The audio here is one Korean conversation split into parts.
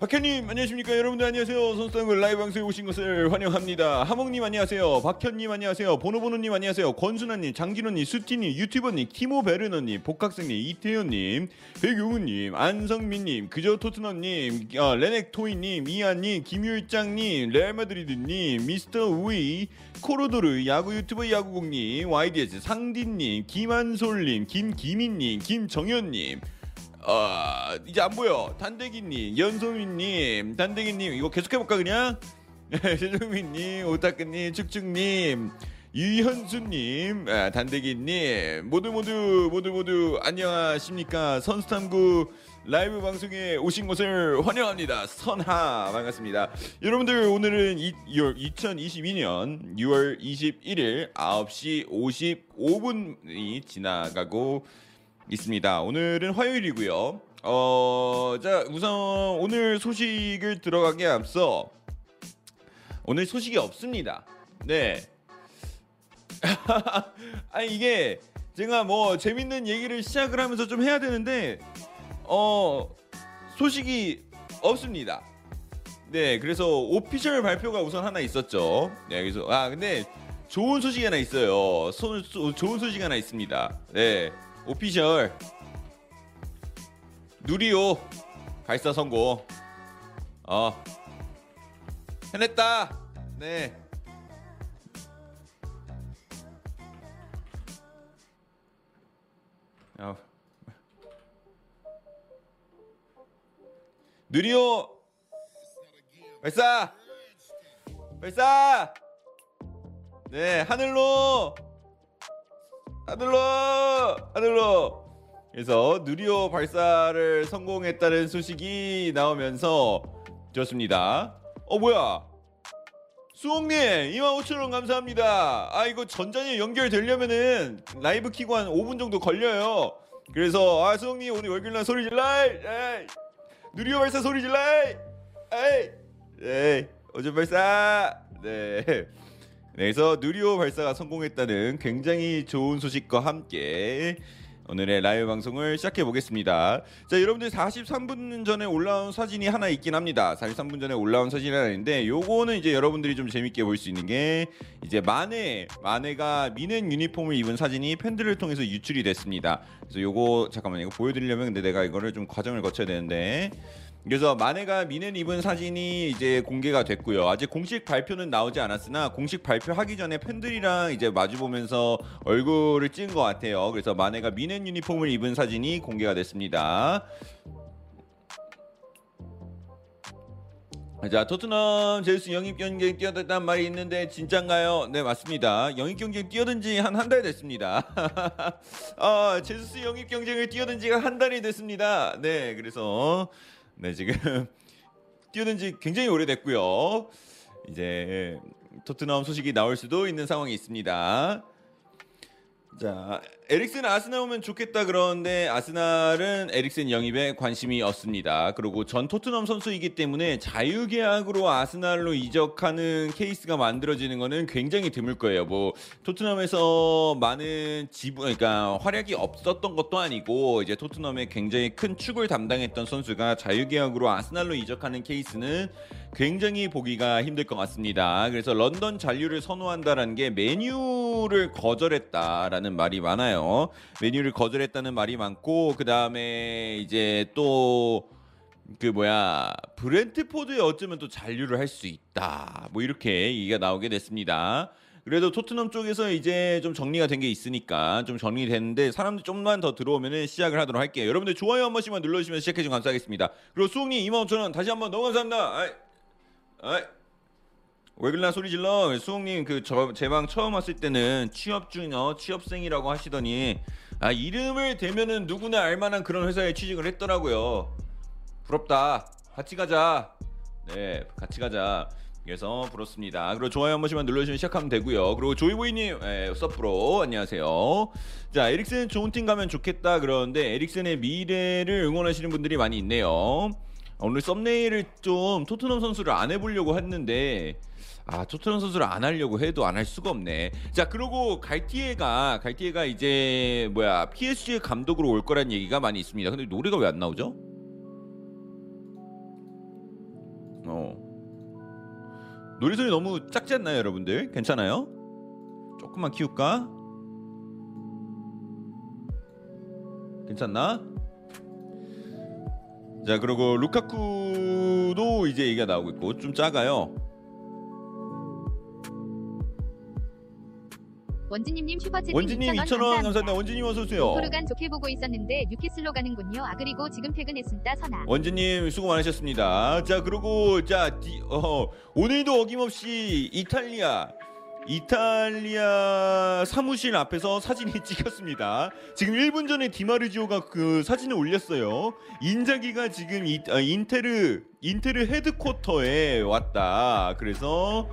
박현님 안녕하십니까? 여러분들 안녕하세요. 선수단글 라이브 방송에 오신 것을 환영합니다. 하몽님 안녕하세요. 박현님 안녕하세요. 보노보노님 안녕하세요. 권순아님 장진호님 수티님 유튜버님 키모베르너님 복학생님 이태현님 백용훈님 안성민님 그저 토트넘님 어, 레넥토이님 이한님 김율장님 레알마드리드님 미스터 우이 코로도르 야구 유튜버 야구공님 YDS 상디님 김한솔님 김기민님 김정현님 어, 이제 안 보여. 단대기님, 연소민님, 단대기님, 이거 계속해볼까, 그냥? 최정민님, 오타크님, 축축님, 유현수님, 아, 단대기님, 모두 모두, 모두 모두, 안녕하십니까. 선수탐구 라이브 방송에 오신 것을 환영합니다. 선하, 반갑습니다. 여러분들, 오늘은 이, 2022년 6월 21일 9시 55분이 지나가고 있습니다. 오늘은 화요일이고요. 어, 자, 우선 오늘 소식을 들어가기에 앞서 오늘 소식이 없습니다. 네. 아니 이게 제가 뭐 재밌는 얘기를 시작을 하면서 좀 해야 되는데 어 소식이 없습니다. 네, 그래서 오피셜 발표가 우선 하나 있었죠. 네, 그래서 아 근데 좋은 소식이 하나 있어요. 소, 소, 좋은 소식이 하나 있습니다. 네. 오피셜. 누리오 발사 성공 어. 해냈다. 네. 어. 누리오 발사! 발사! 네 하늘로 하늘로 하늘로 그래서 누리호 발사를 성공했다는 소식이 나오면서 좋습니다. 어 뭐야? 수홍님 25,000원 감사합니다. 아 이거 전자녀 연결되려면은 라이브 키고 한 5분 정도 걸려요. 그래서 아 수홍님 오늘 월요일날 소리 질러. 에이. 누리호 발사 소리 질러. 에이. 에이. 어제 발사. 네. 그래서 누리호 발사가 성공했다는 굉장히 좋은 소식과 함께 오늘의 라이브 방송을 시작해 보겠습니다. 자, 여러분들 43분 전에 올라온 사진이 하나 있긴 합니다. 43분 전에 올라온 사진이 하나 있는데 요거는 이제 여러분들이 좀 재밌게 볼 수 있는 게 이제 마네 마네가 미넨 유니폼을 입은 사진이 팬들을 통해서 유출이 됐습니다. 그래서 요거 잠깐만 이거 보여 드리려면 근데 내가 이거를 좀 과정을 거쳐야 되는데 그래서 마네가 미넨 입은 사진이 이제 공개가 됐고요. 아직 공식 발표는 나오지 않았으나 공식 발표하기 전에 팬들이랑 이제 마주 보면서 얼굴을 찍은 것 같아요. 그래서 마네가 미넨 유니폼을 입은 사진이 공개가 됐습니다. 자 토트넘 제우스 영입 경쟁 뛰어들단 말이 있는데 진짠가요? 네 맞습니다. 영입 경쟁 뛰어든 지 한 한 달 됐습니다. 아 제우스 영입 경쟁을 뛰어든 지가 한 달이 됐습니다. 네 그래서 네 지금 뛰어든 지 굉장히 오래됐고요. 이제 토트넘 소식이 나올 수도 있는 상황이 있습니다. 자, 에릭슨 아스날 오면 좋겠다 그러는데 아스날은 에릭슨 영입에 관심이 없습니다. 그리고 전 토트넘 선수이기 때문에 자유계약으로 아스날로 이적하는 케이스가 만들어지는 거는 굉장히 드물 거예요. 뭐 토트넘에서 많은 지분 그러니까 활약이 없었던 것도 아니고 이제 토트넘의 굉장히 큰 축을 담당했던 선수가 자유계약으로 아스날로 이적하는 케이스는 굉장히 보기가 힘들 것 같습니다. 그래서 런던 잔류를 선호한다라는 게 메뉴를 거절했다라는 말이 많아요. 메뉴를 거절했다는 말이 많고 그 다음에 이제 또 그 뭐야 브렌트포드에 어쩌면 또 잔류를 할 수 있다. 뭐 이렇게 얘기가 나오게 됐습니다. 그래도 토트넘 쪽에서 이제 좀 정리가 된 게 있으니까 좀 정리됐는데 사람들 좀만 더 들어오면은 시작을 하도록 할게요. 여러분들 좋아요 한 번씩만 눌러주시면 시작해 주면 감사하겠습니다. 그리고 수홍님 25,000원 다시 한번 너무 감사합니다. 아이, 아이. 왜 그러나 소리 질러. 수홍님 그제방 처음 왔을 때는 취업 중 어 취업생이라고 하시더니 아 이름을 대면은 누구나 알만한 그런 회사에 취직을 했더라고요. 부럽다. 같이 가자. 네 같이 가자. 그래서 부럽습니다. 그리고 좋아요 한 번씩만 눌러주시면 시작하면 되고요. 그리고 조이보이님 네, 서프로. 안녕하세요. 자 에릭슨 좋은 팀 가면 좋겠다 그러는데 에릭슨의 미래를 응원하시는 분들이 많이 있네요. 오늘 썸네일을 좀 토트넘 선수를 안 해보려고 했는데 아 토트넘 선수를 안 하려고 해도 안 할 수가 없네. 자 그리고 갈티에가 갈티에가 이제 뭐야 PSG의 감독으로 올 거란 얘기가 많이 있습니다. 근데 노래가 왜 안 나오죠? 어. 노래 소리 너무 작지 않나요, 여러분들? 괜찮아요? 조금만 키울까? 괜찮나? 자, 그리고 루카쿠도 이제 얘기가 나오고 있고 좀 작아요. 원진님님 슈퍼채팅 원진님 2,000원 2,000원 감사합니다. 원진님 어서 오세요. 포르간 좋게 보고 있었는데 뉴캐슬로 가는군요. 아 그리고 지금 퇴근했습니다. 선아. 원진님 수고 많으셨습니다. 자 그리고 자 디, 어, 오늘도 어김없이 이탈리아 이탈리아 사무실 앞에서 사진이 찍혔습니다. 지금 1분 전에 디마르지오가 그 사진을 올렸어요. 인자기가 지금 이, 아, 인테르 인테르 headquarter에 왔다. 그래서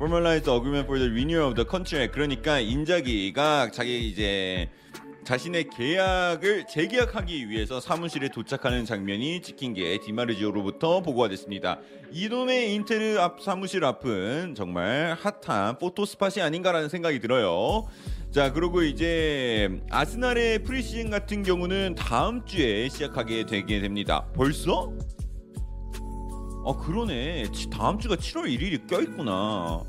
formalize the agreement for the renewal of the contract. 그러니까 인자기가 자기 이제 자신의 계약을 재계약하기 위해서 사무실에 도착하는 장면이 찍힌 게 디마르지오로부터 보고가 됐습니다. 이놈의 인테르 앞 사무실 앞은 정말 핫한 photo spot이 아닌가라는 생각이 들어요. 자, 그리고 이제 아스날의 프리시즌 같은 경우는 다음 주에 시작하게 되게 됩니다. 벌써? 아 그러네. 치- 다음 주가 7월 1일이 껴있구나.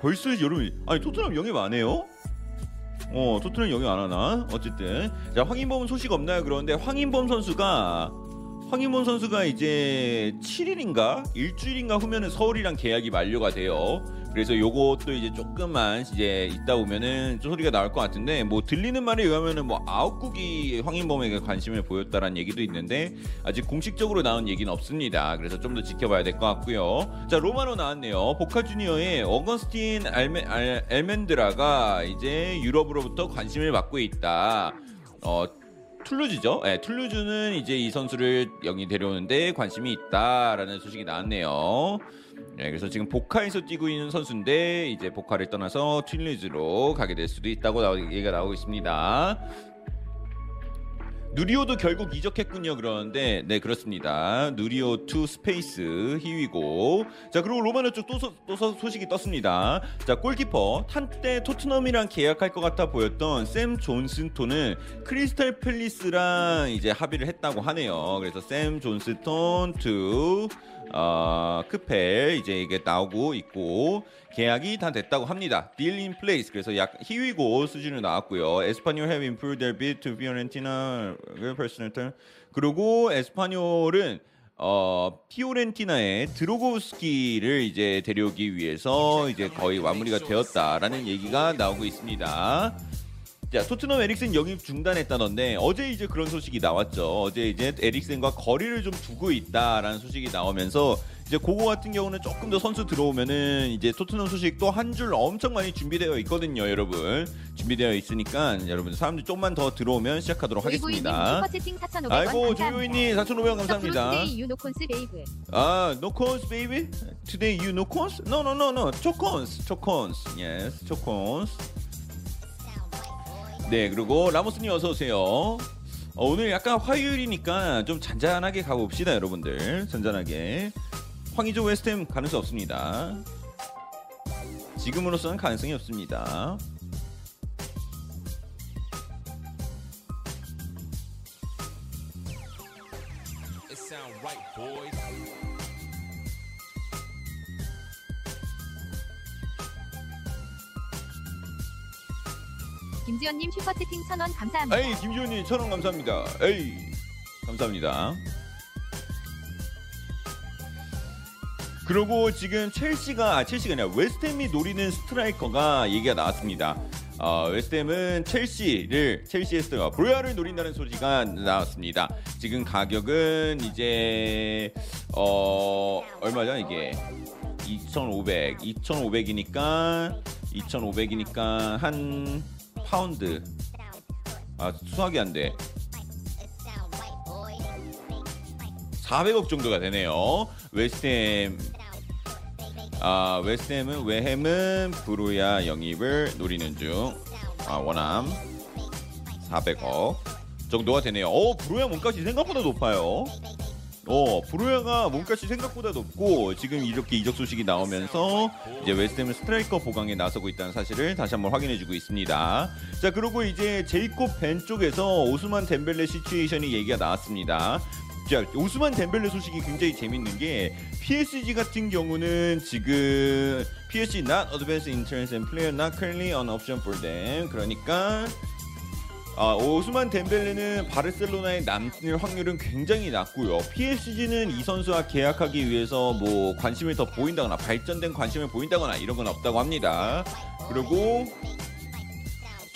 벌써 여러분, 아니 토트넘 영입 안 해요? 어 토트넘 영입 안 하나? 어쨌든 자 황인범 소식 없나요? 그런데 황인범 선수가 황인범 선수가 이제 7일인가 일주일인가 후면은 서울이랑 계약이 만료가 돼요. 그래서 요것도 이제 조금만 이제 있다 보면은 좀 소리가 나올 것 같은데 뭐 들리는 말에 의하면은 뭐 아웃국이 황인범에게 관심을 보였다라는 얘기도 있는데 아직 공식적으로 나온 얘기는 없습니다. 그래서 좀 더 지켜봐야 될 것 같고요. 자 로마로 나왔네요. 보카 주니어의 어거스틴 알메, 알, 엘멘드라가 이제 유럽으로부터 관심을 받고 있다. 어 툴루즈죠. 네, 툴루즈는 이제 이 선수를 영이 데려오는데 관심이 있다라는 소식이 나왔네요. 네, 그래서 지금 보카에서 뛰고 있는 선수인데 이제 보카를 떠나서 툴루즈로 가게 될 수도 있다고 나오, 얘기가 나오고 있습니다. 누리오도 결국 이적했군요. 그러는데 네 그렇습니다. 누리오 to 스페치아 here we go 자 그리고 로마노 쪽 또 또 소- 소식이 떴습니다. 자 골키퍼 한때 토트넘이랑 계약할 것 같아 보였던 샘 존슨톤은 크리스탈 팰리스랑 이제 합의를 했다고 하네요. 그래서 샘 존슨톤 to 어, 크펠 이제 이게 나오고 있고 계약이 다 됐다고 합니다. Deal in place. 그래서 약 희위고 수준으로 나왔고요. 에스파뇰 have improved their bid to Fiorentina personal term. 그리고 에스파뇰은 어 피오렌티나의 드로고스키를 이제 데려오기 위해서 이제 거의 마무리가 되었다라는 얘기가 나오고 있습니다. 자, 토트넘 에릭센 영입 중단했다던데 어제 이제 그런 소식이 나왔죠. 어제 이제 에릭센과 거리를 좀 두고 있다라는 소식이 나오면서 이제 그거 같은 경우는 조금 더 선수 들어오면은 이제 토트넘 소식 또 한 줄 엄청 많이 준비되어 있거든요, 여러분. 준비되어 있으니까 여러분 사람들 조금만 더 들어오면 시작하도록 하겠습니다. 슈퍼채팅 4,500원 아이고. 조요이님 4,500원 감사합니다. 아, cons, baby. Today you no cons? No, no, no, no. chocons, chocons. Yes, chocons. 네, 그리고 라모스님 어서 오세요. 어, 오늘 약간 화요일이니까 좀 잔잔하게 가봅시다, 여러분들. 잔잔하게. 황의조 웨스템 가능성 없습니다. 지금으로서는 가능성이 없습니다. 김지연님 슈퍼채팅 1,000원 감사합니다. 에이, 김지훈님 천원 감사합니다. 에이, 감사합니다. 그리고 지금 첼시가 아, 첼시가 아니라 웨스트햄이 노리는 스트라이커가 얘기가 나왔습니다. 어, 웨스트햄은 첼시를 첼시에서 브로야를 노린다는 소식가 나왔습니다. 지금 가격은 이제 어 얼마죠 이게 2,500, 2,500이니까 2,500이니까 한 파운드 아 수학이 안 돼. 400억 정도가 되네요. 웨스트햄 아 웨스트햄은 웨햄은 브로야 영입을 노리는 중. 아 원함 400억 정도가 되네요. 어 브로야 몸값이 생각보다 높아요. 어 브로야가 몸값이 생각보다 높고 지금 이렇게 이적 소식이 나오면서 이제 웨스트햄은 스트라이커 보강에 나서고 있다는 사실을 다시 한번 확인해주고 있습니다. 자 그리고 이제 제이콥스 벤 쪽에서 오스만 뎀벨레 situation이 얘기가 나왔습니다. 자 오스만 뎀벨레 소식이 굉장히 재밌는 게 PSG 같은 경우는 지금 PSG not advanced in terms and player not currently an option for them. 그러니까 아, 오스만 뎀벨레는 바르셀로나에 남을 확률은 굉장히 낮고요. PSG는 이 선수와 계약하기 위해서 뭐 관심을 더 보인다거나 발전된 관심을 보인다거나 이런 건 없다고 합니다. 그리고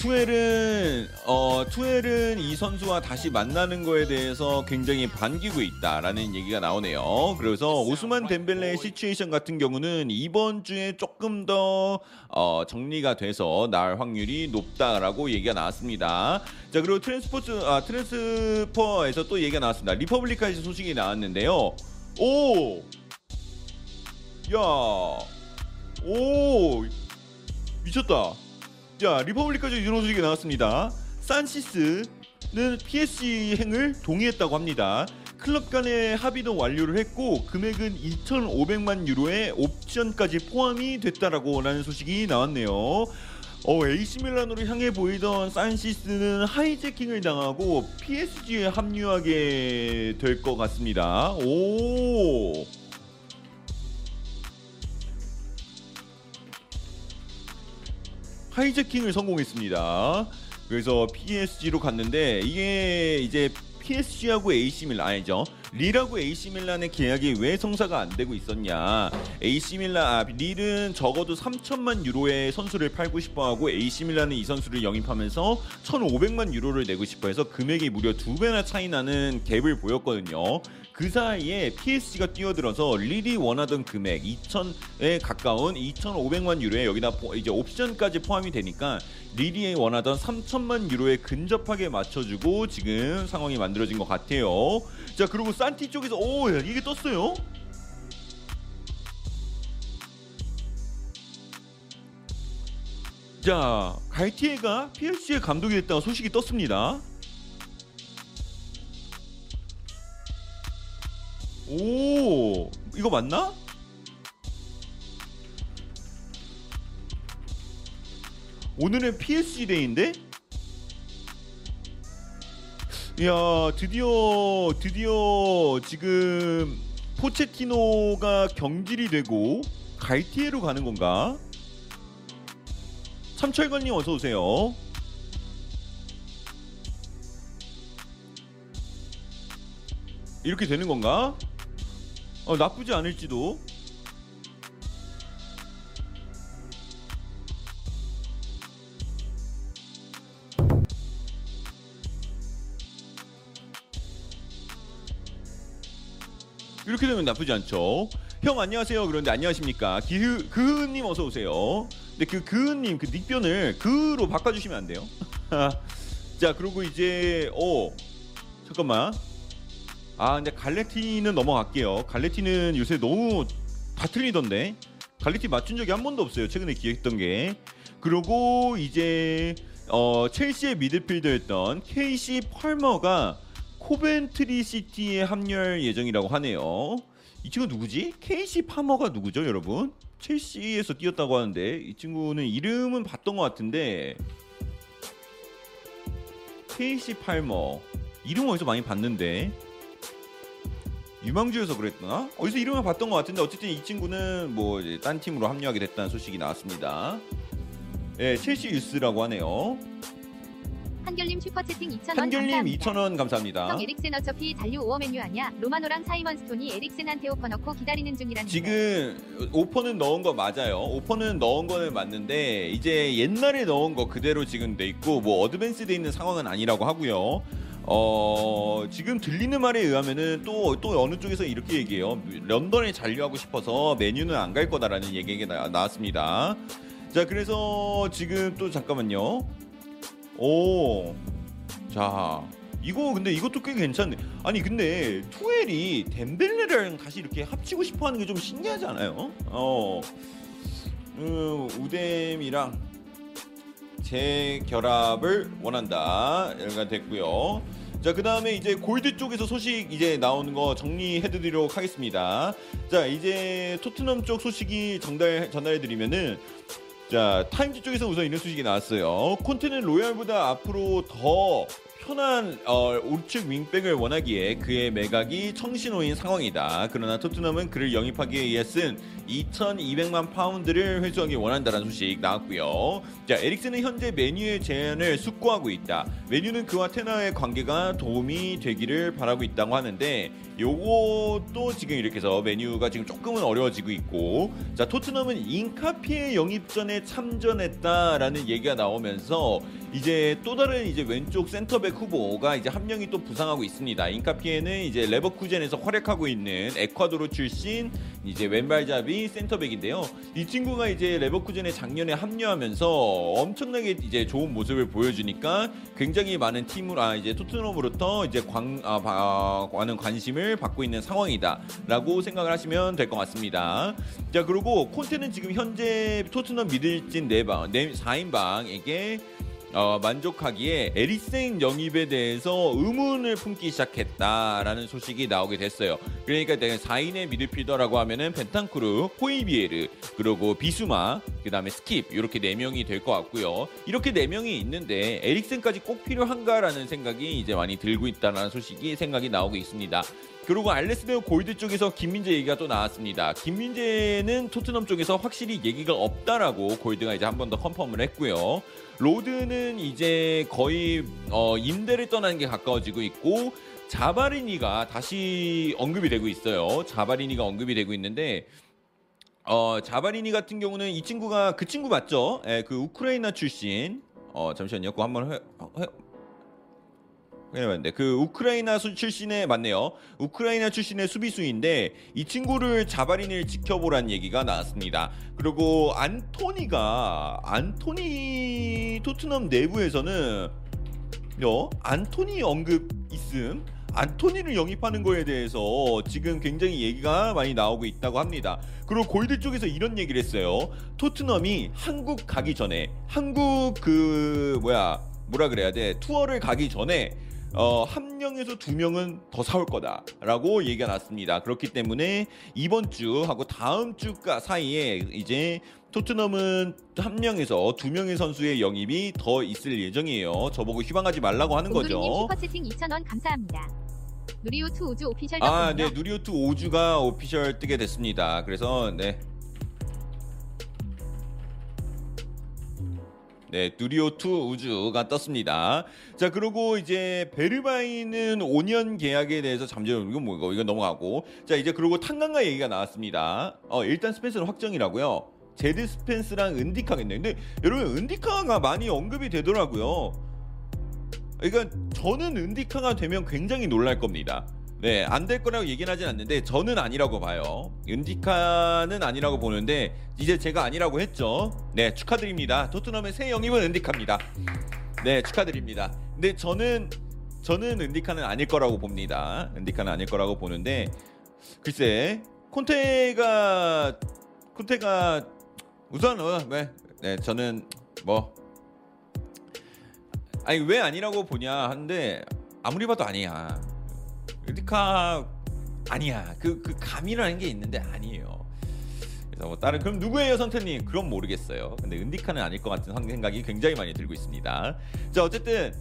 투헬은 어 투헬은 이 선수와 다시 만나는 거에 대해서 굉장히 반기고 있다라는 얘기가 나오네요. 그래서 오스만 뎀벨레의 situation 같은 경우는 이번 주에 조금 더 어, 정리가 돼서 나올 확률이 높다라고 얘기가 나왔습니다. 자 그리고 트랜스포츠 아 transfer에서 또 얘기가 나왔습니다. 리퍼블리카에서 소식이 나왔는데요. 오, 야, 오, 미쳤다. 자 리퍼블리카즈 이런 소식이 나왔습니다. 산시스는 PSG 행을 동의했다고 합니다. 클럽 간의 합의도 완료를 했고 금액은 2,500만 유로의 옵션까지 포함이 됐다라고 라는 소식이 나왔네요. 어, AC 밀란으로 향해 보이던 산시스는 하이재킹을 당하고 PSG에 합류하게 될 것 같습니다. 오. 하이제킹을 성공했습니다. 그래서 PSG로 갔는데 이게 이제 PSG하고 AC 밀란 아니죠. 릴하고 AC 밀란의 계약이 왜 성사가 안 되고 있었냐? AC 밀란 아, 릴은 적어도 3천만 유로의 선수를 팔고 싶어하고 AC 밀란은 이 선수를 영입하면서 1,500만 유로를 내고 싶어해서 금액이 무려 두 배나 차이 나는 갭을 보였거든요. 그 사이에 PSG가 뛰어들어서 릴이 원하던 금액 2,000에 가까운 2,500만 유로에 여기다 포- 이제 옵션까지 포함이 되니까 릴이 원하던 3천만 유로에 근접하게 맞춰주고 지금 상황이 만들어진 것 같아요. 자 그리고 산티 쪽에서 오 야, 이게 떴어요. 자 갈티에가 PSG의 감독이 됐다가 소식이 떴습니다. 오 이거 맞나? 오늘은 PSG 데이인데? 이야 드디어 드디어 지금 포체티노가 경질이 되고 갈티에로 가는 건가? 삼철건님 어서 오세요. 이렇게 되는 건가? 어, 나쁘지 않을지도. 이렇게 되면 나쁘지 않죠. 형 안녕하세요. 그런데 안녕하십니까? 기흐 그흐님 어서 오세요. 근데 그 그흐님 그 닉변을 그로 바꿔주시면 안 돼요? 자 그리고 이제 어 잠깐만. 아 근데 갈레티는 넘어갈게요. 갈레티는 요새 너무 다 틀리던데. 갈레티 맞춘 적이 한 번도 없어요. 최근에 기획했던 게. 그리고 이제 어 첼시의 미드필더였던 KC 펄머가 코벤트리 시티에 합류할 예정이라고 하네요. 이 친구 누구지? 케이시 파머가 누구죠, 여러분? 첼시에서 뛰었다고 하는데 이 친구는 이름은 봤던 것 같은데 케이시 팔머 이름 어디서 많이 봤는데 유망주에서 그랬구나 어디서 이름을 봤던 것 같은데 어쨌든 이 친구는 뭐 딴 팀으로 합류하게 됐다는 소식이 나왔습니다. 예, 첼시 youth라고 하네요. 한결님 슈퍼채팅 2,000원 한결님 감사합니다. 2,000원 감사합니다. 형 에릭센 어차피 잔류 5어 맨유 아니야? 로마노랑 사이먼 스톤이 에릭센한테 오퍼 넣고 기다리는 중이라는데. 지금 오퍼는 넣은 거 맞아요. 오퍼는 넣은 거는 맞는데 이제 옛날에 넣은 거 그대로 지금 돼 있고 뭐 advance 돼 있는 상황은 아니라고 하고요. 어 지금 들리는 말에 의하면은 또 또 어느 쪽에서 이렇게 얘기해요. 런던에 잔류하고 싶어서 맨유는 안 갈 거다라는 얘기가 나, 나왔습니다. 자 그래서 지금 또 잠깐만요. 오, 자 이거 근데 이것도 꽤 괜찮네. 아니 근데 투엘이 덴벨레랑 다시 이렇게 합치고 싶어하는 게 좀 신기하지 않아요? 어, 음, 우뎀이랑 재결합을 원한다. 여기가 됐고요. 자, 그 다음에 이제 골드 쪽에서 소식 이제 나오는 거 정리해드리도록 하겠습니다. 자, 이제 토트넘 쪽 소식이 전달 전달해드리면은 자 타임즈 쪽에서 우선 이런 소식이 나왔어요. 콘테는 로얄보다 앞으로 더 편한 어, 우측 윙백을 원하기에 그의 매각이 청신호인 상황이다. 그러나 토트넘은 그를 영입하기 위해 쓴 2,200만 파운드를 회수하기 원한다는 소식 나왔고요. 자 에릭센은 현재 맨유의 제안을 숙고하고 있다. 맨유는 그와 텐하흐의 관계가 도움이 되기를 바라고 있다고 하는데 요것도 지금 이렇게 해서 메뉴가 지금 조금은 어려워지고 있고 자 토트넘은 인카피의 영입 전에 참전했다라는 얘기가 나오면서 이제 또 다른 이제 왼쪽 센터백 후보가 이제 한 명이 또 부상하고 있습니다. 인카피에는 이제 레버쿠젠에서 활약하고 있는 에콰도르 출신 이제 왼발잡이 센터백인데요. 이 친구가 이제 레버쿠젠에 작년에 합류하면서 엄청나게 이제 좋은 모습을 보여주니까 굉장히 많은 팀으로 아 이제 토트넘으로부터 이제 광 아, 바, 많은 관심을 받고 있는 상황이다라고 생각을 하시면 될 것 같습니다. 자 그리고 콘테는 지금 현재 토트넘 미들진 네방 네 4인방에게 어, 만족하기에 에릭센 영입에 대해서 의문을 품기 시작했다라는 소식이 나오게 됐어요. 그러니까 내가 4인의 미드필더라고 하면은 벤탄쿠르, 호이비에르, 그리고 비수마, 그 다음에 스킵 이렇게 네 명이 될 것 같고요. 이렇게 네 명이 있는데 에릭센까지 꼭 필요한가라는 생각이 이제 많이 들고 있다는 소식이 생각이 나오고 있습니다. 그리고 알레스데어 골드 쪽에서 김민재 얘기가 또 나왔습니다. 김민재는 토트넘 쪽에서 확실히 얘기가 없다라고 골드가 이제 한 번 더 confirm을 했고요. 로든은 이제 거의 어, 임대를 떠나는 게 가까워지고 있고 자바르니가 다시 언급이 되고 있어요. 자바르니가 언급이 되고 있는데 어, 자바르니 같은 경우는 이 친구가 그 친구 맞죠? 예, 그 우크라이나 출신. 어, 잠시만요. 그거 한번 해, 해, 해봤는데 그 우크라이나 수- 출신의 맞네요. 우크라이나 출신의 수비수인데 이 친구를 자바린을 지켜보란 얘기가 나왔습니다. 그리고 안토니가 안토니 토트넘 내부에서는 요 안토니 언급 있음. 안토니를 영입하는 거에 대해서 지금 굉장히 얘기가 많이 나오고 있다고 합니다. 그리고 골드 쪽에서 이런 얘기를 했어요. 토트넘이 한국 가기 전에 한국 그 뭐야 뭐라 그래야 돼 투어를 가기 전에 어, 한 명에서 두 명은 더 사올 거다라고 얘기가 났습니다. 그렇기 때문에 이번 주 하고 다음 주가 사이에 이제 토트넘은 한 명에서 두 명의 선수의 영입이 더 있을 예정이에요. 저보고 희망하지 말라고 하는 거죠. 슈퍼채팅 2,000원 감사합니다. 누리오2 우주 오피셜 아. 네, 누리오트 5주가 오피셜 뜨게 됐습니다. 그래서 네. 네, 누리오2 우주가 떴습니다. 자, 그리고 이제 베르바이는 5년 계약에 대해서 잠재워 이건 뭐고 이거 넘어가고. 자, 이제 그리고 탄강가 얘기가 나왔습니다. 어, 일단 스펜스는 확정이라고요. 제드 스펜스랑 은디카겠네요. 근데 여러분 은디카가 많이 언급이 되더라고요. 그러니까 저는 은디카가 되면 굉장히 놀랄 겁니다. 네, 안 될 거라고 얘기는 하진 않는데 저는 아니라고 봐요. 은디카는 아니라고 보는데 이제 제가 아니라고 했죠. 네, 축하드립니다. 토트넘의 새 영입은 은디카입니다. 네, 축하드립니다. 근데 저는 저는 은디카는 아닐 거라고 봅니다. 은디카는 아닐 거라고 보는데 글쎄 콘테가 콘테가 우선 어, 네, 네, 저는 뭐 아니 왜 아니라고 보냐 하는데 아무리 봐도 아니야. 르디카 아니야. 그 그 감이라는 게 있는데 아니에요. 그래서 뭐 다른 그럼 누구예요, 선태님? 그럼 모르겠어요. 근데 은디카는 아닐 것 같은 생각이 굉장히 많이 들고 있습니다. 자 어쨌든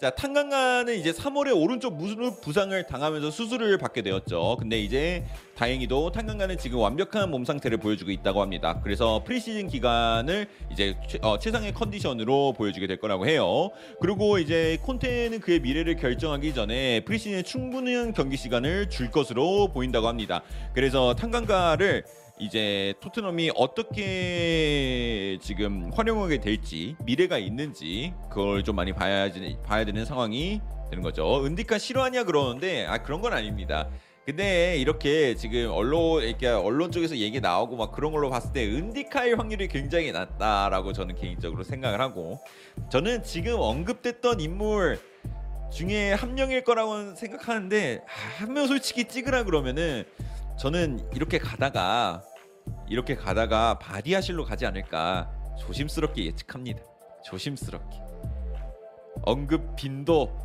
자 탄강가는 이제 3월에 오른쪽 무릎 부상을 당하면서 수술을 받게 되었죠. 근데 이제 다행히도 탄강가는 지금 완벽한 몸 상태를 보여주고 있다고 합니다. 그래서 프리시즌 기간을 이제 최, 어, 최상의 컨디션으로 보여주게 될 거라고 해요. 그리고 이제 콘테는 그의 미래를 결정하기 전에 프리시즌에 충분한 경기 시간을 줄 것으로 보인다고 합니다. 그래서 탄강가를 이제 토트넘이 어떻게 지금 활용하게 될지 미래가 있는지 그걸 좀 많이 봐야 봐야 되는 상황이 되는 거죠. 은디카 싫어하냐 그러는데 아 그런 건 아닙니다. 근데 이렇게 지금 언론 이렇게 언론 쪽에서 얘기 나오고 막 그런 걸로 봤을 때 은디카의 확률이 굉장히 낮다라고 저는 개인적으로 생각을 하고 저는 지금 언급됐던 인물 중에 한 명일 거라고 생각하는데 아, 한명 솔직히 찍으라 그러면은 저는 이렇게 가다가 이렇게 가다가 바디아실로 가지 않을까 조심스럽게 예측합니다. 조심스럽게 언급 빈도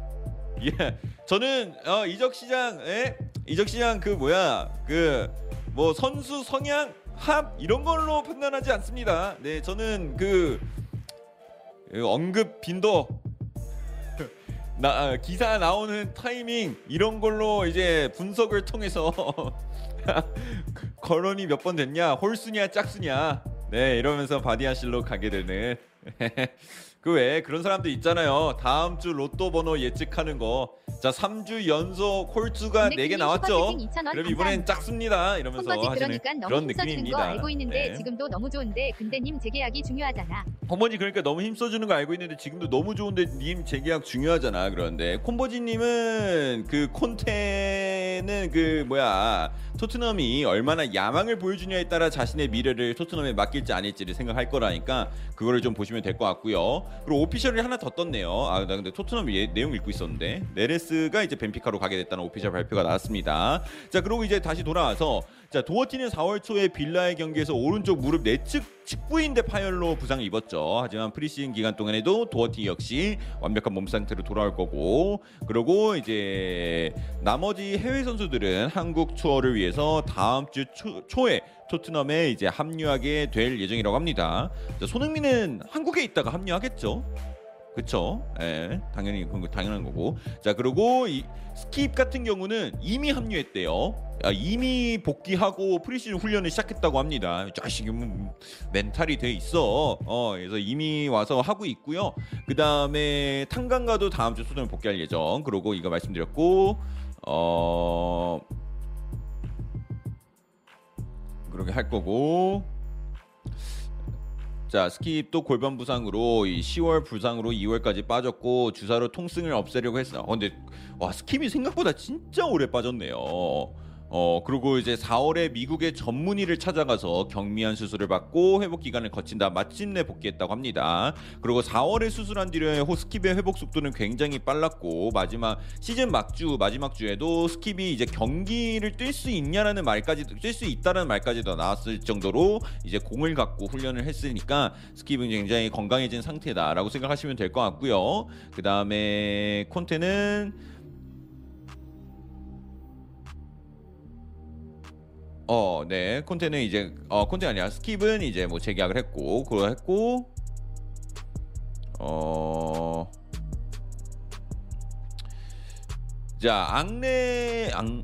예 저는 어, 이적 시장 예? 이적 시장 그 뭐야 그 뭐 선수 성향, 합 이런 걸로 판단하지 않습니다. 네, 저는 그, 그 언급 빈도 나 아, 기사 나오는 타이밍 이런 걸로 이제 분석을 통해서 거론이 몇 번 됐냐? 홀수냐 짝수냐? 네 이러면서 바디아실로 가게 되는 그 외에 그런 사람도 있잖아요. 다음 주 로또 번호 예측하는 거 자 3주 연속 홀수가 4개 나왔죠? 그럼 이번엔 짝수입니다. 이러면서 하시는 그러니까 너무 그런 힘써주는 거 느낌입니다. 알고 있는데 네. 지금도 너무 좋은데 근데 님 재계약이 중요하잖아. 콤버지 그러니까 너무 힘써주는 거 알고 있는데 지금도 너무 좋은데 님 재계약 중요하잖아. 그런데 콤버지님은 그 콘테는 그 뭐야? 토트넘이 얼마나 야망을 보여주냐에 따라 자신의 미래를 토트넘에 맡길지 아닐지를 생각할 거라니까 그거를 좀 보시면 될 것 같고요 그리고 오피셜이 하나 더 떴네요. 아 나 근데 토트넘 예, 내용 읽고 있었는데. 네레스가 이제 벤피카로 가게 됐다는 오피셜 발표가 나왔습니다. 자 그리고 이제 다시 돌아와서 자 도어티는 4월 초에 빌라의 경기에서 오른쪽 무릎 내측 측부인대 파열로 부상을 입었죠. 하지만 프리시즌 기간 동안에도 도어티 역시 완벽한 몸 상태로 돌아올 거고 그리고 이제 나머지 해외 선수들은 한국 투어를 위해서 다음 주 초, 초에 토트넘에 이제 합류하게 될 예정이라고 합니다. 자, 손흥민은 한국에 있다가 합류하겠죠. 그쵸? 예, 당연히 그건 당연한 거고. 자, 그리고 이 스킵 같은 경우는 이미 합류했대요. 아, 이미 복귀하고 프리시즌 훈련을 시작했다고 합니다. 자식이 뭐 멘탈이 돼 있어. 어, 그래서 이미 와서 하고 있고요. 그 다음에 탕강가도 다음 주 수능 복귀할 예정. 그러고 이거 말씀드렸고, 어, 그렇게 할 거고. 자 스킵도 골반 부상으로 이 10월 부상으로 2월까지 빠졌고 주사로 통증을 없애려고 했어. 어, 근데 와 스킵이 생각보다 진짜 오래 빠졌네요. 어 그리고 이제 4월에 미국의 전문의를 찾아가서 경미한 수술을 받고 회복 기간을 거친 다음 마침내 복귀했다고 합니다. 그리고 4월에 수술한 뒤에 호스킵의 회복 속도는 굉장히 빨랐고 마지막 시즌 막주 마지막 주에도 스킵이 이제 경기를 뛸 수 있냐라는 말까지 뛸 수 있다라는 말까지도 나왔을 정도로 이제 공을 갖고 훈련을 했으니까 스킵은 굉장히 건강해진 상태다라고 생각하시면 될 것 같고요. 그 다음에 콘테는 어, 네. 콘테는 이제 어, 콘테 아니야. 스킵은 이제 뭐 재계약을 했고 그거 했고 어 자, 앙레 앙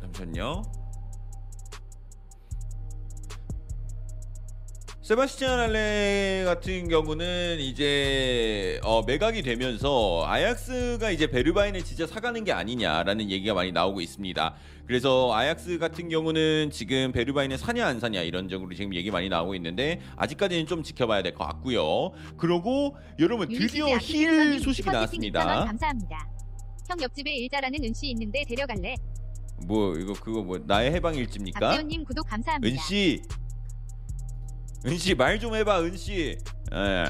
잠시만요. 세바스티안 알레 같은 경우는 이제 어, 매각이 되면서 아약스가 이제 베르바인을 진짜 사가는 게 아니냐라는 얘기가 많이 나오고 있습니다. 그래서 아약스 같은 경우는 지금 베르바인을 사냐 안 사냐 이런 쪽으로 지금 얘기 많이 나오고 있는데 아직까지는 좀 지켜봐야 될 것 같고요. 그러고 여러분 드디어 힐 소식이 나왔습니다. 감사합니다. 형 옆집에 일자라는 은씨 있는데 데려갈래? 뭐 이거 그거 뭐 나의 해방 일지입니까? 박대훈님 구독 감사합니다. 은씨 은씨 말 좀 해봐 은씨 예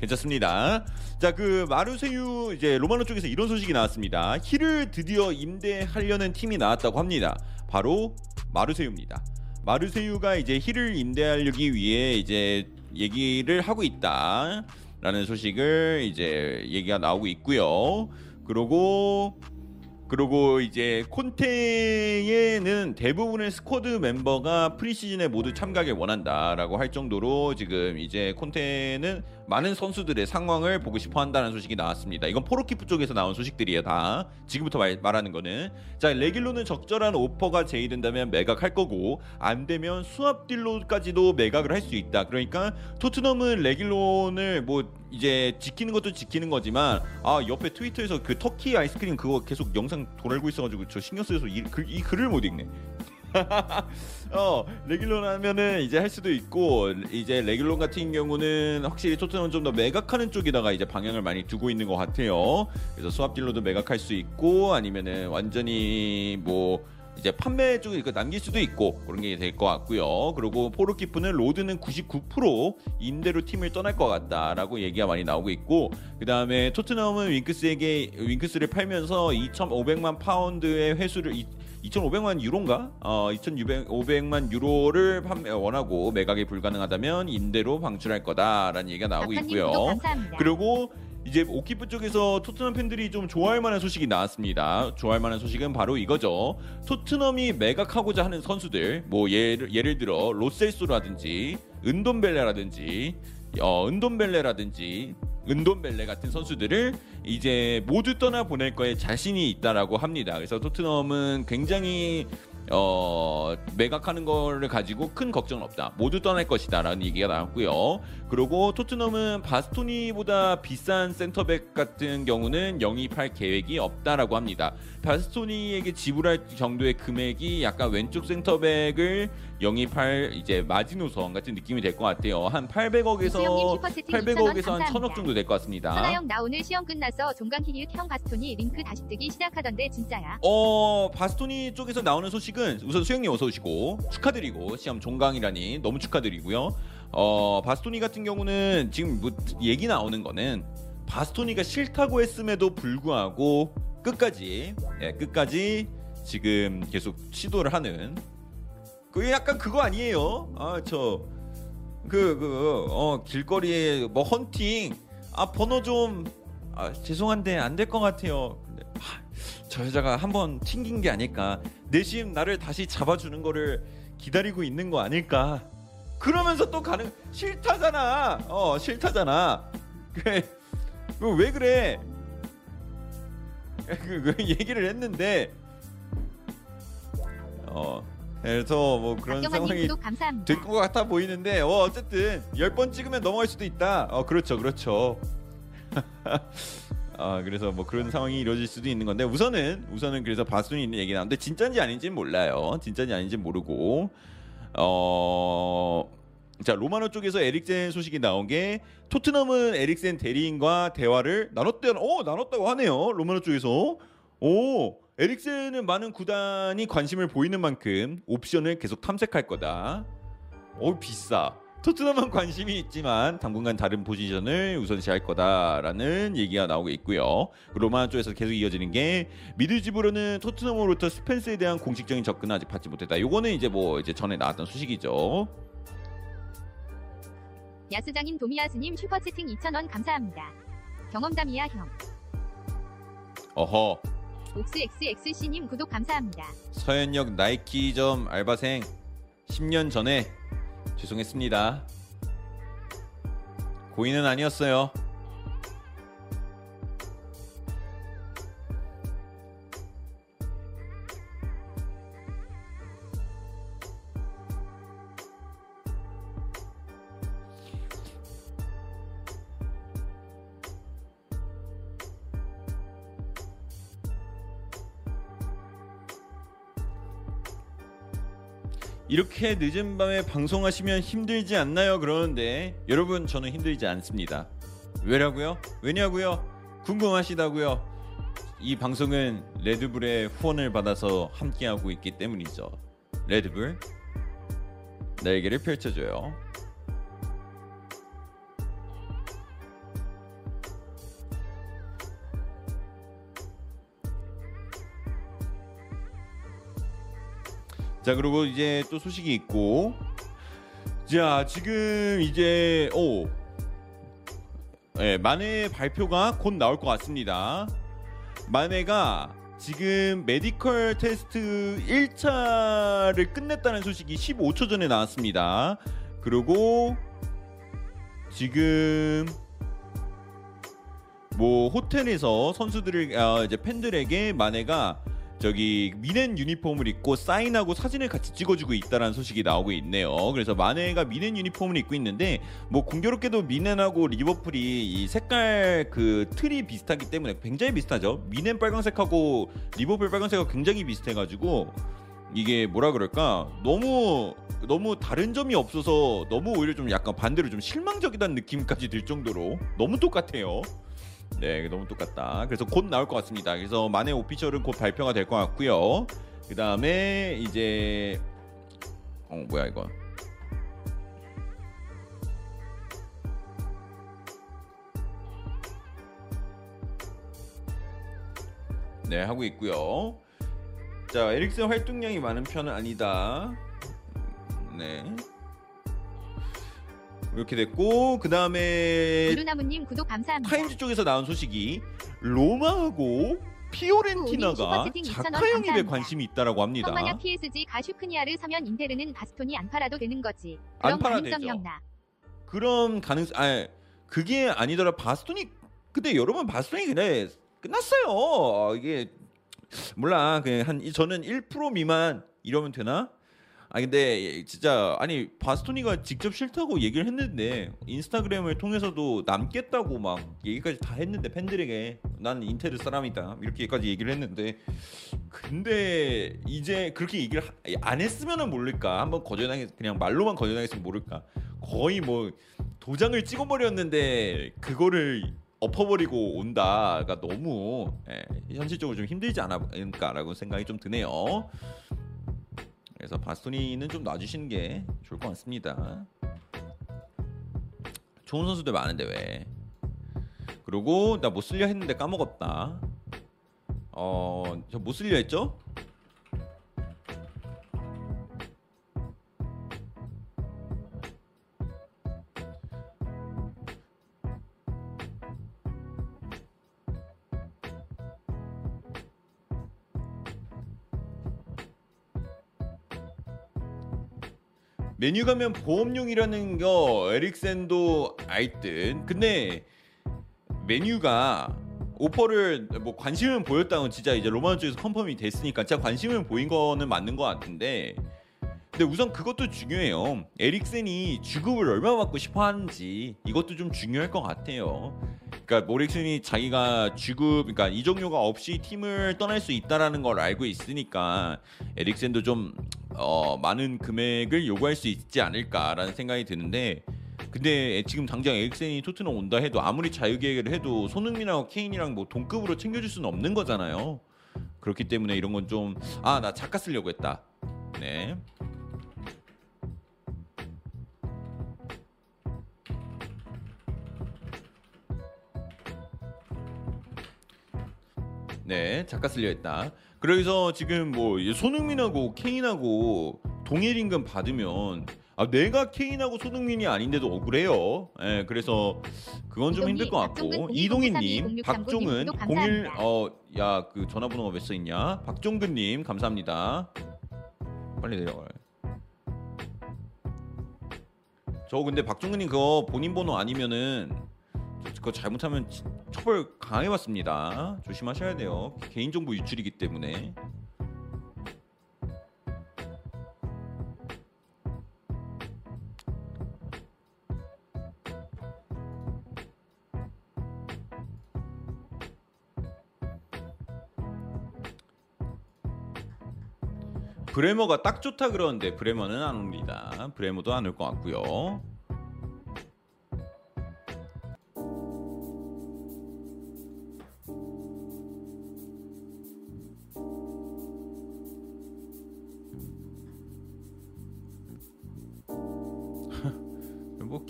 괜찮습니다. 자 그 마르세유 이제 로마노 쪽에서 이런 소식이 나왔습니다. 힐을 드디어 임대하려는 팀이 나왔다고 합니다. 바로 마르세유입니다. 마르세유가 이제 힐을 임대하기 위해 이제 얘기를 하고 있다 라는 소식을 이제 얘기가 나오고 있고요. 그리고 그리고 이제 콘테는 대부분의 스쿼드 멤버가 프리시즌에 모두 참가를 원한다라고 할 정도로 지금 이제 콘테는 많은 선수들의 상황을 보고 싶어 한다는 소식이 나왔습니다. 이건 포로키프 쪽에서 나온 소식들이에요, 다. 지금부터 말, 말하는 거는. 자, 레길론은 적절한 오퍼가 제의된다면 매각할 거고 안 되면 swap deal로까지도 매각을 할 수 있다. 그러니까 토트넘은 레길론을 뭐 이제 지키는 것도 지키는 거지만 아 옆에 트위터에서 그 터키 아이스크림 그거 계속 영상 돌고 있어가지고 저 신경 쓰여서 이, 글, 이 글을 못 읽네. 어 레길론 하면은 이제 할 수도 있고 이제 레길론 같은 경우는 확실히 토트넘은 좀더 매각하는 쪽에다가 이제 방향을 많이 두고 있는 것 같아요. 그래서 swap deal로도 매각할 수 있고 아니면은 완전히 뭐 이제 판매 쪽에 그 남길 수도 있고 그런 게 될 것 같고요. 그리고 포르키프는 로든은 99% 임대로 팀을 떠날 것 같다라고 얘기가 많이 나오고 있고 그 다음에 토트넘은 윙크스에게 윙크스를 팔면서 2,500만 파운드의 회수를 2,500만 유로인가? 어, 2,500만 유로를 판매 원하고 매각이 불가능하다면 임대로 방출할 거다라는 얘기가 나오고 있고요. 그리고 이제 오키프 쪽에서 토트넘 팬들이 좀 좋아할 만한 소식이 나왔습니다. 좋아할 만한 소식은 바로 이거죠. 토트넘이 매각하고자 하는 선수들, 뭐 예를 예를 들어 로셀소라든지 은돈벨레라든지 어 은돈벨레라든지 은돈벨레 같은 선수들을 이제 모두 떠나 보낼 거에 자신이 있다라고 합니다. 그래서 토트넘은 굉장히 어 매각하는 거를 가지고 큰 걱정은 없다. 모두 떠날 것이다라는 얘기가 나왔고요. 그리고 토트넘은 바스토니보다 비싼 센터백 같은 경우는 영입할 계획이 없다라고 합니다. 바스토니에게 지불할 정도의 금액이 약간 왼쪽 센터백을 영입할 이제 마지노선 같은 느낌이 될 것 같아요. 한 우수영님 800억에서 슈퍼채팅 800억에서 2,000원 한 1000억 감사합니다. 정도 될 것 같습니다. 나 오늘 시험 끝나서 종강 키기읒 형 바스토니 링크 다시 뜨기 시작하던데 진짜야. 어 바스토니 쪽에서 나오는 소식은 우선 수영님 어서 오시고 축하드리고 시험 종강이라니 너무 축하드리고요. 어 바스토니 같은 경우는 지금 뭐 얘기 나오는 거는 바스토니가 싫다고 했음에도 불구하고 끝까지 예, 끝까지 지금 계속 시도를 하는 그게 약간 그거 아니에요? 아 저 그 그 어 길거리에 뭐 헌팅. 아 번호 좀 아, 죄송한데 안 될 것 같아요. 근데 아, 저 여자가 한번 튕긴 게 아닐까. 내심 나를 다시 잡아주는 거를 기다리고 있는 거 아닐까. 그러면서 또 가는 싫다잖아. 어 싫다잖아. 그왜 그래? 그, 그 얘기를 했는데 어 그래서 뭐 그런 상황이 구독 감사합니다. 될것 같아 보이는데 어, 어쨌든 10번 찍으면 넘어갈 수도 있다. 어 그렇죠. 그렇죠. 아 그래서 뭐 그런 상황이 이루어질 수도 있는 건데 우선은 우선은 그래서 바스톤이 있는 얘기 나오는데 진짜인지 아닌지는 몰라요. 진짜인지 아닌지 모르고 어. 자 로마노 쪽에서 에릭센 소식이 나온 게 토트넘은 에릭센 대리인과 대화를 나눴대 어 나눴다고 하네요 로마노 쪽에서 오 에릭센은 많은 구단이 관심을 보이는 만큼 옵션을 계속 탐색할 거다 어 비싸 토트넘은 관심이 있지만 당분간 다른 포지션을 우선시할 거다라는 얘기가 나오고 있고요. 로마 쪽에서 계속 이어지는 게 미드집으로는 토트넘으로부터 스펜스에 대한 공식적인 접근을 아직 받지 못했다. 요거는 이제 뭐 이제 전에 나왔던 소식이죠. 야스장님 도미야스님 슈퍼채팅 2,000원 감사합니다. 경험담이야 형. 어허 옥스 XXC님 구독 감사합니다. 서현역 나이키점 알바생 10년 전에 죄송했습니다. 고의는 아니었어요. 이렇게 늦은 밤에 방송하시면 힘들지 않나요? 그러는데 여러분 저는 힘들지 않습니다. 왜라고요? 왜냐고요? 궁금하시다고요? 이 방송은 레드불의 후원을 받아서 함께하고 있기 때문이죠. 레드불 날개를 펼쳐줘요. 자 그리고 이제 또 소식이 있고 자 지금 이제 오 예, 만해 발표가 곧 나올 것 같습니다. 만해가 지금 메디컬 테스트 1차를 끝냈다는 소식이 15초 전에 나왔습니다. 그리고 지금 뭐 호텔에서 선수들을 아, 이제 팬들에게 마네가 저기 미넨 유니폼을 입고 사인하고 사진을 같이 찍어주고 있다라는 소식이 나오고 있네요. 그래서 마네가 미넨 유니폼을 입고 있는데 뭐 공교롭게도 미넨하고 리버풀이 이 색깔 그 틀이 비슷하기 때문에 굉장히 비슷하죠. 미넨 빨간색하고 리버풀 빨간색하고 굉장히 비슷해가지고 이게 뭐라 그럴까 너무 너무 다른 점이 없어서 너무 오히려 좀 약간 반대로 좀 실망적이다는 느낌까지 들 정도로 너무 똑같아요. 네, 너무 똑같다. 그래서 곧 나올 것 같습니다. 그래서 만의 오피셜은 곧 발표가 될 것 같고요. 그 다음에 이제 어 뭐야 이거? 네 하고 있고요. 자 에릭슨 활동량이 많은 편은 아니다. 네. 이렇게 됐고 그 다음에 이루나무님 구독 감사합니다. 타임즈 쪽에서 나온 소식이 로마하고 피오렌티나가 슈퍼채팅 2,000원 자카 영입에. 관심이 있다라고 합니다. 성만약 PSG가 슈크니아를 사면 인테르는 바스톤이 안 팔아도 되는 거지. 안 가능성 되죠. 영나. 그런 가능성 아 그게 아니더라 바스톤이 근데 여러분 바스톤이 그냥 끝났어요 어, 이게 몰라 그냥 한 저는 1% 미만 이러면 되나 아 근데 진짜 아니 바스토니가 직접 싫다고 얘기를 했는데 인스타그램을 통해서도 남겠다고 막 얘기까지 다 했는데 팬들에게. 난 인테르 사람이다. 이렇게까지 얘기를 했는데 근데 이제 그렇게 얘기를 하- 안 했으면은 모를까? 한번 거절당했 그냥 말로만 거절당했으면 모를까? 거의 뭐 도장을 찍어버렸는데 그거를 엎어버리고 온다가 너무 예, 현실적으로 좀 힘들지 않을까라고 생각이 좀 드네요. 그래서 바스토니는 좀 놔주시는 게 좋을 것 같습니다. 좋은 선수들 많은데 왜? 그리고 나 못 쓸려 했는데 까먹었다. 어, 저 못 쓸려 했죠? 맨유 가면 보험용이라는 거 에릭센도 알듯 근데 맨유가 오퍼를 뭐 관심은 보였다면 진짜 이제 로마노 쪽에서 confirm이 됐으니까 진짜 관심은 보인 거는 맞는 것 같은데. 근데 우선 그것도 중요해요. 에릭센이 주급을 얼마 받고 싶어 하는지 이것도 좀 중요할 것 같아요. 그러니까 에릭센이 자기가 주급 그러니까 이적료가 없이 팀을 떠날 수 있다라는 걸 알고 있으니까 에릭센도 좀 어, 많은 금액을 요구할 수 있지 않을까라는 생각이 드는데 근데 지금 당장 에릭센이 토트넘 온다 해도 아무리 자유계획을 해도 손흥민하고 케인이랑 뭐 동급으로 챙겨줄 수는 없는 거잖아요. 그렇기 때문에 이런 건 좀 아 나 작가 쓰려고 했다. 네. 네, 작가 쓰려 했다. 그래서 지금 뭐 손흥민하고 케인하고 동일 임금 받으면 아, 내가 케인하고 손흥민이 아닌데도 억울해요. 예, 그래서 그건 좀 힘들 것 같고 02, 이동희님, 03, 0639 박종은 구독 01 감사합니다. 어, 야 그 전화번호가 몇써 있냐? 박종근님 감사합니다. 빨리 내려가요. 저 근데 박종근님 그거 본인 번호 아니면은 저- 그거 잘못하면 지- 처벌 강하게 받습니다. 조심하셔야 돼요. 개인정보 유출이기 때문에. 브레머가 딱 좋다 그러는데 브레머는 안 옵니다. 브레머도 안 올 것 같고요.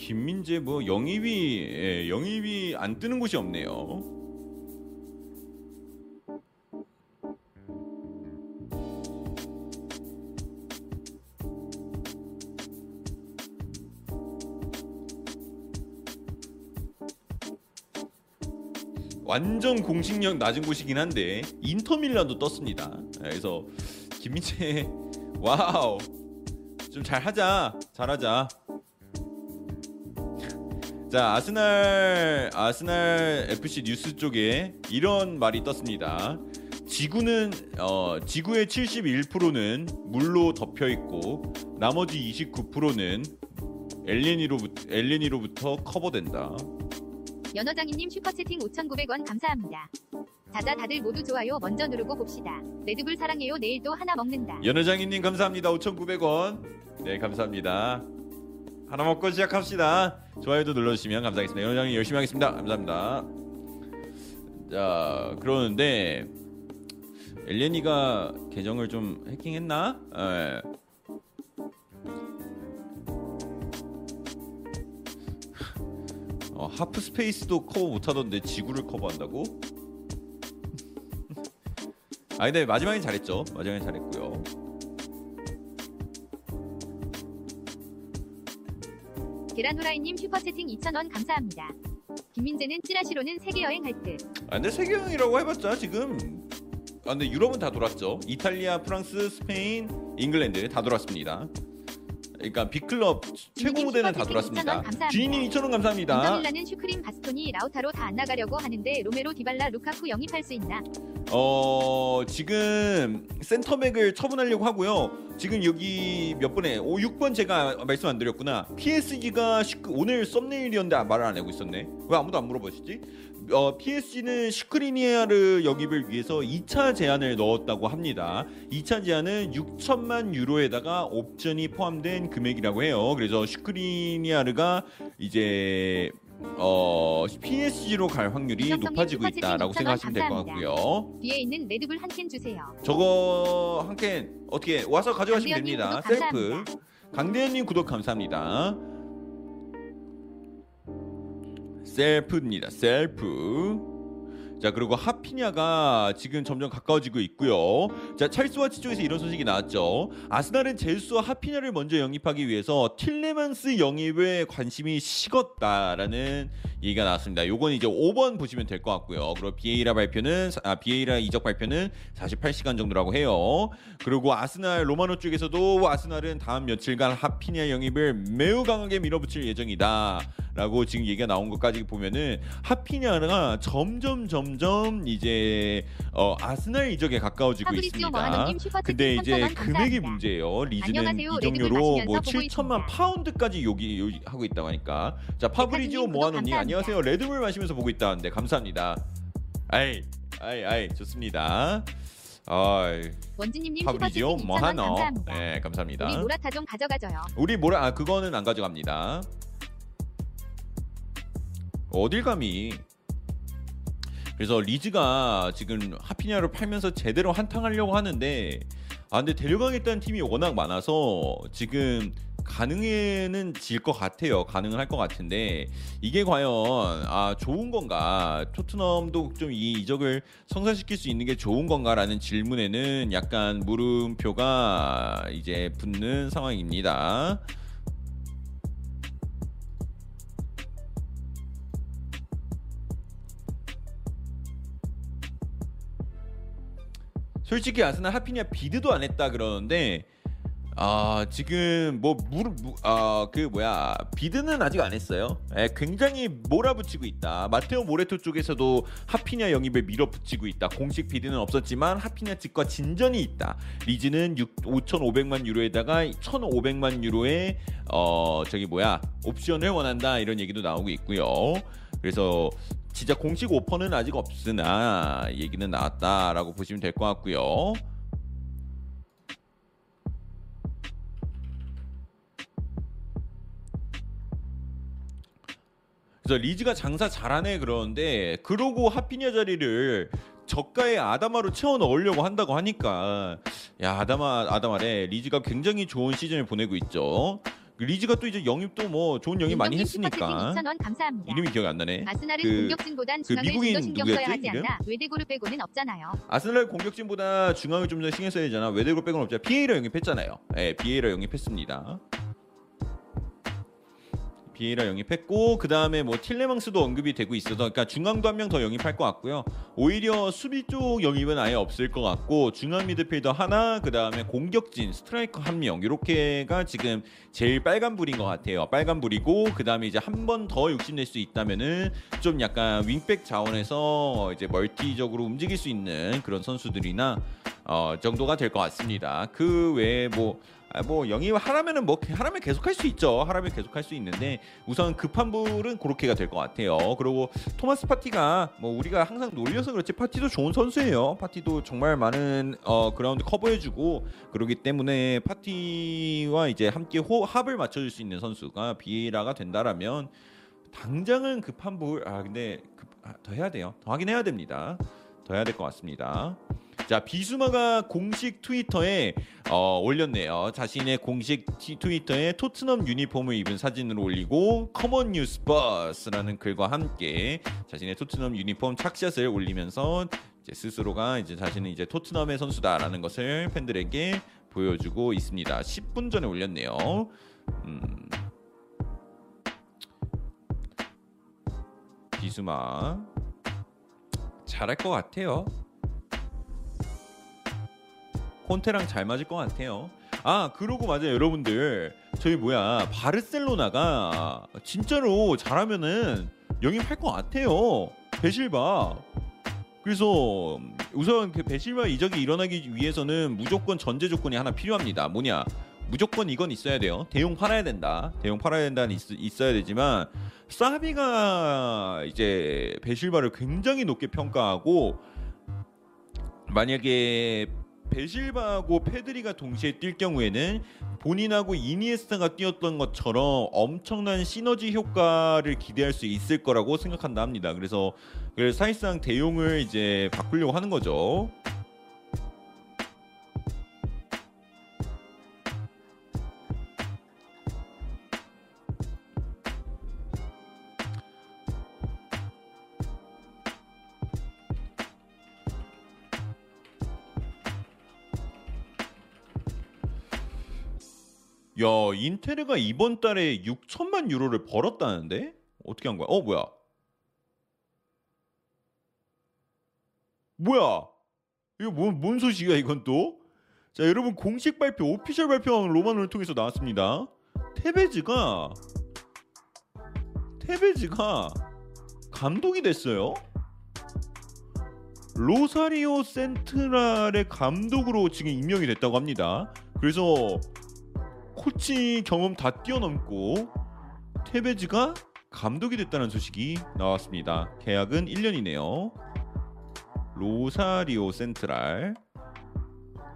김민재 뭐 영입이 예, 영입이 안 뜨는 곳이 없네요. 완전 공식력 낮은 곳이긴 한데 인터밀란도 떴습니다. 그래서 김민재 와우 좀 잘하자 잘하자. 자 아스날 아스날 FC 뉴스 쪽에 이런 말이 떴습니다. 지구는 어, 지구의 71%는 물로 덮여 있고 나머지 29%는 엘레니로부터 엘레니로부터 커버된다. 연어장이님 슈퍼채팅 5,900원 감사합니다. 자자 다들 모두 좋아요 먼저 누르고 봅시다. 레드불 사랑해요 내일 또 하나 먹는다. 연회장님 감사합니다. 5,900원. 네 감사합니다. 하나 먹고 시작합시다. 좋아요도 눌러주시면 감사하겠습니다. 연회장님 열심히 하겠습니다. 감사합니다. 자 그러는데 엘레니가 계정을 좀 해킹했나? 예. 어, 하프 스페이스도 커버 못하던데 지구를 커버한다고? 아 근데 마지막엔 잘했죠. 마지막엔 잘했고요. 계란후라이님 슈퍼채팅 2,000원 감사합니다. 김민재는 찌라시로는 세계 여행 할 듯. 아, 근데 세계여행이라고 해봤자 지금 아 근데 유럽은 다 돌았죠. 이탈리아, 프랑스, 스페인, 잉글랜드 다 돌았습니다. 그러니까 빅클럽 최고 무대는 다 돌았습니다. 2,000원 감사합니다. 준이님 2,000원 감사합니다. 인터밀란은 슈크림 바스토니 라우타로 다 안 나가려고 하는데 로메로 디발라 루카쿠 영입할 수 있나? 어 지금 센터백을 처분하려고 하고요. 지금 여기 몇 번에 오 6번 제가 말씀 안 드렸구나. PSG가 오늘 썸네일이었는데 말을 안 하고 있었네. 왜 아무도 안 물어보시지? 어, PSG는 슈크리니아르 영입을 위해서 2차 제안을 넣었다고 합니다. 2차 제안은 6천만 유로에다가 옵션이 포함된 금액이라고 해요. 그래서 슈크리니아르가 이제 어, PSG로 갈 확률이 높아지고 있다라고 2,000원 생각하시면 될 것. 같고요. 뒤에 있는 레드불 한 캔 주세요. 저거 한 캔 어떻게 와서 가져가시면 됩니다. 셀프. 강대현님 구독 감사합니다. 셀프입니다. 셀프. 자 그리고 하피냐가 지금 점점 가까워지고 있고요. 자 찰스 왓츠 쪽에서 이런 소식이 나왔죠. 아스날은 제주스와 하피냐를 먼저 영입하기 위해서 틸레만스 영입에 관심이 식었다라는 얘기가 나왔습니다. 요건 이제 5번 보시면 될 것 같고요. 그리고 비에이라 발표는 아 비에이라 이적 발표는 48시간 정도라고 해요. 그리고 아스날 로마노 쪽에서도 아스날은 다음 며칠간 하피냐 영입을 매우 강하게 밀어붙일 예정이다라고 지금 얘기가 나온 것까지 보면은 하피냐가 점점 점점 이제 어, 아스날 이적에 가까워지고 파브리지오 있습니다. 근데 이제 3,000원 금액이. 문제예요. 리즈는. 이적료로 뭐 마시면서 보고 7천만 있습니다. 파운드까지 여기 하고 있다고 하니까 자 파브리지오 구독 모아노님 감사합니다. 안녕하세요. 레드불 마시면서 보고 있다는데 감사합니다. 아이 아이 아이 좋습니다. 아이 원진님님 파브리지오 슈퍼채팅 2,000원 모하노. 네 감사합니다. 우리 모라타 좀 가져가줘요. 우리 뭐라 아 그거는 안 가져갑니다. 어딜 감히? 그래서 리즈가 지금 하피냐를 팔면서 제대로 한탕하려고 하는데 아 근데 데려가겠다는 팀이 워낙 많아서 지금 가능에는 질 것 같아요. 가능은 할 것 같은데 이게 과연 아 좋은 건가? 토트넘도 좀 이 이적을 성사시킬 수 있는 게 좋은 건가라는 질문에는 약간 물음표가 이제 붙는 상황입니다. 솔직히 아스날 하피냐 비드도 안 했다 그러는데 아 지금 뭐 무릎 아그 뭐야 비드는 아직 안 했어요. 예, 굉장히 몰아붙이고 있다. 마테오 모레토 쪽에서도 하피냐 영입에 밀어붙이고 있다. 공식 비드는 없었지만 하피냐 측과 진전이 있다. 리즈는 6, 5,500만 유로에다가 1,500만 유로의 어 저기 뭐야 옵션을 원한다 이런 얘기도 나오고 있고요. 그래서 진짜 공식 오퍼는 아직 없으나 얘기는 나왔다라고 보시면 될 것 같고요. 그래서 리즈가 장사 잘하네 그러는데 그러고 하피냐 자리를 저가의 아다마로 채워 넣으려고 한다고 하니까 야 아다마 아다마래 리즈가 굉장히 좋은 시즌을 보내고 있죠. 리즈가 또 이제 영입도 뭐 좋은 영입 많이 했으니까 슈퍼채팅 2,000원 감사합니다. 이름이 기억이 안 나네. 아스날은 그- 공격진보단 그 중앙을 미국인 좀더 신경 써야 누구였지, 하지 이름? 않나? 외대고를 빼고는 없잖아요. 아스날 공격진보다 중앙을 좀 더 신경 써야 되잖아. 외대로 빼곤 없잖아. 비에이라 영입했잖아요. 예, 비에이라 영입했습니다. 비에이라 영입했고 그 다음에 뭐 틸레망스도 언급이 되고 있어서 그러니까 중앙도 한 명 더 영입할 것 같고요. 오히려 수비 쪽 영입은 아예 없을 것 같고 중앙 미드필더 하나 그 다음에 공격진 스트라이커 한 명 이렇게가 지금 제일 빨간불인 것 같아요. 빨간불이고 그 다음에 이제 한 번 더 욕심낼 수 있다면은 좀 약간 윙백 자원에서 이제 멀티적으로 움직일 수 있는 그런 선수들이나 어, 정도가 될 것 같습니다. 그 외에 뭐. 아, 뭐 영입 하라면은 뭐 하라면 계속 할 수 있죠. 하라면 계속 할 수 있는데 우선 급한 불은 그렇게가 될 것 같아요. 그리고 토마스 파티가 뭐 우리가 항상 놀려서 그렇지 파티도 좋은 선수예요. 파티도 정말 많은 어, 그라운드 커버해주고 그러기 때문에 파티와 이제 함께 호, 합을 맞춰줄 수 있는 선수가 비에라가 된다라면 당장은 급한 불. 아 근데 급, 아, 더 해야 돼요. 더 하긴 해야 됩니다. 더 해야 될 것 같습니다. 자 비수마가 공식 트위터에 어, 올렸네요. 자신의 공식 티- 트위터에 토트넘 유니폼을 입은 사진을 올리고 Come on you Spurs라는 글과 함께 자신의 토트넘 유니폼 착샷을 올리면서 이제 스스로가 이제 자신은 이제 토트넘의 선수다라는 것을 팬들에게 보여주고 있습니다. 10분 전에 올렸네요. 음. 비수마 잘할 것 같아요. 콘테랑 잘 맞을 것 같아요. 아 그러고 맞아요 여러분들. 저희 뭐야 바르셀로나가 진짜로 잘하면은 영입할 것 같아요. 베실바. 그래서 우선 그 베실바 이적이 일어나기 위해서는 무조건 전제 조건이 하나 필요합니다. 뭐냐? 무조건 이건 있어야 돼요. 대용 팔아야 된다. 대용 팔아야 된다는 있, 있어야 되지만 사비가 이제 베실바를 굉장히 높게 평가하고 만약에 베실바하고 페드리가 동시에 뛸 경우에는 본인하고 이니에스타가 뛰었던 것처럼 엄청난 시너지 효과를 기대할 수 있을 거라고 생각한다 합니다. 그래서 그래서 사실상 대용을 이제 바꾸려고 하는 거죠. 야 인테르가 이번 달에 6천만 유로를 벌었다는데 어떻게 한 거야? 어 뭐야? 뭐야? 이거 뭔, 뭔 소식이야 이건 또? 자 여러분 공식 발표 오피셜 발표한 로마노를 통해서 나왔습니다. 테베즈가 테베즈가 감독이 됐어요. 로사리오 센트랄의 감독으로 지금 임명이 됐다고 합니다. 그래서 코치 경험 다 뛰어넘고 테베즈가 감독이 됐다는 소식이 나왔습니다. 계약은 1년이네요. 로사리오 센트랄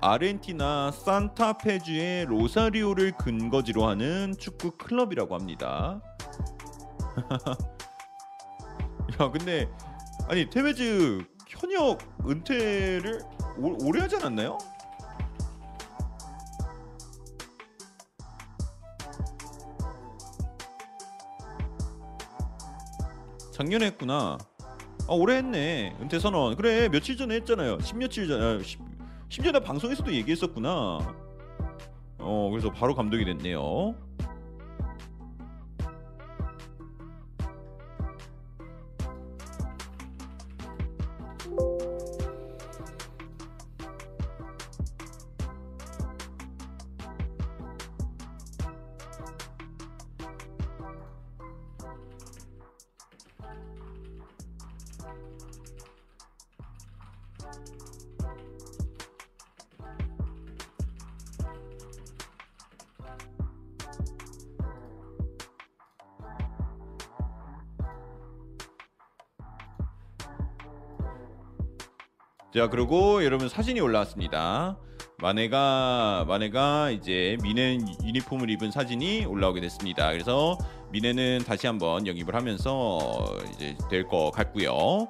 아르헨티나 산타페주의 로사리오를 근거지로 하는 축구 클럽이라고 합니다. 야 근데 아니 테베즈 현역 은퇴를 오, 오래 하지 않았나요? 작년에 했구나. 아 오래 했네. 은퇴 선언. 그래 며칠 전에 했잖아요. 10며칠 전. 아, 10, 심지어 나 방송에서도 얘기했었구나. 어 그래서 바로 감독이 됐네요. 자 그리고 여러분 사진이 올라왔습니다. 마네가 마네가 이제 미네 유니폼을 입은 사진이 올라오게 됐습니다. 그래서 미네는 다시 한번 영입을 하면서 이제 될 것 같고요.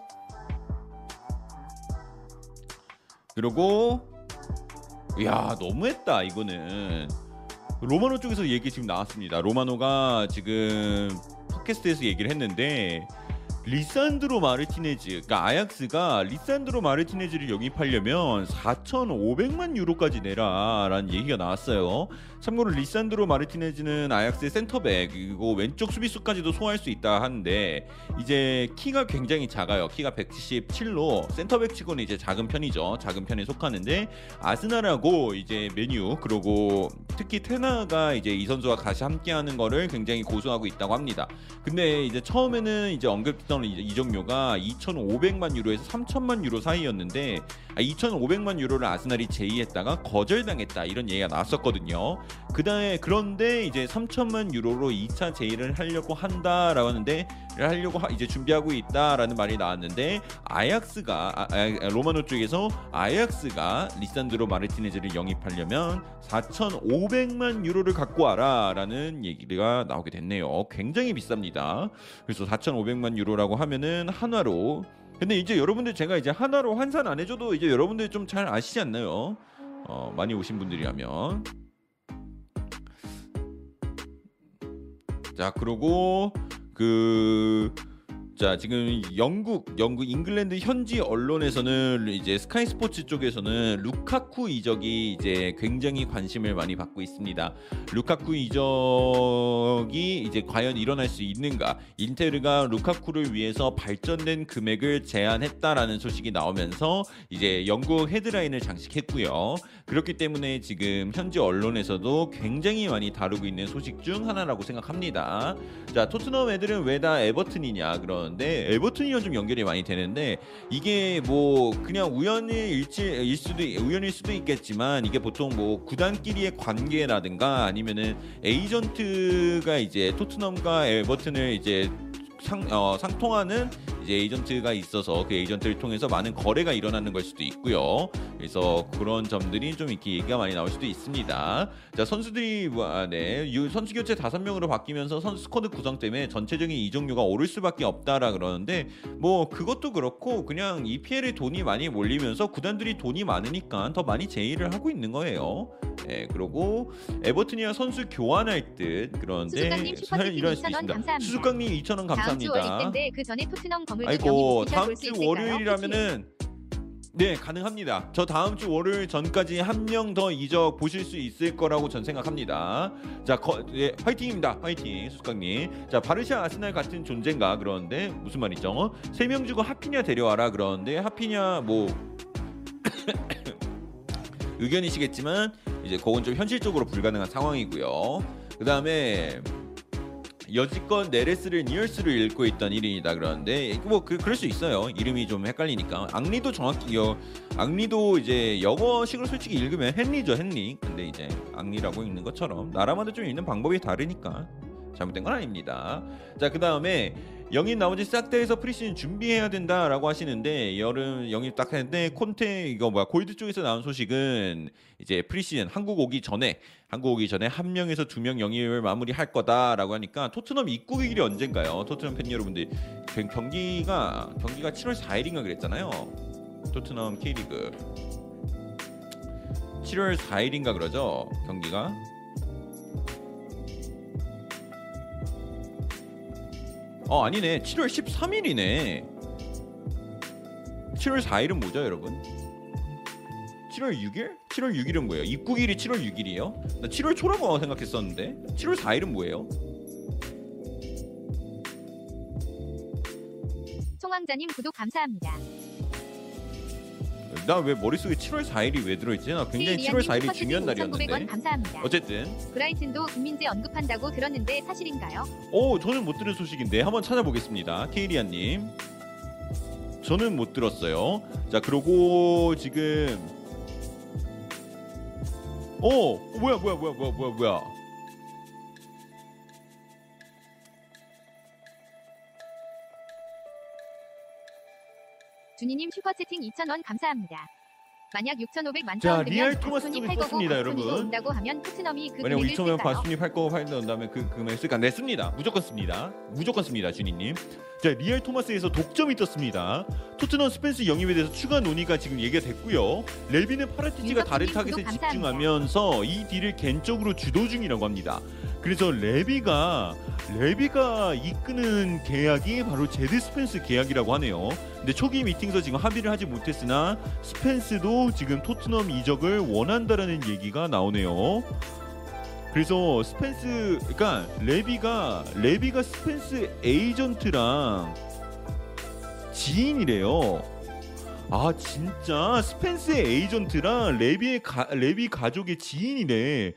그리고 야 너무했다 이거는 로마노 쪽에서 얘기 지금 나왔습니다. 로마노가 지금 팟캐스트에서 얘기를 했는데 리산드로 마르티네즈, 그러니까 아약스가 리산드로 마르티네즈를 영입하려면 4,500만 유로까지 내라라는 얘기가 나왔어요. 참고로 리산드로 마르티네즈는 아약스의 센터백 그리고 왼쪽 수비수까지도 소화할 수 있다 하는데 이제 키가 굉장히 작아요. 키가 177로 센터백 치고는 이제 작은 편이죠. 작은 편에 속하는데 아스날하고 이제 맨유 그리고 특히 텐 하흐가 이제 이 선수와 같이 함께하는 거를 굉장히 고수하고 있다고 합니다. 근데 이제 처음에는 이제 언급했던 이제 이정료가 2,500만 유로에서 3,000만 유로 사이였는데 아, 2,500만 유로를 아스날이 제의했다가 거절당했다 이런 얘기가 나왔었거든요. 그다음에 그런데 이제 3천만 유로로 2차 제의를 하려고 한다라고 하는데 하려고 하, 이제 준비하고 있다라는 말이 나왔는데 아약스가 아, 아, 로마노 쪽에서 아약스가 리산드로 마르티네즈를 영입하려면 4,500만 유로를 갖고 와라라는 얘기가 나오게 됐네요. 굉장히 비쌉니다. 그래서 4,500만 유로라고 하면은 한화로 근데 이제 여러분들 제가 이제 한화로 환산 안 해줘도 이제 여러분들 좀 잘 아시지 않나요? 어, 많이 오신 분들이라면 자 그리고 그 자 지금 영국 영국 잉글랜드 현지 언론에서는 이제 스카이 스포츠 쪽에서는 루카쿠 이적이 이제 굉장히 관심을 많이 받고 있습니다. 루카쿠 이적이 이제 과연 일어날 수 있는가? 인테르가 루카쿠를 위해서 발전된 금액을 제안했다라는 소식이 나오면서 이제 영국 헤드라인을 장식했고요. 그렇기 때문에 지금 현지 언론에서도 굉장히 많이 다루고 있는 소식 중 하나라고 생각합니다. 자 토트넘 애들은 왜 다 에버튼이냐 그 러는데 에버튼이랑 좀 연결이 많이 되는데 이게 뭐 그냥 우연의 일치 일 수도 우연일 수도 있겠지만 이게 보통 뭐 구단끼리의 관계라든가 아니면은 에이전트가 이제 토트넘과 에버튼을 이제 상, 어, 상통하는 이제 에이전트가 있어서 그 에이전트를 통해서 많은 거래가 일어나는 걸 수도 있고요. 그래서 그런 점들이 좀 이렇게 얘기가 많이 나올 수도 있습니다. 자 선수들이 뭐, 아, 네 유- 선수 교체 다섯 명으로 바뀌면서 선수 스쿼드 구성 때문에 전체적인 이적료가 오를 수밖에 없다라 그러는데 뭐 그것도 그렇고 그냥 EPL에 돈이 많이 몰리면서 구단들이 돈이 많으니까 더 많이 제의를 하고 있는 거예요. 네 그리고 에버튼이랑 선수 교환할 듯 그런데 수수깡님 슈퍼채팅 이럴 수도 2,000원 있습니다. 감사합니다. 수수깡님 2천 원 감사합니다. 월요일인데 그 전에 토트넘 건물도 아이고 다음 주? 월요일이라면은 네 가능합니다. 저 다음 주 월요일 전까지 한 명 더 이적 보실 수 있을 거라고 전 생각합니다. 자, 거, 예, 화이팅입니다. 화이팅 수수깡님. 자 바르샤 아스날 같은 존재인가 그러는데 무슨 말이죠? 세명 주고 하피냐 데려와라 그러는데 하피냐 뭐 의견이시겠지만 이제 그건 좀 현실적으로 불가능한 상황이고요. 그 다음에 여지껏 네레스를 니얼스를 읽고 있던 1인이다 그러는데 뭐 그, 그럴 수 있어요. 이름이 좀 헷갈리니까. 앙리도 정확히 여 앙리도 이제 영어식으로 솔직히 읽으면 헨리죠 헨리. 근데 이제 앙리라고 읽는 것처럼 나라마다 좀 읽는 방법이 다르니까 잘못된 건 아닙니다. 자 그 다음에 영입 나머지 싹 다 해서 프리시즌 준비해야 된다라고 하시는데 여름 영입 딱 했는데 콘테 이거 뭐야 골드 쪽에서 나온 소식은 이제 프리시즌 한국 오기 전에 한국 오기 전에 한 명에서 두 명 영입을 마무리할 거다라고 하니까 토트넘 입국의 길이 언젠가요? 토트넘 팬 여러분들 경- 경기가 경기가 7월 4일인가 그랬잖아요. 토트넘 K리그. 7월 4일인가 그러죠? 경기가? 어 아니네. 7월 13일이네. 7월 4일은 뭐죠 여러분 7월 6일? 7월 6일은 뭐예요? 입국일이 7월 6일이에요? 나 7월 초라고 생각했었는데 7월 4일은 뭐예요? 총왕자님 구독 감사합니다. 나 왜 머릿속에 7월 4일이 왜 들어있지? 나 굉장히 7월 4일이 중요한 5,900원 날이었는데 감사합니다. 어쨌든 브라이튼도 김민재 언급한다고 들었는데 사실인가요? 오 저는 못 들은 소식인데 한번 찾아보겠습니다 케이리아님 저는 못 들었어요 자 그러고 지금 어 뭐야 뭐야 뭐야 뭐야 뭐야 뭐야 준이님 슈퍼채팅 2,000원 감사합니다. 만약 6,500만 자, 파운드면 리얼 토마스 좀팔 거고 박순이도 여러분. 온다고 하면 토트넘이 그 만약 금액을 2천만 쓸까요? 바순위 팔거 팔던 다음에 그 금액 쓸까? 네 씁니다. 무조건 씁니다. 무조건 씁니다, 준이님. 자 리얼 토마스에서 독점이 떴습니다. 토트넘 스펜스 영입에 대해서 추가 논의가 지금 얘기가 됐고요. 레비는 파라티지가 다른 타겟에. 집중하면서 이 딜을 개인적으로 주도 중이라고 합니다. 그래서 레비가 레비가 이끄는 계약이 바로 제드 스펜스 계약이라고 하네요. 근데 초기 미팅에서 지금 합의를 하지 못했으나 스펜스도 지금 토트넘 이적을 원한다라는 얘기가 나오네요. 그래서 스펜스 그러니까 레비가 레비가 스펜스 에이전트랑 지인이래요. 아 진짜 스펜스의 에이전트랑 레비의 가, 레비 가족의 지인이래.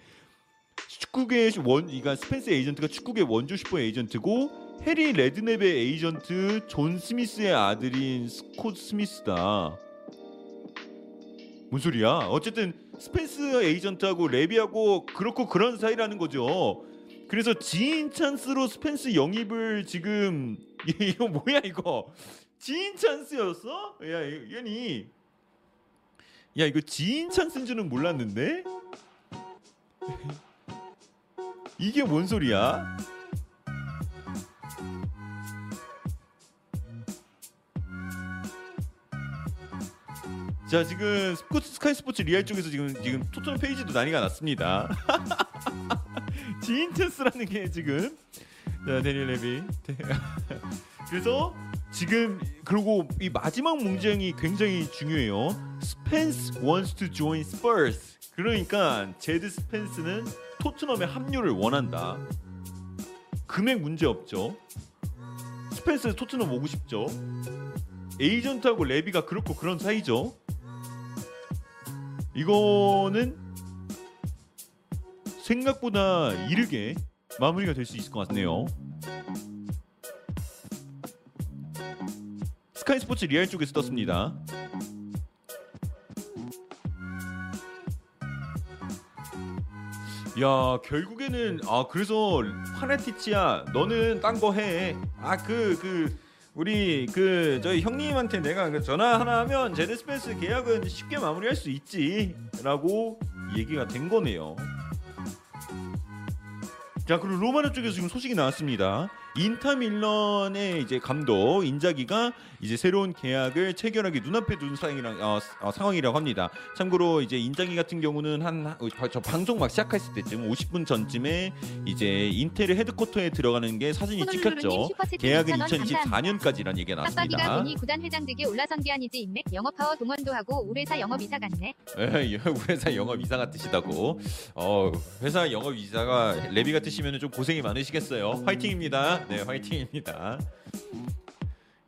축구계 원 그러니까 스펜스 에이전트가 축구계 원조 슈퍼 에이전트고 해리 레드냅의 에이전트 존 스미스의 아들인 스콧 스미스다. 뭔 소리야? 어쨌든 스펜스 에이전트하고 레비하고 그렇고 그런 사이라는 거죠. 그래서 지인 찬스로 스펜스 영입을 지금 이거 뭐야 이거 지인 찬스였어? 야 아니 야 이거 지인 찬스인 줄은 몰랐는데 이게 뭔 소리야? 자 지금 스포츠 스카이 스포츠 리얼 쪽에서 지금 지금 토트넘 페이지도 난리가 났습니다. 지인 찬스라는 게 지금 자 데니엘 레비 그래서 지금 그리고 이 마지막 문장이 굉장히 중요해요. 스펜스 wants to join Spurs. 그러니까 제드 스펜스는 토트넘에 합류를 원한다. 금액 문제 없죠. 스펜스 토트넘 오고 싶죠. 에이전트하고 레비가 그렇고 그런 사이죠. 이거는 생각보다 이르게 마무리가 될 수 있을 것 같네요. 스카이 스포츠 리얼 쪽에서 떴습니다. 야 결국에는 아 그래서 파라티치야 너는 딴 거 해. 아 그 그 우리 그 저희 형님한테 내가 그 전화 하나 하면 제드 스펜스 계약은 쉽게 마무리할 수 있지라고 얘기가 된 거네요. 자 그리고 로마노 쪽에서 지금 소식이 나왔습니다. 인터 밀런의 이제 감독 인자기가 이제 새로운 계약을 체결하기 눈앞에 둔 상황이랑 어, 어, 상황이라고 합니다. 참고로 이제 인자기 같은 경우는 한 저 방송 막 시작했을 때쯤 50분 전쯤에 이제 인텔 헤드쿼터에 들어가는 게 사진이 찍혔죠. 계약은 2,000원 감사합니다. 2024년까지라는 얘기가 빡빡이가 나왔습니다. 보니 구단 회장직에 올라선 게 아니지 인맥 영업파워 동원도 하고 우리 회사 영업 이사 갔네. 에, 우리 회사 영업 이사가 뜨시다고. 어, 회사 영업 이사가 레비 같으시면 좀 고생이 많으시겠어요. 화이팅입니다. 네, 화이팅입니다.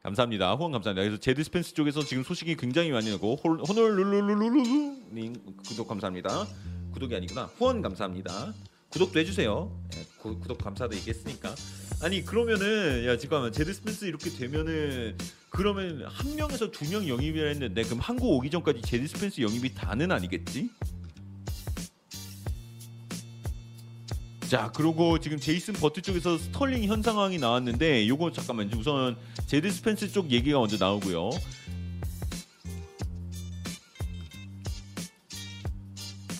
감사합니다. 후원 감사합니다. 그래서 제드 스펜스 쪽에서 지금 소식이 굉장히 많이 나고 홀- 호놀룰룰룰룰루님 구독 감사합니다. 구독이 아니구나. 후원 감사합니다. 구독도 해주세요. 네, 구, 구독 감사도 있겠으니까. 아니 그러면은 야 잠깐만 제드 스펜스 이렇게 되면은 그러면 한 명에서 두 명 영입을 했는데 그럼 한국 오기 전까지 제드 스펜스 영입이 다는 아니겠지? 자 그리고 지금 제이슨 버트 쪽에서 스털링 현 상황이 나왔는데 요거 잠깐만 우선 제드 스펜스 쪽 얘기가 먼저 나오고요.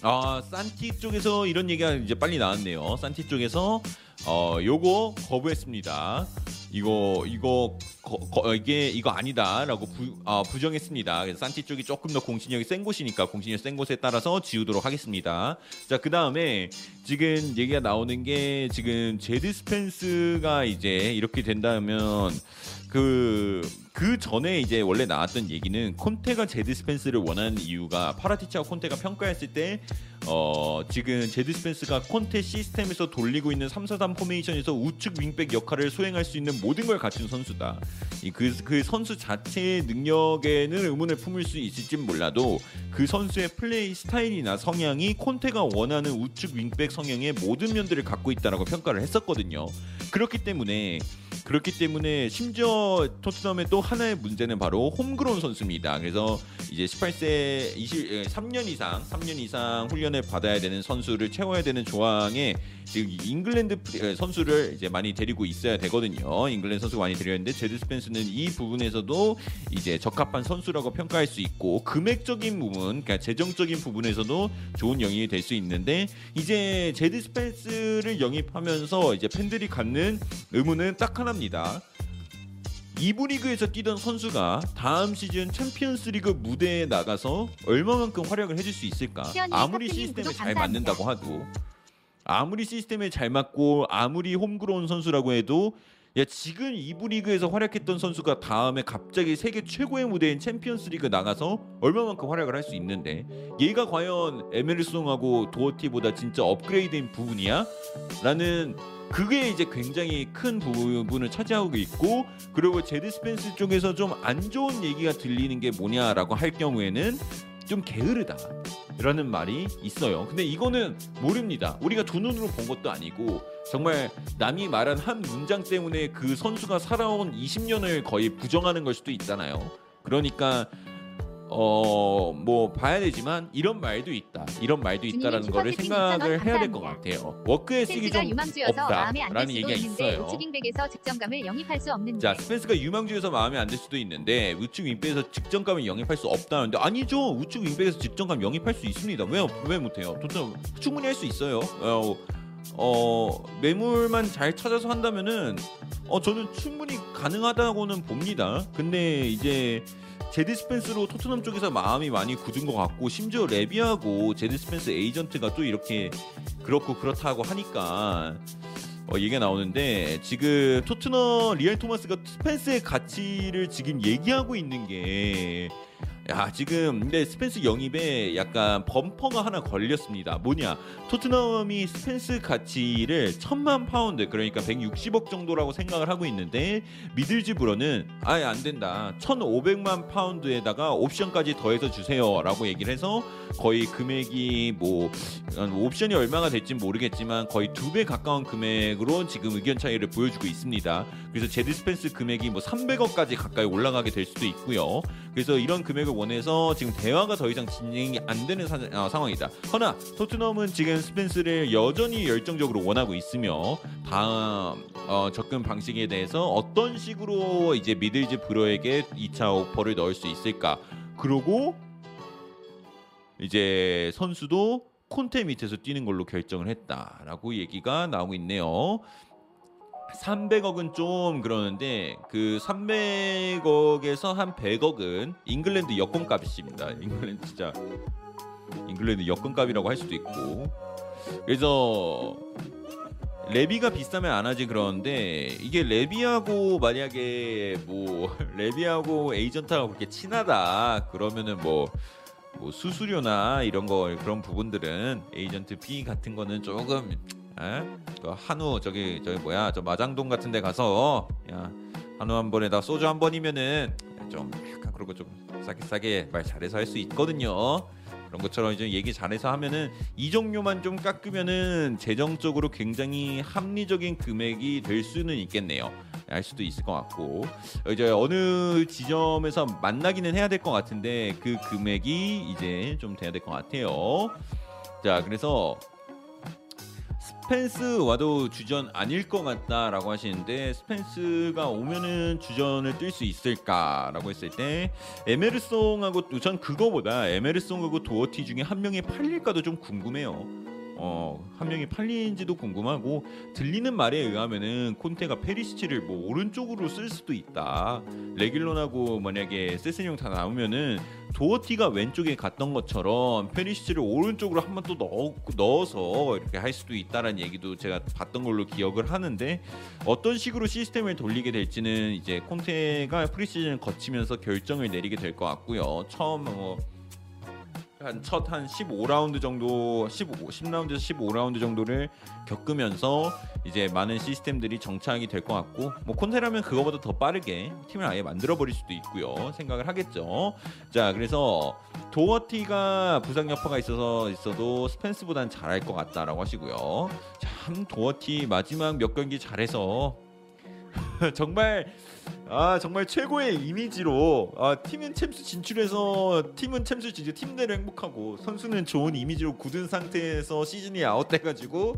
아 산티 쪽에서 이런 얘기가 이제 빨리 나왔네요. 산티 쪽에서 어 요거 거부했습니다. 이거 이거 거, 거- 이게 이거 아니다라고 부, 아, 부정했습니다. 그래서 산티 쪽이 조금 더 공신력이 센 곳이니까 공신력 센 곳에 따라서 지우도록 하겠습니다. 자 그 다음에 지금 얘기가 나오는 게 지금 제드 스펜스가 이제 이렇게 된다면 그, 그 전에 이제 원래 나왔던 얘기는 콘테가 제드 스펜스를 원하는 이유가 파라티치와 콘테가 평가했을 때 어, 지금 제드 스펜스가 콘테 시스템에서 돌리고 있는 343 포메이션에서 우측 윙백 역할을 수행할 수 있는 모든 걸 갖춘 선수다. 이 그, 그 선수 자체의 능력에는 의문을 품을 수 있을진 몰라도 그 선수의 플레이 스타일이나 성향이 콘테가 원하는 우측 윙백 성향의 모든 면들을 갖고 있다라고 평가를 했었거든요. 그렇기 때문에 그렇기 때문에 심지어 토트넘의 또 하나의 문제는 바로 homegrown 선수입니다. 그래서 이제 18세 20, 3년 이상 3년 이상 훈련을 받아야 되는 선수를 채워야 되는 조항에 지금 잉글랜드 선수를 이제 많이 데리고 있어야 되거든요. 잉글랜드 선수가 많이 데려야 되는데 제드 스펜스는 이 부분에서도 이제 적합한 선수라고 평가할 수 있고 금액적인 부분, 그러니까 재정적인 부분에서도 좋은 영입이 될 수 있는데 이제 제드 스펜스를 영입하면서 이제 팬들이 갖는 의문은 딱 하나입니다. 이부 리그에서 뛰던 선수가 다음 시즌 챔피언스리그 무대에 나가서 얼마만큼 활약을 해줄 수 있을까? 아무리 시스템에 잘. 맞는다고 하도 아무리 시스템에 잘 맞고 아무리 홈그로운 선수라고 해도 야 지금 이부 리그에서 활약했던 선수가 다음에 갑자기 세계 최고의 무대인 챔피언스리그 나가서 얼마만큼 활약을 할 수 있는데 얘가 과연 에메르송하고 도어티보다 진짜 업그레이드인 부분이야? 라는 그게 이제 굉장히 큰 부분을 차지하고 있고 그리고 제드 스펜스 쪽에서 좀 안 좋은 얘기가 들리는 게 뭐냐라고 할 경우에는 좀 게으르다. 라는 말이 있어요. 근데 이거는 모릅니다. 우리가 두 눈으로 본 것도 아니고 정말 남이 말한 한 문장 때문에 그 선수가 살아온 20년을 거의 부정하는 걸 수도 있잖아요. 그러니까 어 뭐 봐야 되지만 이런 말도 있다. 이런 말도 있다라는 거를 생각을 2,000원 해야 될 것. 같아요. 워크 에식이 스펜스가 좀 없다라는 얘기가 있어요. 우측윙백에서 즉전감을 영입할 수 없는데 자 스펜스가 유망주에서 마음에 안 들 수도 있는데 우측 윙백에서 즉전감을 영입할 수 없다는데 아니죠 우측 윙백에서 즉전감 영입할 수 있습니다 왜 왜 못해요 도대체 충분히 할 수 있어요 어, 어 매물만 잘 찾아서 한다면은 어 저는 충분히 가능하다고는 봅니다 근데 이제 제드 스펜스로 토트넘 쪽에서 마음이 많이 굳은 것 같고 심지어 레비하고 제드 스펜스 에이전트가 또 이렇게 그렇고 그렇다고 하니까 어, 얘기가 나오는데 지금 토트넘 리얼 토마스가 스펜스의 가치를 지금 얘기하고 있는 게 야, 지금 근데 스펜스 영입에 약간 범퍼가 하나 걸렸습니다. 뭐냐? 토트넘이 스펜스 가치를 천만 파운드 그러니까 160억 정도라고 생각을 하고 있는데 미들즈브로는 아예 안 된다. 1,500만 파운드에다가 옵션까지 더해서 주세요라고 얘기를 해서 거의 금액이 뭐 옵션이 얼마가 될지 모르겠지만 거의 두 배 가까운 금액으로 지금 의견 차이를 보여주고 있습니다. 그래서 제드 스펜스 금액이 뭐 300억까지 가까이 올라가게 될 수도 있고요. 그래서 이런 금액을 원해서 지금 대화가 더 이상 진행이 안 되는 사, 어, 상황이다. 허나 토트넘은 지금 스펜스를 여전히 열정적으로 원하고 있으며 다음 어, 접근 방식에 대해서 어떤 식으로 이제 미들즈브로에게 2차 오퍼를 넣을 수 있을까? 그러고 이제 선수도 콘테 밑에서 뛰는 걸로 결정을 했다라고 얘기가 나오고 있네요. 300억은 좀 그러는데 그 300억에서 한 100억은 잉글랜드 여권값입니다. 잉글랜드 진짜 잉글랜드 여권값이라고 할 수도 있고 그래서 레비가 비싸면 안 하지 그러는데 이게 레비하고 만약에 뭐 레비하고 에이전트하고 그렇게 친하다 그러면은 뭐, 뭐 수수료나 이런 거 그런 부분들은 에이전트 피 같은 거는 조금 에? 그 한우 저기 저기 뭐야 저 마장동 같은 데 가서 야 한우 한 번에다 소주 한 번이면은 좀 약간 그런 거좀 싸게 싸게 말 잘해서 할 수 있거든요. 그런 것처럼 이제 얘기 잘해서 하면은 이 종류만 좀 깎으면은 재정적으로 굉장히 합리적인 금액이 될 수는 있겠네요. 알 수도 있을 것 같고 이제 어느 지점에서 만나기는 해야 될 것 같은데 그 금액이 이제 좀 돼야 될 것 같아요. 자 그래서 스펜스 와도 주전 아닐 것 같다라고 하시는데 스펜스가 오면은 주전을 뛸 수 있을까라고 했을 때 에메르송하고 우선 그거보다 에메르송하고 도어티 중에 한 명이 팔릴까도 좀 궁금해요. 어, 한 명이 팔리는지도 궁금하고 들리는 말에 의하면은 콘테가 페리시치를 뭐 오른쪽으로 쓸 수도 있다. 레길론하고 만약에 세세뇽 다 나오면은 도어티가 왼쪽에 갔던 것처럼 페리시치를 오른쪽으로 한 번 또 넣어, 넣어서 이렇게 할 수도 있다라는 얘기도 제가 봤던 걸로 기억을 하는데 어떤 식으로 시스템을 돌리게 될지는 이제 콘테가 프리시즌을 거치면서 결정을 내리게 될 것 같고요. 처음 뭐 한첫한 15라운드 정도 15 10라운드에서 15라운드 정도를 겪으면서 이제 많은 시스템들이 정착이 될 것 같고 뭐 콘테라면 그거보다 더 빠르게 팀을 아예 만들어 버릴 수도 있고요. 생각을 하겠죠. 자 그래서 도어티가 부상 여파가 있어서 있어도 스펜스보단 잘할 것 같다라고 하시고요. 참 도어티 마지막 몇 경기 잘해서 정말 아 정말 최고의 이미지로 아 팀은 챔스 진출해서 팀은 챔스 진출 팀대로 행복하고 선수는 좋은 이미지로 굳은 상태에서 시즌이 아웃돼가지고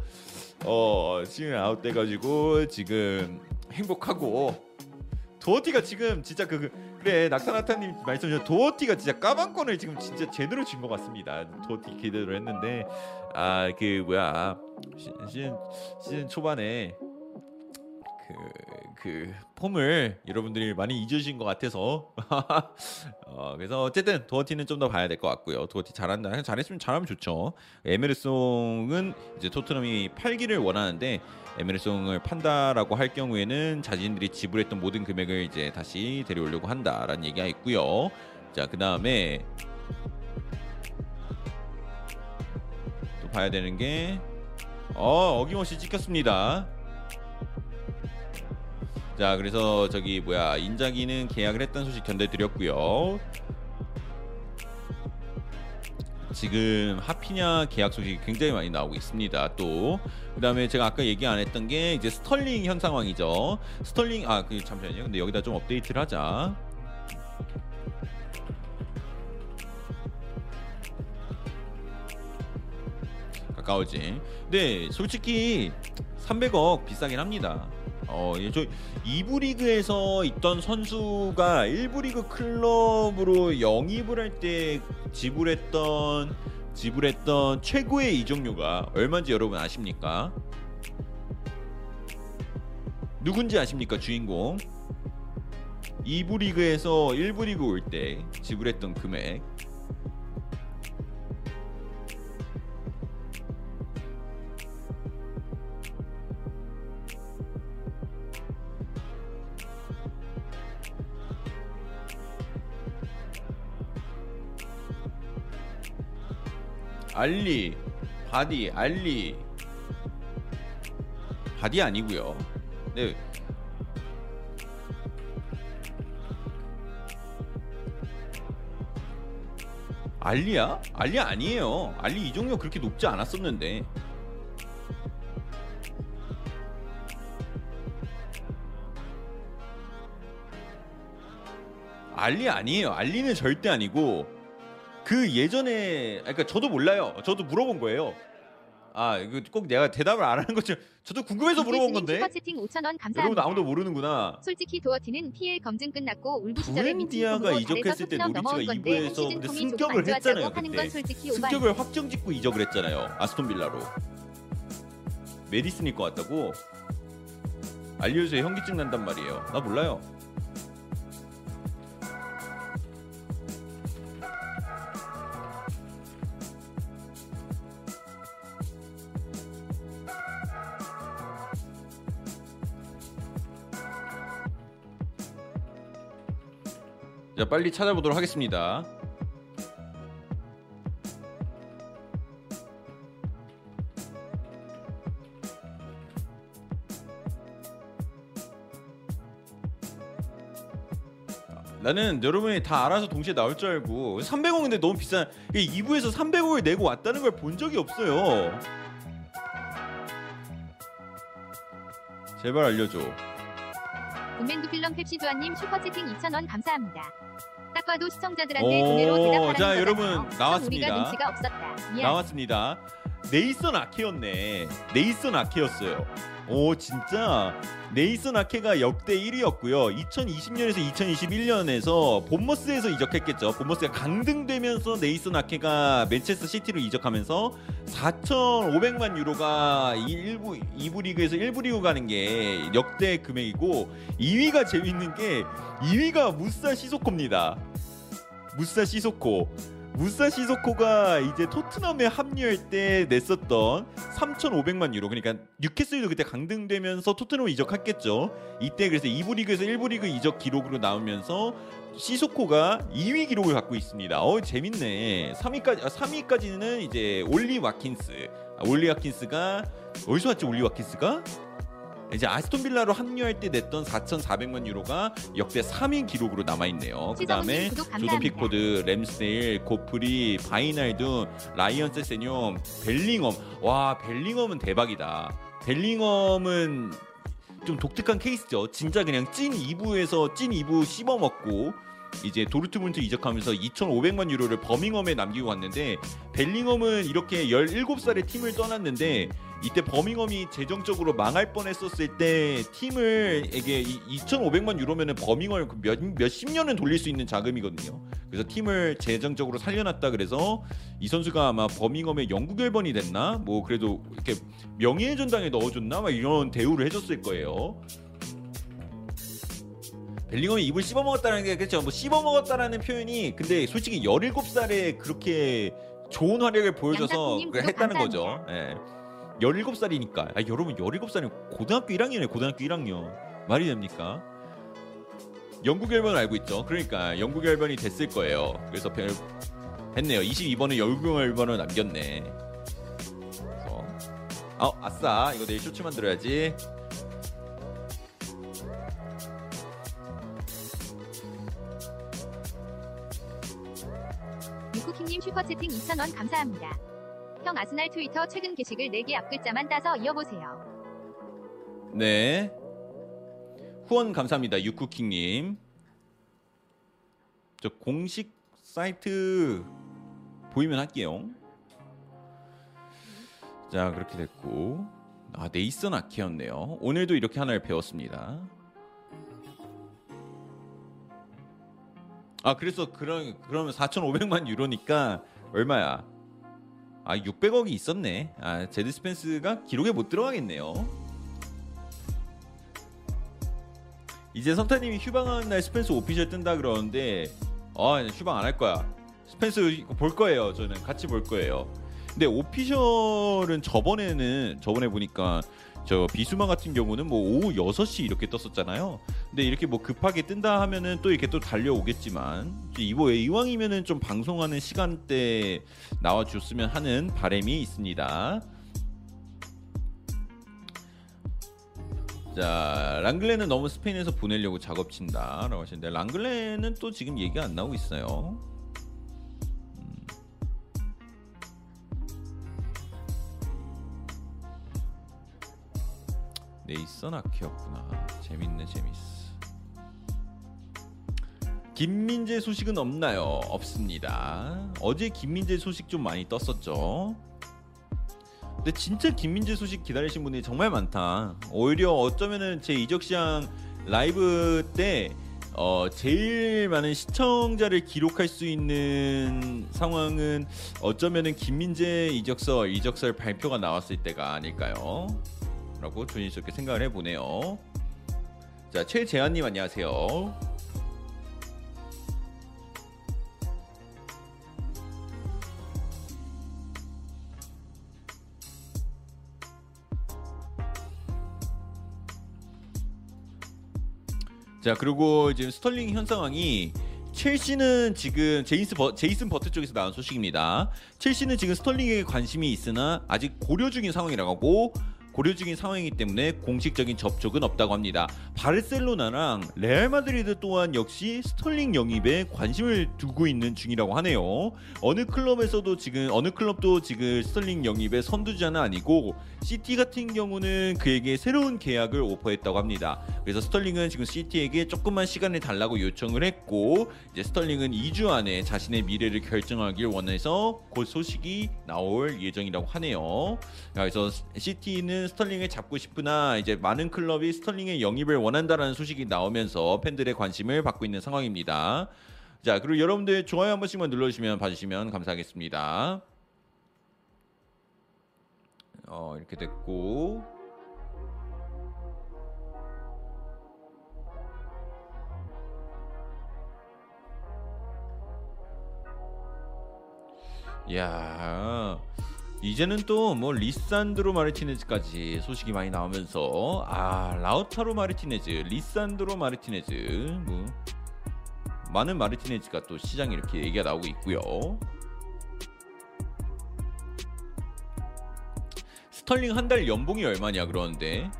어 시즌 아웃돼가지고 지금 행복하고 도어티가 지금 진짜 그 그래 낙타나타님 말씀하신 도어티가 진짜 까방권을 지금 진짜 제대로 쥔것 같습니다. 도어티 기대로 했는데 아 그 뭐야 시- 시즌 시즌 초반에 그, 그 폼을 여러분들이 많이 잊으신 것 같아서 어, 그래서 어쨌든 도어티는 좀 더 봐야 될 것 같고요. 도어티 잘한다. 잘했으면 잘하면 좋죠. 에메르송은 이제 토트넘이 팔기를 원하는데 에메르송을 판다라고 할 경우에는 자신들이 지불했던 모든 금액을 이제 다시 데려오려고 한다라는 얘기가 있고요. 자, 그 다음에 또 봐야 되는 게 어, 어김없이 찍혔습니다. 자 그래서 저기 뭐야 인자기는 계약을 했던 소식 전해드렸고요. 지금 하피냐 계약 소식이 굉장히 많이 나오고 있습니다 또. 그다음에 제가 아까 얘기 안 했던 게 이제 스털링 현 상황이죠. 스털링 아 그 잠시만요. 근데 여기다 좀 업데이트를 하자. 가까워지. 근데 솔직히 300억 비싸긴 합니다 어, 예, 저 2부 리그에서 있던 선수가 1부 리그 클럽으로 영입을 할 때 지불했던 지불했던 최고의 이적료가 얼마인지 여러분 아십니까? 누군지 아십니까 주인공? 2부 리그에서 1부 리그 올 때 지불했던 금액 알리 바디 알리 바디 아니고요. 네. 알리야? 알리 아니에요. 알리 이적료 그렇게 높지 않았었는데. 알리 아니에요. 알리는 절대 아니고 그 예전에 아니, 그러니까 저도 몰라요. 저도 물어본 거예요. 아 이거 꼭 내가 대답을 안 하는 거죠. 저도 궁금해서 물어본 건데. 슈퍼채팅 5,000원 여러분 감사합니다. 아무도 모르는구나. 솔직히 도어티는 PL 검증 끝났고 울부 시절에 부엔디아가 이적했을 때 노리치가 건데 한 2부에서 시즌 근데 승격을 했잖아요, 하는 그때. 건 솔직히 오바. 승격을 확정 짓고 이적을 했잖아요. 아스톤 빌라로. 메디슨일 것 같다고. 알려주세요. 현기증 난단 말이에요. 나 몰라요. 자 빨리 찾아보도록 하겠습니다. 나는 여러분이 다 알아서 동시에 나올 줄 알고 300원 근데 너무 비싼 2부에서 300원을 내고 왔다는 걸 본 적이 없어요. 제발 알려줘. 본맨두 필름 펩시주아님 슈퍼채팅 2,000원 감사합니다. 딱 봐도 시청자들한테 오, 돈으로 대답하는 자. 여러분, 참 나왔습니다. 우리가 눈치가 없었다. 미안. 나왔습니다. 네이선 아케였네. 네이선 아케였어요. 오 진짜 네이선 아케가 역대 1위였고요. 2020년에서 2021년에서 본머스에서 이적했겠죠. 본머스가 강등되면서 네이선 아케가 맨체스터 시티로 이적하면서 4,500만 유로가 1부 2부 리그에서 1부 리그 가는 게 역대 금액이고 2위가 재밌는 게 2위가 무사 시소코입니다. 무사 시소코. 무사 시소코가 이제 토트넘에 합류할 때 냈었던 3,500만 유로 그러니까 뉴캐슬도 그때 강등되면서 토트넘 이적했겠죠. 이때 그래서 2부 리그에서 1부 리그 이적 기록으로 나오면서 시소코가 2위 기록을 갖고 있습니다. 어 재밌네. 3위까지 아, 3위까지는 이제 올리 와킨스. 아, 올리 와킨스가 어디서 왔지 올리 와킨스가? 이제 아스톤 빌라로 합류할 때 냈던 4,400만 유로가 역대 3위 기록으로 남아 있네요. 그다음에 조던. 픽포드, 램스데일, 고프리, 바이날둠, 라이언 세세뇽, 벨링엄. 와 벨링엄은 대박이다. 벨링엄은 좀 독특한 케이스죠. 진짜 그냥 찐 2부에서 찐 2부 씹어 먹고 이제 도르트문트 이적하면서 2,500만 유로를 버밍엄에 남기고 갔는데 벨링엄은 이렇게 17살에 팀을 떠났는데 이때 버밍엄이 재정적으로 망할 뻔했었을 때 팀을 이게 2,500만 유로면은 버밍엄을 그몇 몇십 년은 돌릴 수 있는 자금이거든요. 그래서 팀을 재정적으로 살려놨다 그래서 이 선수가 아마 버밍엄의 영구 결번이 됐나? 뭐 그래도 이렇게 명예의 전당에 넣어줬나? 막 이런 대우를 해줬을 거예요. 벨링엄이 입을 씹어먹었다는 게 그렇죠. 뭐 씹어먹었다라는 표현이 근데 솔직히 17살에 그렇게 좋은 활약을 보여줘서 그걸 했다는 거죠. 예. 17살이니까. 아, 여러분 17살이면 고등학교 1학년이에요. 고등학교 1학년. 말이 됩니까? 영구 결번을 알고 있죠. 그러니까 영구 결번이 됐을 거예요. 그래서 별 했네요. 22번은 영구 결번을 남겼네. 그래서 어, 아싸. 이거 내일 쇼츠 만들어야지. 님 슈퍼채팅 2,000원 감사합니다. 형 아스날 트위터 최근 게시글 4개 앞글자만 따서 이어보세요. 네. 후원 감사합니다. 유쿠킹님. 저 공식 사이트 보이면 할게요. 자 그렇게 됐고 아 네이선 아키였네요. 오늘도 이렇게 하나를 배웠습니다. 아 그래서 그런 그러면 4,500만 유로니까 얼마야? 아 600억이 있었네. 아 제드 스펜스가 기록에 못 들어가겠네요. 이제 성타님이 휴방하는 날 스펜스 official 뜬다 그러는데 아 휴방 안 할 거야. 스펜스 볼 거예요. 저는 같이 볼 거예요. 근데 official은 저번에는 저번에 보니까 저 비수마 같은 경우는 뭐 오후 6시 이렇게 떴었잖아요. 근데 이렇게 뭐 급하게 뜬다 하면은 또 이렇게 또 달려오겠지만 이거 이왕이면은 좀 방송하는 시간대 나와 줬으면 하는 바람이 있습니다. 자, 랑글레는 너무 스페인에서 보내려고 작업친다라고 하시는데 랑글레는 또 지금 얘기가 안 나오고 있어요. 네이선 아키였구나. 재밌네, 재밌어. 김민재 소식은 없나요? 없습니다. 어제 김민재 소식 좀 많이 떴었죠. 근데 진짜 김민재 소식 기다리신 분이 정말 많다. 오히려 어쩌면은 제 이적 시장 라이브 때 어, 제일 많은 시청자를 기록할 수 있는 상황은 어쩌면은 김민재 이적설 이적설 발표가 나왔을 때가 아닐까요? 라고 조심스럽게 생각을 해보네요. 자 최재한님 안녕하세요. 자 그리고 지금 스털링 현 상황이 첼시는 지금 제이스 버, 제이슨 버트 쪽에서 나온 소식입니다. 첼시는 지금 스털링에 관심이 있으나 아직 고려 중인 상황이라고 하고 고려 중인 상황이기 때문에 공식적인 접촉은 없다고 합니다. 바르셀로나랑 레알 마드리드 또한 역시 스털링 영입에 관심을 두고 있는 중이라고 하네요. 어느 클럽에서도 지금 어느 클럽도 지금 스털링 영입의 선두주자는 아니고 시티 같은 경우는 그에게 새로운 계약을 오퍼했다고 합니다. 그래서 스털링은 지금 시티에게 조금만 시간을 달라고 요청을 했고 이제 스털링은 2주 안에 자신의 미래를 결정하길 원해서 곧 소식이 나올 예정이라고 하네요. 그래서 시티는 스털링을 잡고 싶으나 이제 많은 클럽이 스털링의 영입을 원 한다라는 소식이 나오면서 팬들의 관심을 받고 있는 상황입니다. 자, 그리고 여러분들 좋아요 한 번씩만 눌러주시면 봐주시면 감사하겠습니다. 어, 이렇게 됐고. 야 이제는 또 뭐 리산드로 마르티네즈까지 소식이 많이 나오면서 아 라우타로 마르티네즈, 리산드로 마르티네즈 뭐 많은 마르티네즈가 또 시장에 이렇게 얘기가 나오고 있고요. 스털링 한 달 연봉이 얼마냐 그러는데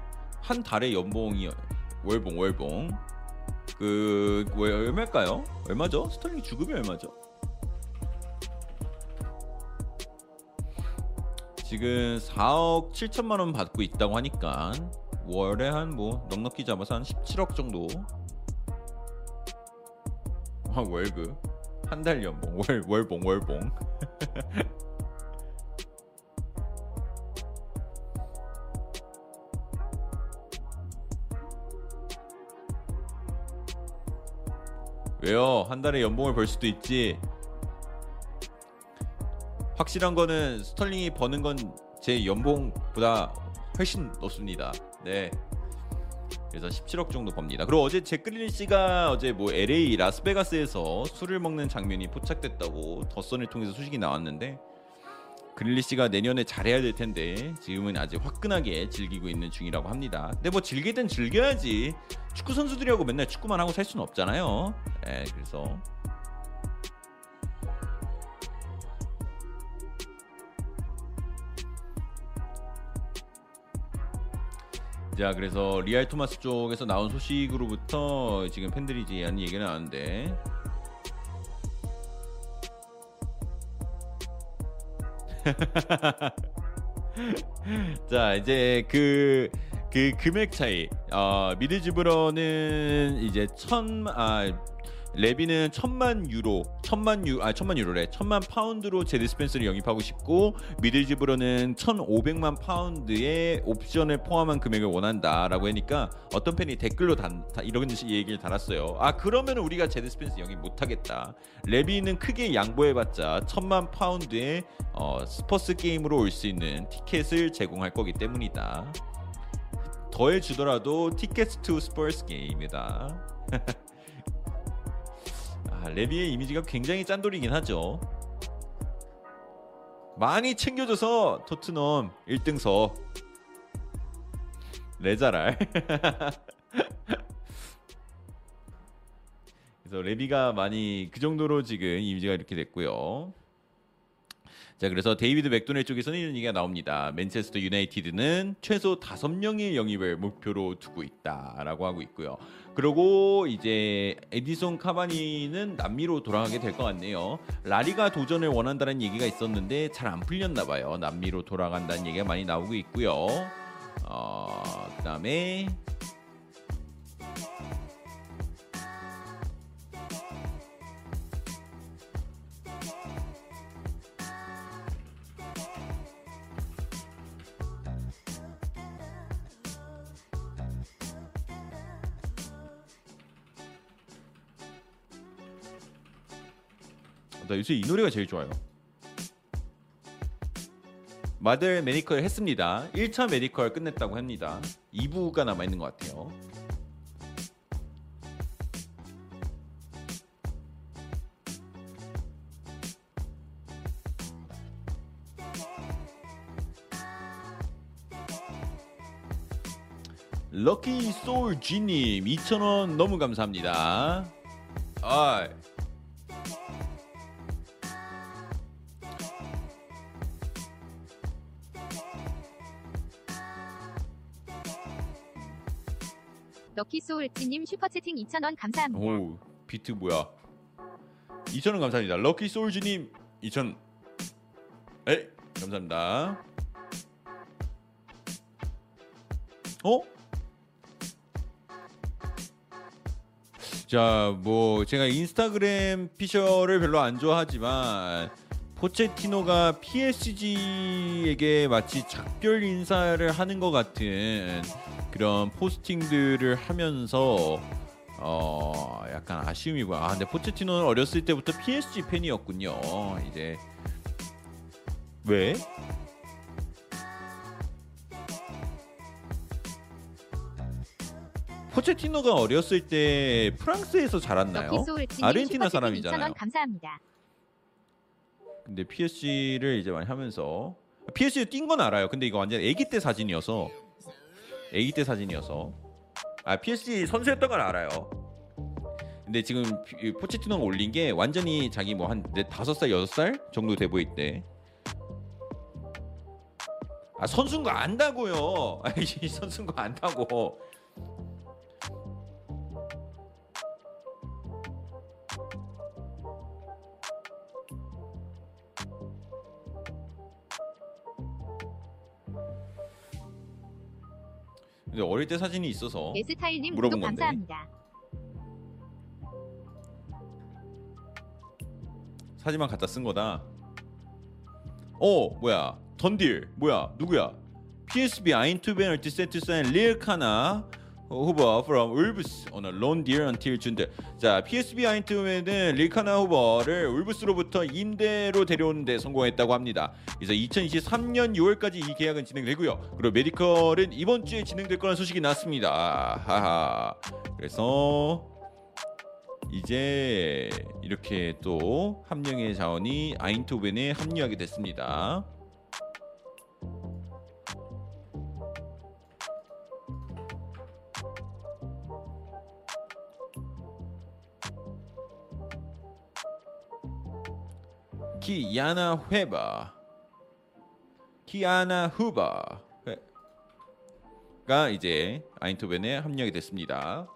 한 달에 연봉이 월봉 월봉 그 왜, 얼마일까요? 얼마죠? 스털링 주급이 얼마죠? 지금 4억 7천만 원 받고 있다고 하니까 월에 한 뭐 넉넉히 잡아서 한 17억 정도 아 월급 한 달 연봉 월 월봉 월봉 왜요? 한 달에 연봉을 벌 수도 있지. 확실한 거는 스털링이 버는 건 제 연봉보다 훨씬 높습니다. 네. 그래서 17억 정도 법니다. 그리고 어제 제크릴리 씨가 어제 뭐 LA 라스베가스에서 술을 먹는 장면이 포착됐다고 더선을 통해서 소식이 나왔는데 그릴리 씨가 내년에 잘해야 될 텐데 지금은 아직 화끈하게 즐기고 있는 중이라고 합니다. 근데 뭐땐 즐겨야지. 축구 선수들이하고 맨날 축구만 하고 살 수는 없잖아요. 네, 그래서 자 그래서 리알 토마스 쪽에서 나온 소식으로부터 지금 팬들이 이제 하는 얘기가 나왔는데. 자 이제 그, 그 금액 차이. 어, 미들즈브러는 이제 천아 레비는 천만 유로, 천만 유, 아 천만 유로래, 천만 파운드로 제드 스펜스를 영입하고 싶고 미들즈브로는 천오백만 파운드의 옵션을 포함한 금액을 원한다라고 하니까 어떤 팬이 댓글로 단, 다 이런 얘기를 달았어요. 아 그러면 우리가 제드 스펜스 영입 못하겠다. 레비는 크게 양보해봤자 천만 파운드의 어, 스퍼스 게임으로 올 수 있는 티켓을 제공할 거기 때문이다. 더해주더라도 ticket to Spurs game이다. 아, 레비의 이미지가 굉장히 짠돌이긴 하죠. 많이 챙겨줘서 토트넘 1등석 레자랄 그래서 레비가 많이 그 정도로 지금 이미지가 이렇게 됐고요. 자 그래서 데이비드 맥도넬 쪽에서는 이런 얘기가 나옵니다. 맨체스터 유나이티드는 최소 5명의 영입을 목표로 두고 있다라고 하고 있고요. 그리고 이제 에디손 카바니는 남미로 돌아가게 될 것 같네요. 라리가 도전을 원한다는 얘기가 있었는데 잘 안 풀렸나 봐요. 남미로 돌아간다는 얘기가 많이 나오고 있고요. 어, 그다음에 나 요새 이 노래가 제일 좋아요. 마들 medical 했습니다. 1차 medical 끝냈다고 합니다. 2부가 남아 있는 것 같아요. 럭키 소울 G님 2,000원 너무 감사합니다. 아, 럭키소울찌님 슈퍼채팅 2,000원 감사합니다. 오 비트 뭐야? 2,000원 감사합니다. 럭키 소울즈님 2,000. 에 감사합니다. 어? 자, 뭐 제가 인스타그램 피셔를 별로 안 좋아하지만 포체티노가 PSG에게 마치 작별 인사를 하는 것 같은 그런 포스팅들을 하면서 어 약간 아쉬움이 보여. 아 근데 포체티노는 어렸을 때부터 PSG 팬이었군요. 이제 왜? 포체티노가 어렸을 때 프랑스에서 자랐나요? 아르헨티나 사람이잖아요. 2,000원 감사합니다. 근데 PSG를 이제 많이 하면서 PSG 뛴 건 알아요. 근데 이거 완전 아기 때 사진이어서 아기 때 사진이어서 아 PSG 선수였던 건 알아요. 근데 지금 피- 포체티노가 올린 게 완전히 자기 뭐 한 다섯 살 여섯 살 정도 돼 보일 때. 아 선수인 거 안다고요. 선수인 거 안다고. 근데 어릴 때 사진이 있어서 에스타일님 물어본 구독 건데. 감사합니다. 사진만 갖다 쓴 거다. 어 뭐야 던딜 뭐야 누구야? PSB 아인투벤을 디세트 사인 릴카나 후보 from 울브스 loan deal until June. 자 PSB 아인투벤은 릴카나 후보를 울브스로부터 임대로 데려오는데 성공했다고 합니다. 그래서 2023년 6월까지 이 계약은 진행되고요. 그리고 메디컬은 이번 주에 진행될 거라는 소식이 났습니다. 하하. 그래서 이제 이렇게 또 함령의 자원이 아인토벤에 합류하게 됐습니다. 키야나 회바. 키아나 후바. 가 이제 아인토벤에 합류하게 됐습니다.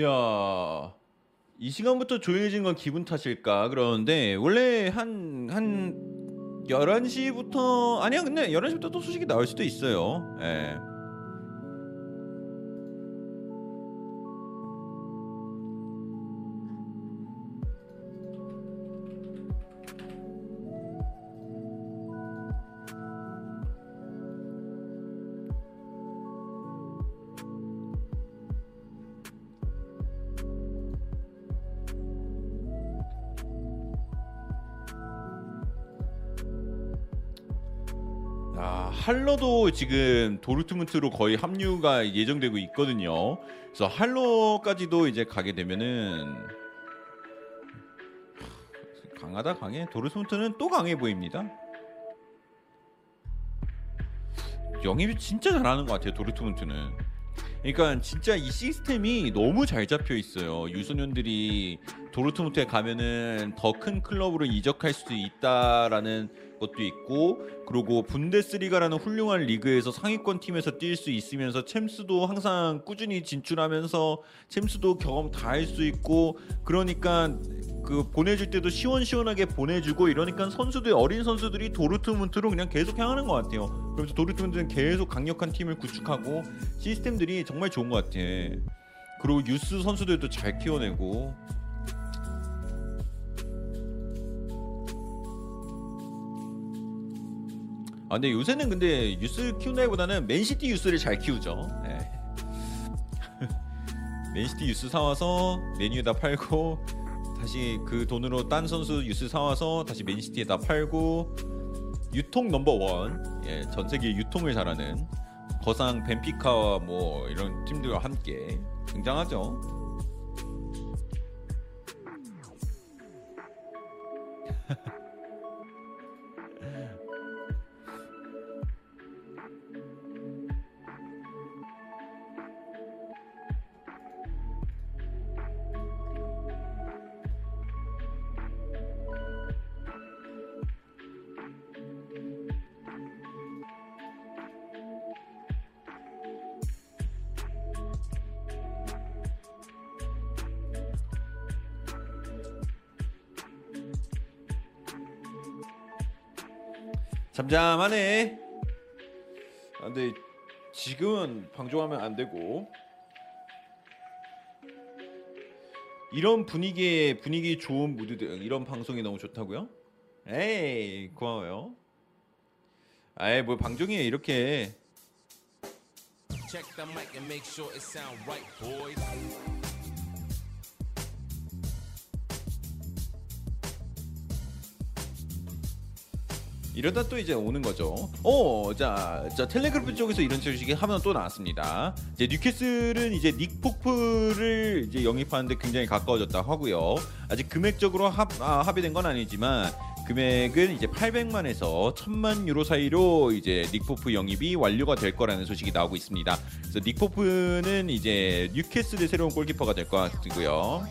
이야 이 시간부터 조용해진 건 기분 탓일까 그러는데 원래 한한 11시부터 아니야 근데 11시부터 또 소식이 나올 수도 있어요. 예. 할러도 지금 도르트문트로 거의 합류가 예정되고 있거든요. 그래서 할러까지도 이제 가게 되면은 하, 강하다 강해. 도르트문트는 또 강해 보입니다. 영입이 진짜 잘하는 것 같아요. 도르트문트는. 그러니까 진짜 이 시스템이 너무 잘 잡혀 있어요. 유소년들이 도르트문트에 가면은 더 큰 클럽으로 이적할 수도 있다라는 것도 있고 그리고 분데스리가라는 훌륭한 리그에서 상위권 팀에서 뛸 수 있으면서 챔스도 항상 꾸준히 진출하면서 챔스도 경험 다 할 수 있고 그러니까 그 보내줄 때도 시원시원하게 보내주고 이러니까 선수들 어린 선수들이 도르트문트로 그냥 계속 향하는 것 같아요. 그러면서 도르트문트는 계속 강력한 팀을 구축하고 시스템들이 정말 좋은 것 같아. 그리고 유스 선수들도 잘 키워내고 아 근데 요새는 근데 유스 키운다기보다는 맨시티 youth를 잘 키우죠. 예. 맨시티 유스 사와서 맨유에다 팔고 다시 그 돈으로 딴 선수 유스 사와서 다시 맨시티에다 팔고 유통 number one, 예, 전 세계 유통을 잘하는 거상 벤피카와 뭐 이런 팀들과 함께 굉장하죠. 잠잠하네. 아, 근데 지금은 방종하면 안 되고 이런 분위기에 분위기 좋은 무드들 이런 방송이 너무 좋다고요? 에이 고마워요. 아이 뭐 방종이에 이렇게 이러다 또 이제 오는 거죠. 어, 자, 자 텔레그래프 쪽에서 이런 소식이 하면 또 나왔습니다. 이제 뉴캐슬은 이제 닉 포프를 이제 영입하는데 굉장히 가까워졌다 하고요. 아직 금액적으로 합, 아, 합의된 건 아니지만 금액은 이제 800만에서 1000만 유로 사이로 이제 닉 포프 영입이 완료가 될 거라는 소식이 나오고 있습니다. 그래서 닉 포프는 이제 뉴캐슬의 새로운 골키퍼가 될 것 같고요.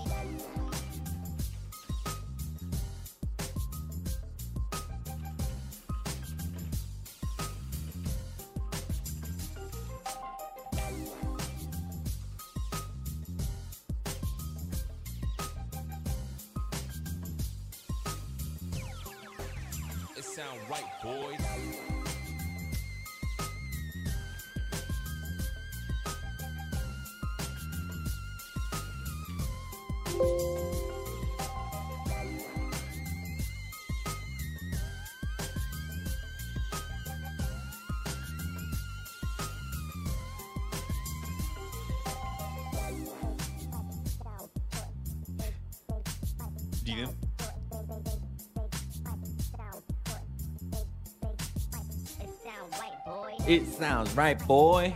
Sounds right, boy.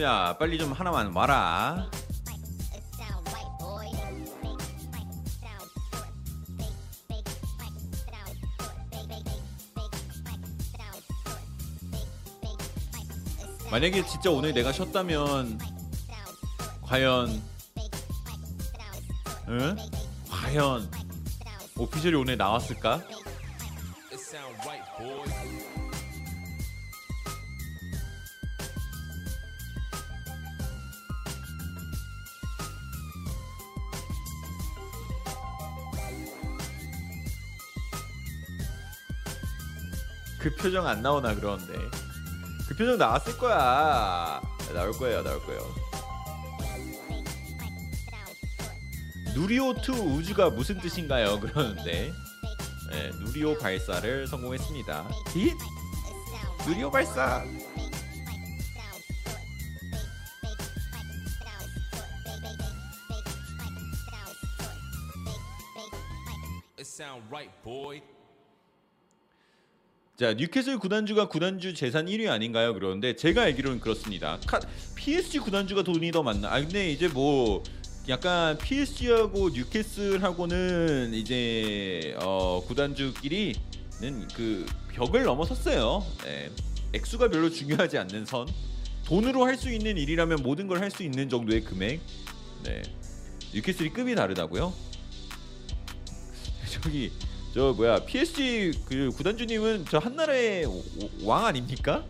야, 빨리 좀 하나만 와라. 만약에 진짜 오늘 내가 쉬었다면 과연 응? 과연 오피셜이 오늘 나왔을까? boy. 그 표정 안 나오나 그러는데. 그 표정 나왔을 거야. 나올 거예요 나올 거예요. 누리오2 우주가 무슨 뜻인가요? 그러는데. 네, 누리호 발사를 성공했습니다 힛 누리호 발사 It sound right, boy. 자 뉴캐슬 구단주가 구단주 재산 1위 아닌가요? 그러는데 제가 알기로는 그렇습니다. 카, PSG 구단주가 돈이 더 많나? 아 근데 이제 뭐 약간 PSG하고 뉴캐슬하고는 이제 어, 구단주끼리는 그 벽을 넘어섰어요. 네. 액수가 별로 중요하지 않는 선. 돈으로 할 수 있는 일이라면 모든 걸 할 수 있는 정도의 금액. 네. 뉴캐슬이 급이 다르다고요? 저기 저 뭐야 PSG 그 구단주님은 저 한나라의 왕 아닙니까?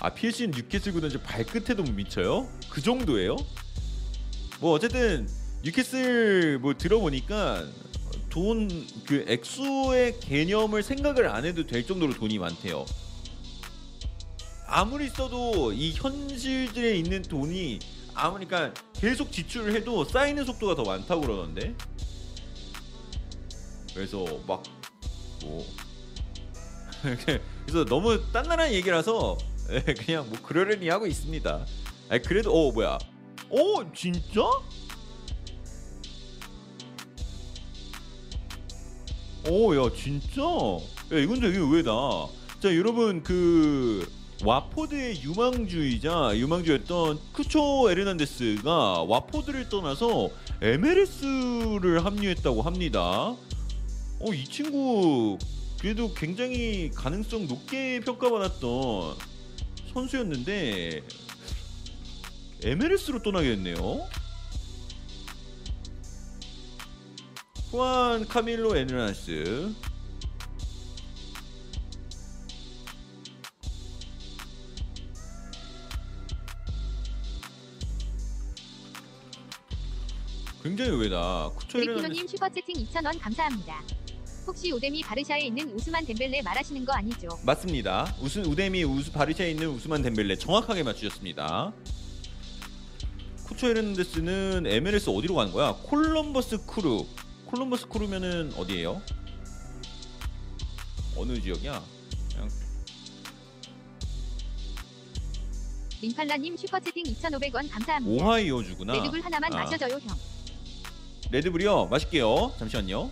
아 PSG는 뉴캐슬 구단주 발끝에도 못 미쳐요? 그 정도예요? 뭐 어쨌든 뉴캐슬 뭐 들어보니까 돈 그 액수의 개념을 생각을 안 해도 될 정도로 돈이 많대요. 아무리 써도 이 현실들에 있는 돈이 아무리 그러니까 계속 지출을 해도 쌓이는 속도가 더 많다고 그러던데. 그래서 막 뭐 그래서 너무 딴딴한 얘기라서 예, 그냥 뭐 그러려니 하고 있습니다. 아 그래도 어 뭐야? 어 진짜? 오야 진짜? 야 이건 되게 의외다. 자 여러분 그 와포드의 유망주이자 유망주였던 쿠초 에르난데스가 와포드를 떠나서 MLS를 합류했다고 합니다. 어 이 친구 그래도 굉장히 가능성 높게 평가받았던 선수였는데 MLS로 떠나게 됐네요. 후안 카밀로 에르난스 굉장히 의외다. 쿠초 에르난스 리키노님 슈퍼채팅 2,000원 감사합니다. 혹시 오데미 바르샤에 있는 우스만 덴벨레 말하시는 거 아니죠? 맞습니다. 우스 우데미 우스 바르샤에 있는 우스만 덴벨레 정확하게 맞추셨습니다. 쿠초 에르난데스는 MLS 어디로 가는 거야? 콜럼버스 크루. 콜럼버스 크루면은 어디예요? 어느 지역이야? 그냥 링팔라님 슈퍼채팅 2,500원 감사합니다. 오하이오주구나. 레드불 하나만 아. 마셔줘요 형. 레드불이요. 맛있게요. 잠시만요.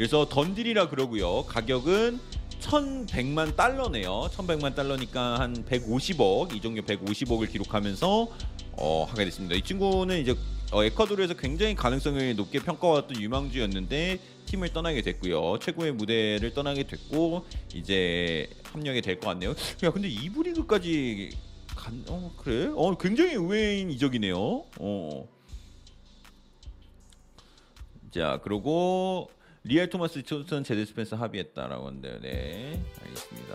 그래서 던딜이라 그러고요. 가격은 1,100만 달러네요. 1,100만 달러니까 한 150억 이 정도 150억을 기록하면서 어, 하게 됐습니다. 이 친구는 이제 어, 에콰도르에서 굉장히 가능성을 높게 평가받았던 유망주였는데 팀을 떠나게 됐고요. 최고의 무대를 떠나게 됐고 이제 합류하게 될것 같네요. 야 근데 이부 리그까지 간, 어 그래? 어 굉장히 의외인 이적이네요. 어. 자 그리고 리알 토마스 존슨 제드 스펜서 합의했다라고 하는데요. 네 알겠습니다.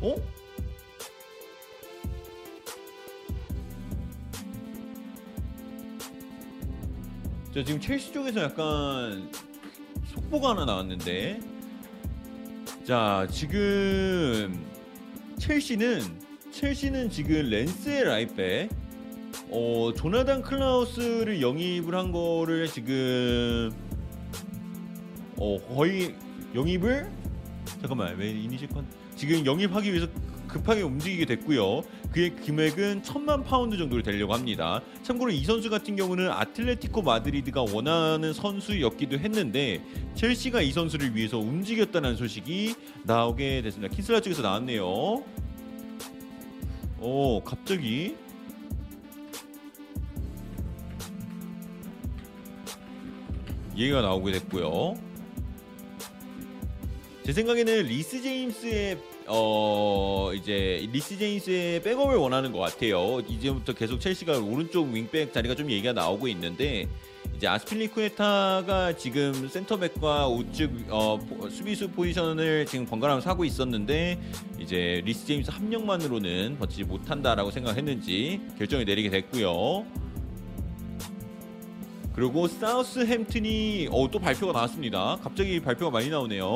어? 자 지금 첼시 쪽에서 약간 속보가 하나 나왔는데 자 지금 첼시는 첼시는 지금 렌스의 right back 어 조나단 클라우스를 영입을 한 거를 지금 어 거의 영입을 잠깐만 왜 initial con 지금 영입하기 위해서 급하게 움직이게 됐고요. 그의 금액은 천만 파운드 정도로 되려고 합니다. 참고로 이 선수 같은 경우는 아틀레티코 마드리드가 원하는 선수였기도 했는데 첼시가 이 선수를 위해서 움직였다는 소식이 나오게 됐습니다. 키슬라 쪽에서 나왔네요. 어 갑자기 얘기가 나오게 됐고요. 제 생각에는 리스 제임스의 어 이제 리스 제임스의 백업을 원하는 것 같아요. 이제부터 계속 첼시가 오른쪽 윙백 자리가 좀 얘기가 나오고 있는데 이제 아스필리쿠에타가 지금 센터백과 우측 어, 포- 수비수 포지션을 지금 번갈아가면서 하고 있었는데 이제 리스 제임스 합력만으로는 버티지 못한다라고 생각했는지 결정을 내리게 됐고요. 그리고 사우스 햄튼이 어, 또 발표가 나왔습니다. 갑자기 발표가 많이 나오네요.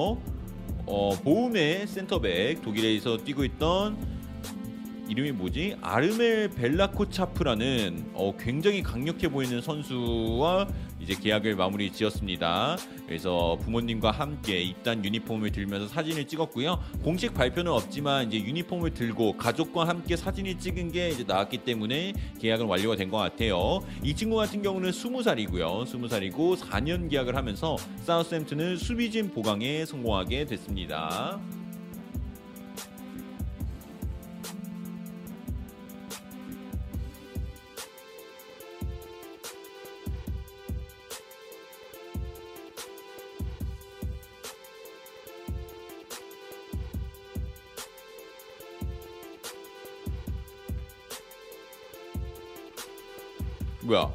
어, 보훔의 센터백 독일에서 뛰고 있던 이름이 뭐지? 아르멜 벨라코차프라는 어, 굉장히 강력해 보이는 선수와 이제 계약을 마무리 지었습니다. 그래서 부모님과 함께 입단 유니폼을 들면서 사진을 찍었고요. 공식 발표는 없지만 이제 유니폼을 들고 가족과 함께 사진을 찍은 게 이제 나왔기 때문에 계약은 완료가 된 것 같아요. 이 친구 같은 경우는 20살이고요. 20살이고 4년 계약을 하면서 사우스햄튼은 수비진 보강에 성공하게 됐습니다. 뭐야?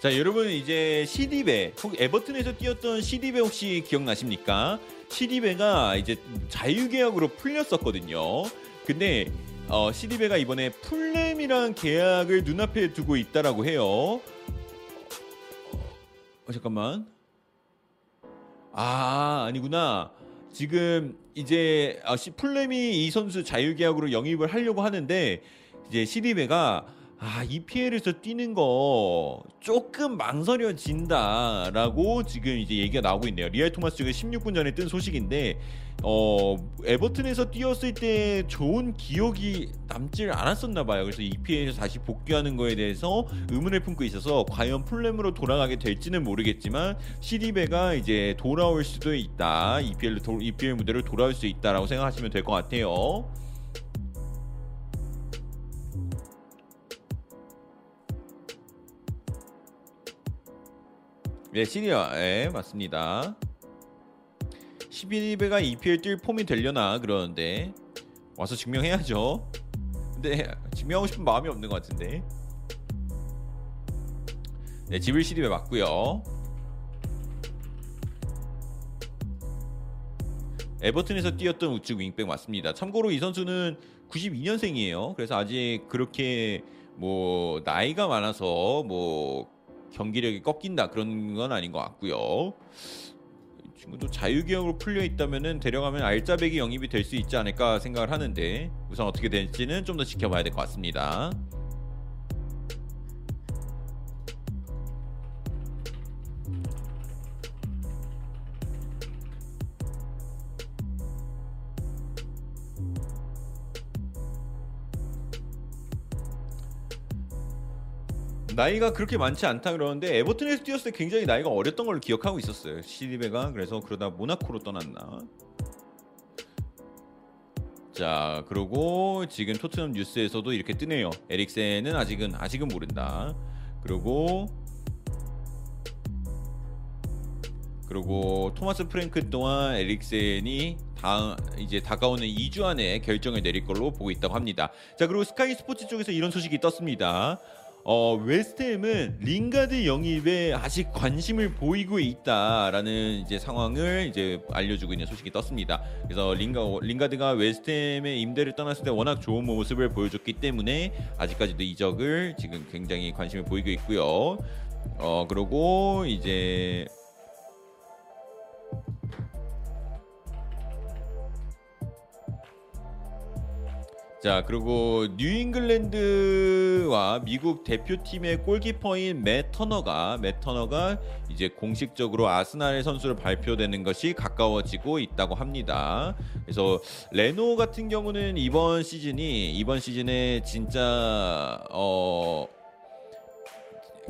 자, 여러분 이제 시디베, 혹 에버튼에서 뛰었던 시디베 혹시 기억나십니까? 시디베가 이제 자유계약으로 풀렸었거든요. 근데 어, 시디베가 이번에 풀렘이랑 계약을 눈앞에 두고 있다라고 해요. 어, 잠깐만. 아, 아니구나. 지금 이제 아, 시- 풀렘이 이 선수 자유계약으로 영입을 하려고 하는데 이제 시디베가 아, EPL에서 뛰는 거 조금 망설여진다라고 지금 이제 얘기가 나오고 있네요. 리알 토마스 쪽에 16분 전에 뜬 소식인데 어, 에버튼에서 뛰었을 때 좋은 기억이 남질 않았었나 봐요. 그래서 EPL에서 다시 복귀하는 거에 대해서 의문을 품고 있어서 과연 풀렘으로 돌아가게 될지는 모르겠지만 시디베가 이제 돌아올 수도 있다. EPL 도, EPL 무대로 돌아올 수 있다라고 생각하시면 될 것 같아요. 네, 시리아, 예, 맞습니다. 12배가 EPL 뛸 폼이 되려나 그러는데 와서 증명해야죠. 근데 증명하고 싶은 마음이 없는 것 같은데. 네, 지블 시리베 맞고요. 에버튼에서 뛰었던 우측 윙백 맞습니다. 참고로 이 선수는 92년생이에요. 그래서 아직 그렇게 뭐 나이가 많아서 뭐 경기력이 꺾인다 그런 건 아닌 것 같고요. 이 친구도 자유계약으로 풀려 있다면은 데려가면 알짜배기 영입이 될 수 있지 않을까 생각을 하는데 우선 어떻게 될지는 좀 더 지켜봐야 될 것 같습니다. 나이가 그렇게 많지 않다 그러는데 에버튼에서 뛰었을 때 굉장히 나이가 어렸던 걸로 기억하고 있었어요. 시리베가 그래서 그러다 모나코로 떠났나. 자, 그리고 지금 토트넘 뉴스에서도 이렇게 뜨네요. 에릭센은 아직은 아직은 모른다. 그리고 그리고 토마스 프랭크 또한 에릭센이 다 이제 다가오는 2주 안에 결정을 내릴 걸로 보고 있다고 합니다. 자, 그리고 스카이 스포츠 쪽에서 이런 소식이 떴습니다. 어, 웨스트햄은 링가드 영입에 아직 관심을 보이고 있다라는 이제 상황을 이제 알려주고 있는 소식이 떴습니다. 그래서 링가 링가드가 웨스트햄의 임대를 떠났을 때 워낙 좋은 모습을 보여줬기 때문에 아직까지도 이적을 지금 굉장히 관심을 보이고 있고요. 어 그리고 이제 자 그리고 뉴잉글랜드와 미국 대표팀의 골키퍼인 맷 터너가 맷 터너가 이제 공식적으로 아스날 선수로 발표되는 것이 가까워지고 있다고 합니다. 그래서 레노 같은 경우는 이번 시즌이 이번 시즌에 진짜 어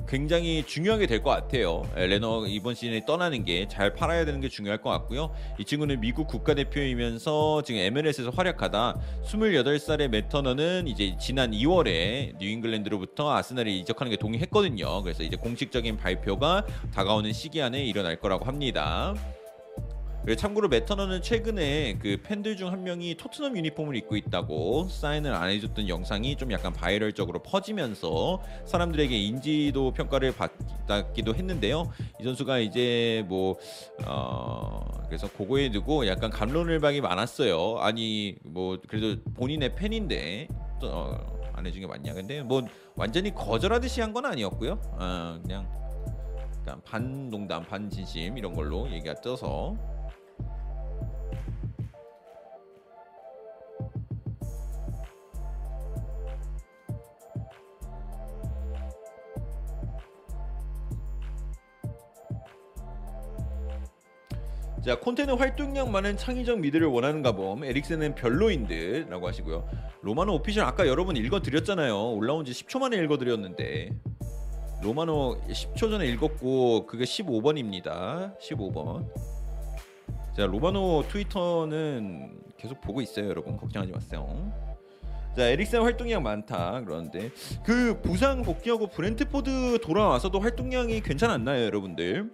굉장히 중요하게 될 것 같아요. 에, 레너 이번 시즌에 떠나는 게 잘 팔아야 되는 게 중요할 것 같고요. 이 친구는 미국 국가대표이면서 지금 MLS에서 활약하다 28살의 매터너는 이제 지난 2월에 뉴잉글랜드로부터 아스날에 이적하는 게 동의했거든요. 그래서 이제 공식적인 발표가 다가오는 시기 안에 일어날 거라고 합니다. 참고로 메터너는 최근에 그 팬들 중 한 명이 토트넘 유니폼을 입고 있다고 사인을 안 해줬던 영상이 좀 약간 바이럴적으로 퍼지면서 사람들에게 인지도 평가를 받기도 했는데요. 이 선수가 이제 뭐 어, 그래서 그거에 두고 약간 감론을박이 많았어요. 아니 뭐 그래도 본인의 팬인데 또, 어, 안 해준 게 맞냐? 근데 뭐 완전히 거절하듯이 한 건 아니었고요. 어, 그냥 약간 반 농담 반 진심 이런 걸로 얘기가 떠서 자 콘테는 활동량 많은 창의적 미드를 원하는가 봄 에릭센은 별로인 듯 라고 하시고요. 로마노 official 아까 여러분 읽어드렸잖아요. 올라온 지 10초 만에 읽어드렸는데. 로마노 10초 전에 읽었고 그게 15번입니다. 15번. 자 로마노 트위터는 계속 보고 있어요 여러분. 걱정하지 마세요. 자 에릭센 활동량 많다 그러는데. 그 부상 복귀하고 브렌트포드 돌아와서도 활동량이 괜찮았나요 여러분들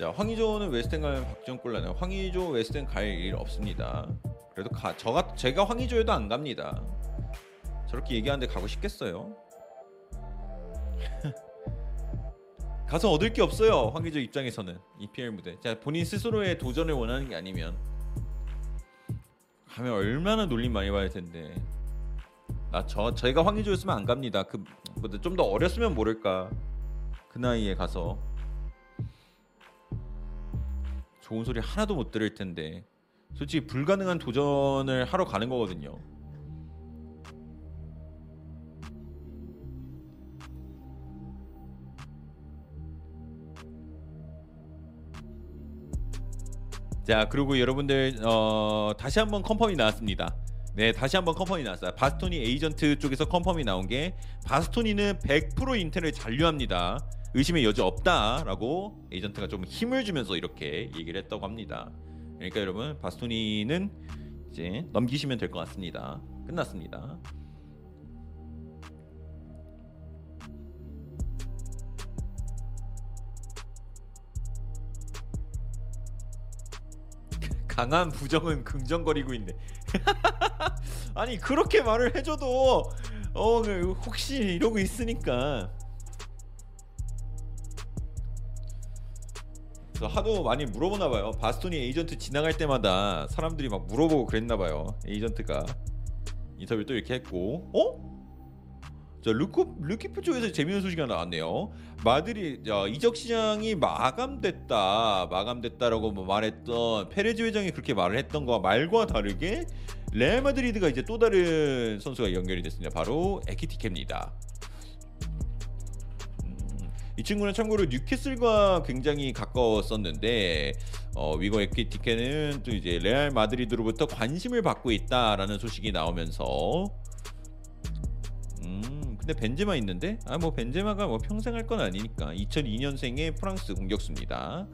자 황의조는 웨스턴 가면 나네요. 황의조 웨스턴 갈일 없습니다. 그래도 가 저가 제가 황의조에도 안 갑니다. 저렇게 얘기하는데 가고 싶겠어요? 가서 얻을 게 없어요. 황의조 입장에서는 EPL 무대. 자 본인 스스로의 도전을 원하는 게 아니면 가면 얼마나 놀림 많이 받을 텐데. 나저 저희가 황의조였으면 안 갑니다. 그 좀 더 어렸으면 모를까. 그 나이에 가서 좋은 소리 하나도 못 들을 텐데 솔직히 불가능한 도전을 하러 가는 거거든요. 자 그리고 여러분들 어, 다시 한번 컨펌이 나왔습니다. 네 다시 한번 confirm이 나왔어요. 바스토니 에이전트 쪽에서 confirm이 나온 게 바스토니는 100% 인테르 잔류합니다. 의심의 여지 없다라고 에이전트가 좀 힘을 주면서 이렇게 얘기를 했다고 합니다. 그러니까 여러분 바스토니는 이제 넘기시면 될 것 같습니다. 끝났습니다. 강한 부정은 긍정거리고 있네. 아니 그렇게 말을 해줘도 어 혹시 이러고 있으니까 하도 많이 물어보나 봐요. 바스토니 에이전트 지나갈 때마다 사람들이 막 물어보고 그랬나 봐요. 에이전트가 인터뷰 또 이렇게 했고, 어? 자 루코 루키프 쪽에서 재미있는 소식이 하나 나왔네요. 마드리 자, 이적 시장이 마감됐다, 마감됐다라고 뭐 말했던 페레즈 회장이 그렇게 말을 했던 거와 말과 다르게 레알 마드리드가 이제 또 다른 선수가 연결이 됐습니다. 바로 에키티케입니다. 이 친구는 참고로 뉴캐슬과 굉장히 가까웠었는데 어, 위거 에키티케는 또 이제 레알 마드리드로부터 관심을 받고 있다라는 소식이 나오면서 음 근데 벤제마 있는데 아 뭐 벤제마가 뭐 평생 할 건 아니니까 2002년생의 프랑스 공격수입니다.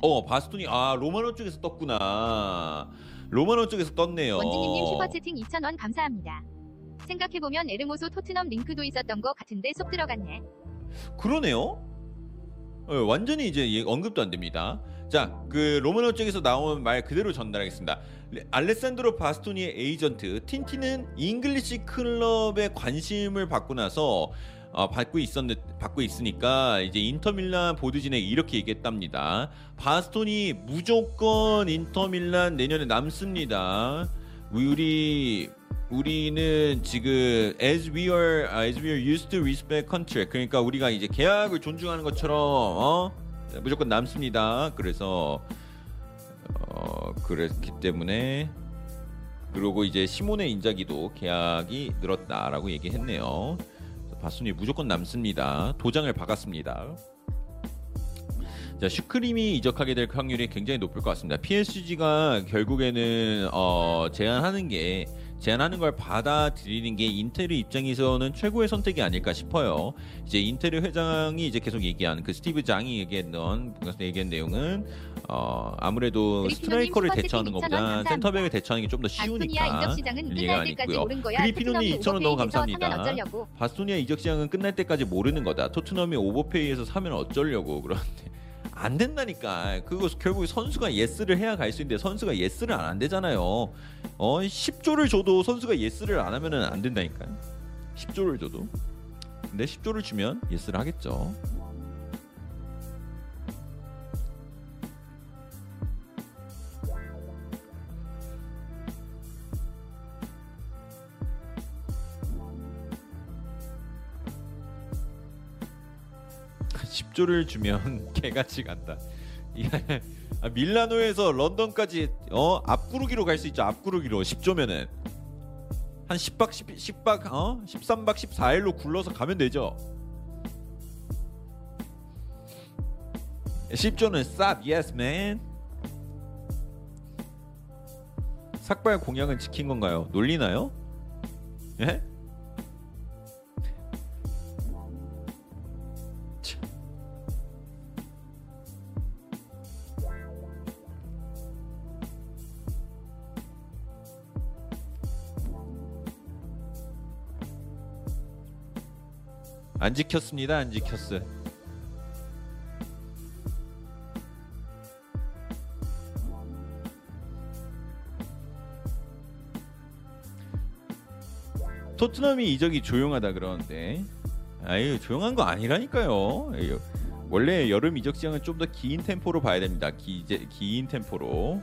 어 바스토니 아 로마노 쪽에서 떴구나. 로마노 쪽에서 떴네요. 원진님님 슈퍼 채팅 2,000원 감사합니다. 생각해보면 에르모소 토트넘 링크도 있었던 거 같은데 쏙 들어갔네. 그러네요. 어, 완전히 이제 얘- 언급도 안 됩니다. 자, 그 로마노 쪽에서 나온 말 그대로 전달하겠습니다. 레- 알레산드로 바스토니의 에이전트 틴티는 English club에 관심을 받고 나서 어, 받고 있었는 받고 있으니까 이제 인터밀란 보드진에 이렇게 얘기했답니다. 바스토니 무조건 인터밀란 내년에 남습니다. 우리 우리는 지금 as we are as we are used to respect contract 그러니까 우리가 이제 계약을 존중하는 것처럼 어? 무조건 남습니다. 그래서 어 그랬기 때문에 그리고 이제 시몬의 인자기도 계약이 늘었다라고 얘기했네요. 바스토니 무조건 남습니다. 도장을 박았습니다. 자 슈크림이 이적하게 될 확률이 굉장히 높을 것 같습니다. PSG가 결국에는 어, 제안하는 게 제안하는 걸 받아들이는 게 인테르 입장에서는 최고의 선택이 아닐까 싶어요. 이제 인테르 회장이 이제 계속 얘기한 그 스티브 장이 얘기했던 얘기한 내용은 어 아무래도 스트라이커를 대체하는 2,000원 것보다. 센터백을 대체하는 게 좀 더 쉬우니까 때까지 있고요. 그리피노님 토트넘이 2,000원 너무 감사합니다. 바스토니아 이적 시장은 끝날 때까지 모르는 거다. 토트넘이 오버페이에서 사면 어쩌려고 그러는데 안 된다니까. 그거 결국 선수가 예스를 해야 갈 수 있는데 선수가 예스를 안 한대잖아요. 어 10조를 줘도 선수가 예스를 안 하면은 안 된다니까요. 10조를 줘도. 근데 10조를 주면 예스를 하겠죠. 10조를 주면 개같이 간다. 아, 밀라노에서 런던까지 어 앞구르기로 갈 수 있죠. 앞구르기로 10조면은 한 10박 10, 10박 어 13박 14일로 굴러서 가면 되죠. 10조는 쌉 yes. 삭발 공약은 지킨 건가요? 놀리나요? 예? 안 지켰습니다. 안 지켰어. 토트넘이 이적이 조용하다 그러는데 아유 조용한 거 아니라니까요. 원래 여름 이적 시장은 좀 더 긴 템포로 봐야 됩니다. 기, 긴 템포로.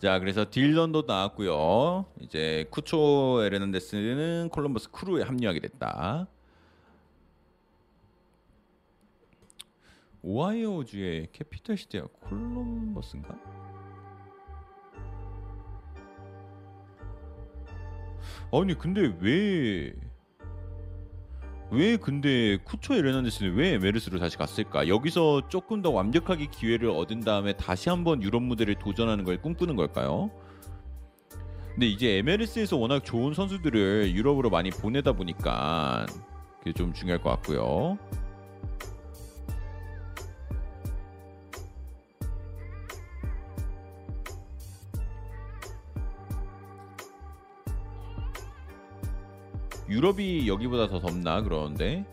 자, 그래서 딜런도 나왔고요. 이제 쿠초 에르난데스는 콜럼버스 크루에 합류하게 됐다. 오하이오주의 capital city가 콜럼버스인가? 아니 근데 왜 왜 근데 쿠초 에르난데스는 왜 MLS로 다시 갔을까? 여기서 조금 더 완벽하게 기회를 얻은 다음에 다시 한번 유럽 무대를 도전하는 걸 꿈꾸는 걸까요? 근데 이제 에메르스에서 워낙 좋은 선수들을 유럽으로 많이 보내다 보니까 그게 좀 중요할 것 같고요. 유럽이 여기보다 더 덥나 그러는데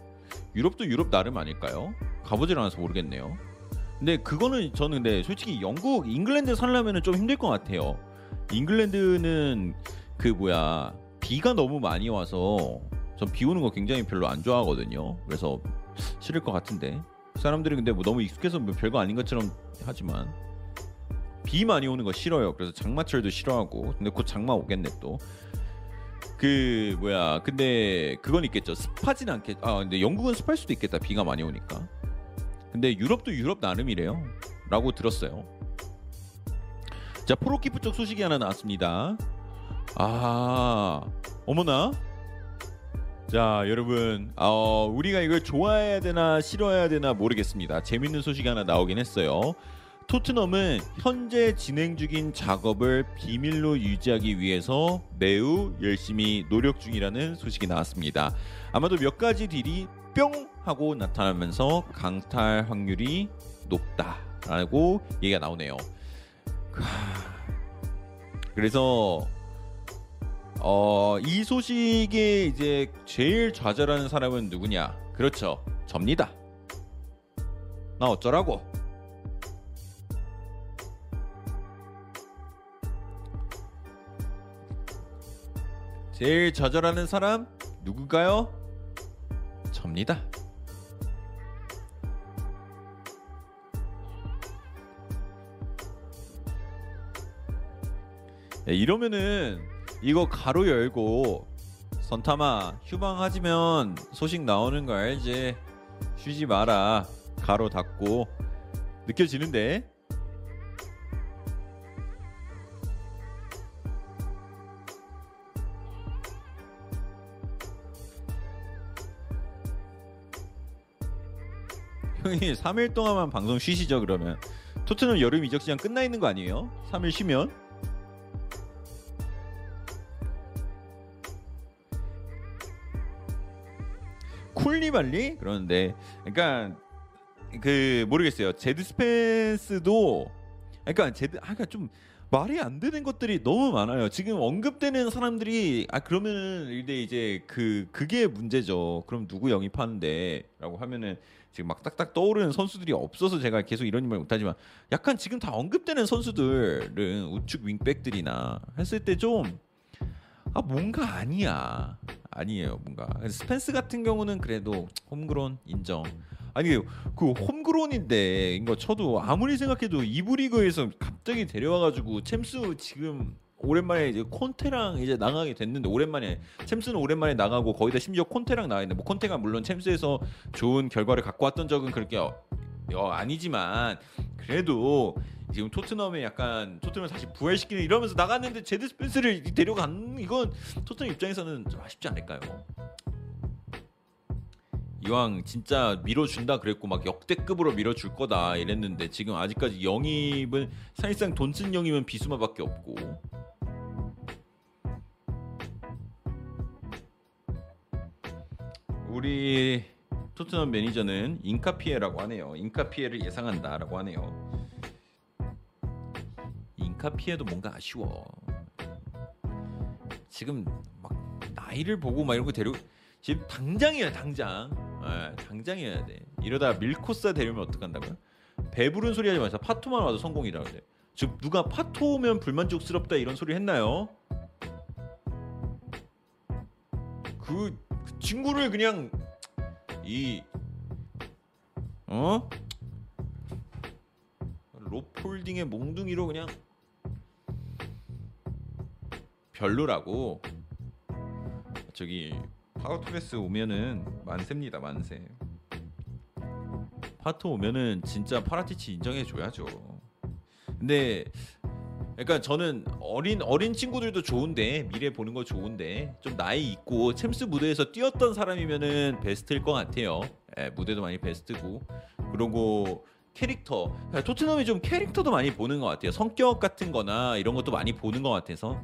유럽도 유럽 나름 아닐까요? 가보질 않아서 모르겠네요. 근데 그거는 저는 근데 솔직히 영국, 잉글랜드 살려면은 좀 힘들 것 같아요. 잉글랜드는 그 뭐야 비가 너무 많이 와서 전 비 오는 거 굉장히 별로 안 좋아하거든요. 그래서 싫을 것 같은데 사람들이 근데 뭐 너무 익숙해서 뭐 별거 아닌 것처럼 하지만 비 많이 오는 거 싫어요. 그래서 장마철도 싫어하고 근데 곧 장마 오겠네 또. 그 뭐야 근데 그건 있겠죠. 습하진 않겠 아 근데 영국은 습할 수도 있겠다. 비가 많이 오니까. 근데 유럽도 유럽 나름이래요. 라고 들었어요. 자 프로키프 쪽 소식이 하나 나왔습니다. 아 어머나. 자 여러분 어, 우리가 이걸 좋아해야 되나 싫어해야 되나 모르겠습니다. 재밌는 소식이 하나 나오긴 했어요 토트넘은 현재 진행 중인 작업을 비밀로 유지하기 위해서 매우 열심히 노력 중이라는 소식이 나왔습니다. 아마도 몇 가지 딜이 뿅 하고 나타나면서 강탈 확률이 높다라고 얘기가 나오네요. 그래서 어, 이 소식에 이제 제일 좌절하는 사람은 누구냐? 그렇죠. 접니다. 나 어쩌라고? 제일 좌절하는 사람 누구가요? 접니다. 야, 이러면은 이거 가로 열고 선타마 휴방하지면 소식 나오는 거 알지? 쉬지 마라. 가로 닫고 느껴지는데? 형이 3일 동안만 방송 쉬시죠 그러면 토트넘 여름 이적 시장 끝나 있는 거 아니에요? 3일 쉬면 쿨리발리 그러는데 그러니까 그 모르겠어요 제드 스펜스도 그러니까 제드 아 그러니까 좀 말이 안 되는 것들이 너무 많아요. 지금 언급되는 사람들이 아 그러면은 이제 이제 그 그게 문제죠. 그럼 누구 영입하는데라고 하면은 지금 막 딱딱 떠오르는 선수들이 없어서 제가 계속 이런 말 못하지만 약간 지금 다 언급되는 선수들은 우측 윙백들이나 했을 때 좀 아 뭔가 아니야. 아니에요 뭔가. 스펜스 같은 경우는 그래도 홈그론 인정. 아니 그 홈그론인데 이거 쳐도 아무리 생각해도 이부 리그에서 갑자기 데려와가지고 챔스 지금 오랜만에 이제 콘테랑 이제 나가게 됐는데 오랜만에 챔스는 오랜만에 나가고 거기다 심지어 콘테랑 나가는데 뭐 콘테가 물론 챔스에서 좋은 결과를 갖고 왔던 적은 그렇게 어, 어, 아니지만 그래도 지금 토트넘에 약간 토트넘을 다시 부활시키는 이러면서 나갔는데 제드 스펜스를 데려간 이건 토트넘 입장에서는 좀 아쉽지 않을까요? 이왕 진짜 밀어준다 그랬고 막 역대급으로 밀어줄 거다 이랬는데 지금 아직까지 영입은 사실상 돈 쓴 영입은 비수마밖에 없고 우리 토트넘 매니저는 인카피에라고 하네요. 인카피에를 예상한다라고 하네요. 인카피에도 뭔가 아쉬워. 지금 막 나이를 보고 막 이런 거 데려 지금 당장이야 당장. 예, 당장이어야 돼. 이러다 밀코스 데려오면 어떡한다고요? 배부른 소리 하지 마세요. 파토만 와도 성공이라고 돼. 즉 누가 파토면 불만족스럽다 이런 소리 했나요? 그, 그 친구를 그냥 이 어? 로폴딩의 몽둥이로 그냥 별로라고 저기 파우 토레스 오면은 만세입니다 만세. 파토 오면은 진짜 파라티치 인정해 줘야죠. 근데 그러니까 저는 어린 어린 친구들도 좋은데 미래 보는 거 좋은데 좀 나이 있고 챔스 무대에서 뛰었던 사람이면은 베스트일 것 같아요. 예, 무대도 많이 베스트고. 그리고 캐릭터 토트넘이 좀 캐릭터도 많이 보는 것 같아요. 성격 같은 거나 이런 것도 많이 보는 것 같아서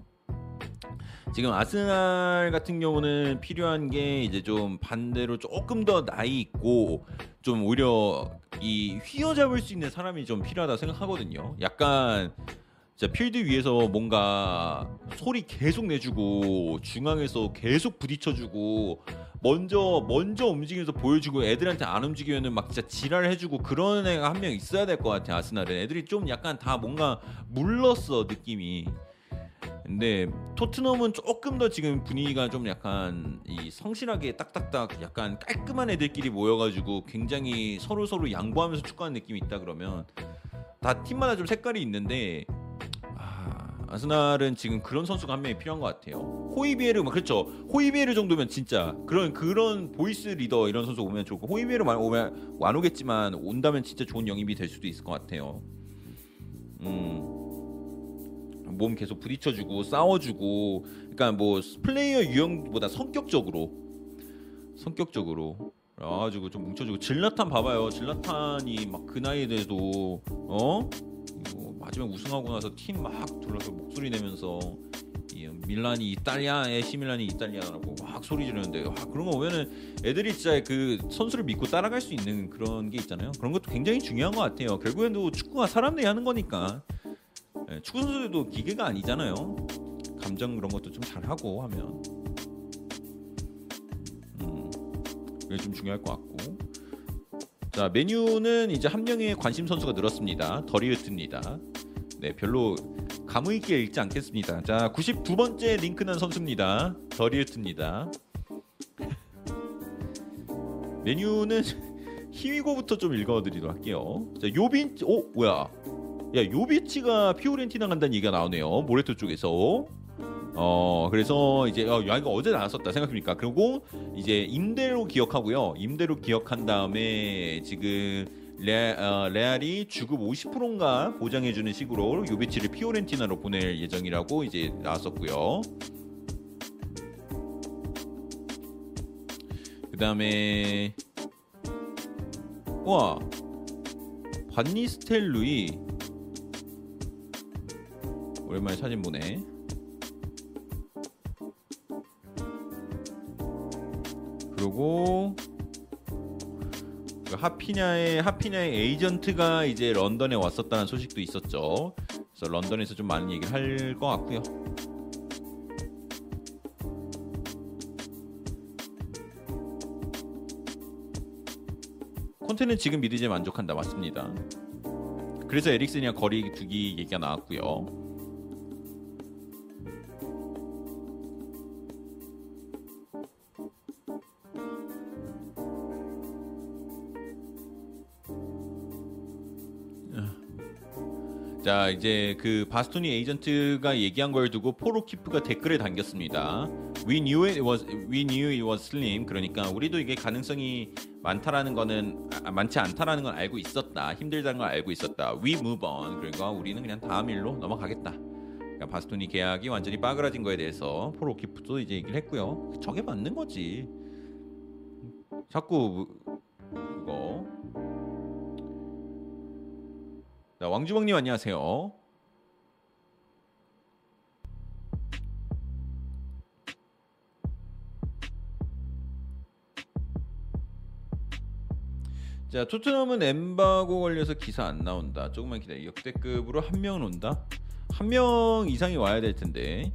지금 아스날 같은 경우는 필요한 게 이제 좀 반대로 조금 더 나이 있고 좀 오히려 이 휘어잡을 수 있는 사람이 좀 필요하다 생각하거든요. 약간 진짜 필드 위에서 뭔가 소리 계속 내주고 중앙에서 계속 부딪혀주고 먼저 먼저 움직이면서 보여주고 애들한테 안 움직이면은 막 진짜 지랄 해주고 그런 애가 한 명 있어야 될 것 같아 아스날은 애들이 좀 약간 다 뭔가 물렀어 느낌이. 근데 토트넘은 조금 더 지금 분위기가 좀 약간 이 성실하게 딱딱딱 약간 깔끔한 애들끼리 모여가지고 굉장히 서로 서로 양보하면서 축구하는 느낌이 있다 그러면 다 팀마다 좀 색깔이 있는데 아, 아스날은 지금 그런 선수가 한 명이 필요한 것 같아요. 호이비에르 뭐 그렇죠. 호이비에르 정도면 진짜 그런 그런 voice leader 이런 선수 오면 좋고 호이비에르 오면 안 오겠지만 온다면 진짜 좋은 영입이 될 수도 있을 것 같아요. 음. 몸 계속 부딪혀주고 싸워주고 그러니까 뭐 플레이어 유형보다 성격적으로 성격적으로 그래가지고 좀 뭉쳐주고. 즐라탄 봐봐요. 즐라탄이 막 그 나이에도 어? 이거 마지막 우승하고 나서 팀 막 둘러서 목소리 내면서 이 밀란이 이탈리아 AC 밀란이 이탈리아라고 막 소리 지르는데 와, 그런 거 보면은 애들이 진짜 그 선수를 믿고 따라갈 수 있는 그런 게 있잖아요. 그런 것도 굉장히 중요한 것 같아요. 결국에도 축구가 사람들이 하는 거니까 예, 축구 선수들도 기계가 아니잖아요. 감정 그런 것도 좀 잘하고 하면 음, 그게 좀 중요할 것 같고 자 메뉴는 이제 한 명의 관심 선수가 늘었습니다. 더리우트입니다. 네 별로 감흥 있게 읽지 않겠습니다. 자 92번째 링크난 선수입니다. 더리우트입니다. 메뉴는 히위고부터 좀 읽어드리도록 할게요. 자 요빈 오 뭐야 야 요비치가 피오렌티나 간다는 얘기가 나오네요. 모레토 쪽에서. 어 그래서 이제 어, 야 이거 어제 나왔었다. 생각합니까. 그리고 이제 임대로 기억하고요. 임대로 기억한 다음에 지금 레, 어, 레알이 주급 50%인가 보장해주는 식으로 요비치를 피오렌티나로 보낼 예정이라고 이제 나왔었고요. 그 다음에 어와 반니스텔루이 오랜만에 사진 보네. 그리고 그 하피냐의 하피냐의 에이전트가 이제 런던에 왔었다는 소식도 있었죠. 그래서 런던에서 좀 많은 얘기를 할 것 같고요. 콘테는 지금 미드제 만족한다 맞습니다. 그래서 에릭슨이랑 거리 두기 얘기가 나왔고요. 자 이제 그 바스토니 에이전트가 얘기한 걸 두고 포로키프가 댓글에 담겼습니다. We knew it was we knew it was slim. 그러니까 우리도 이게 가능성이 많다라는 거는 아, 많지 않다라는 건 알고 있었다. 힘들다는 걸 알고 있었다. We move on. 그러니까 우리는 그냥 다음 일로 넘어가겠다. 그러니까 바스토니 계약이 완전히 빠그라진 거에 대해서 포로키프도 이제 얘기를 했고요. 저게 맞는 거지. 자꾸 그거 자, 왕주먹님 안녕하세요. 자, 토트넘은 엠바고 걸려서 기사 안 나온다. 조금만 기다려. 역대급으로 한 명은 온다. 한 명 이상이 와야 될 텐데.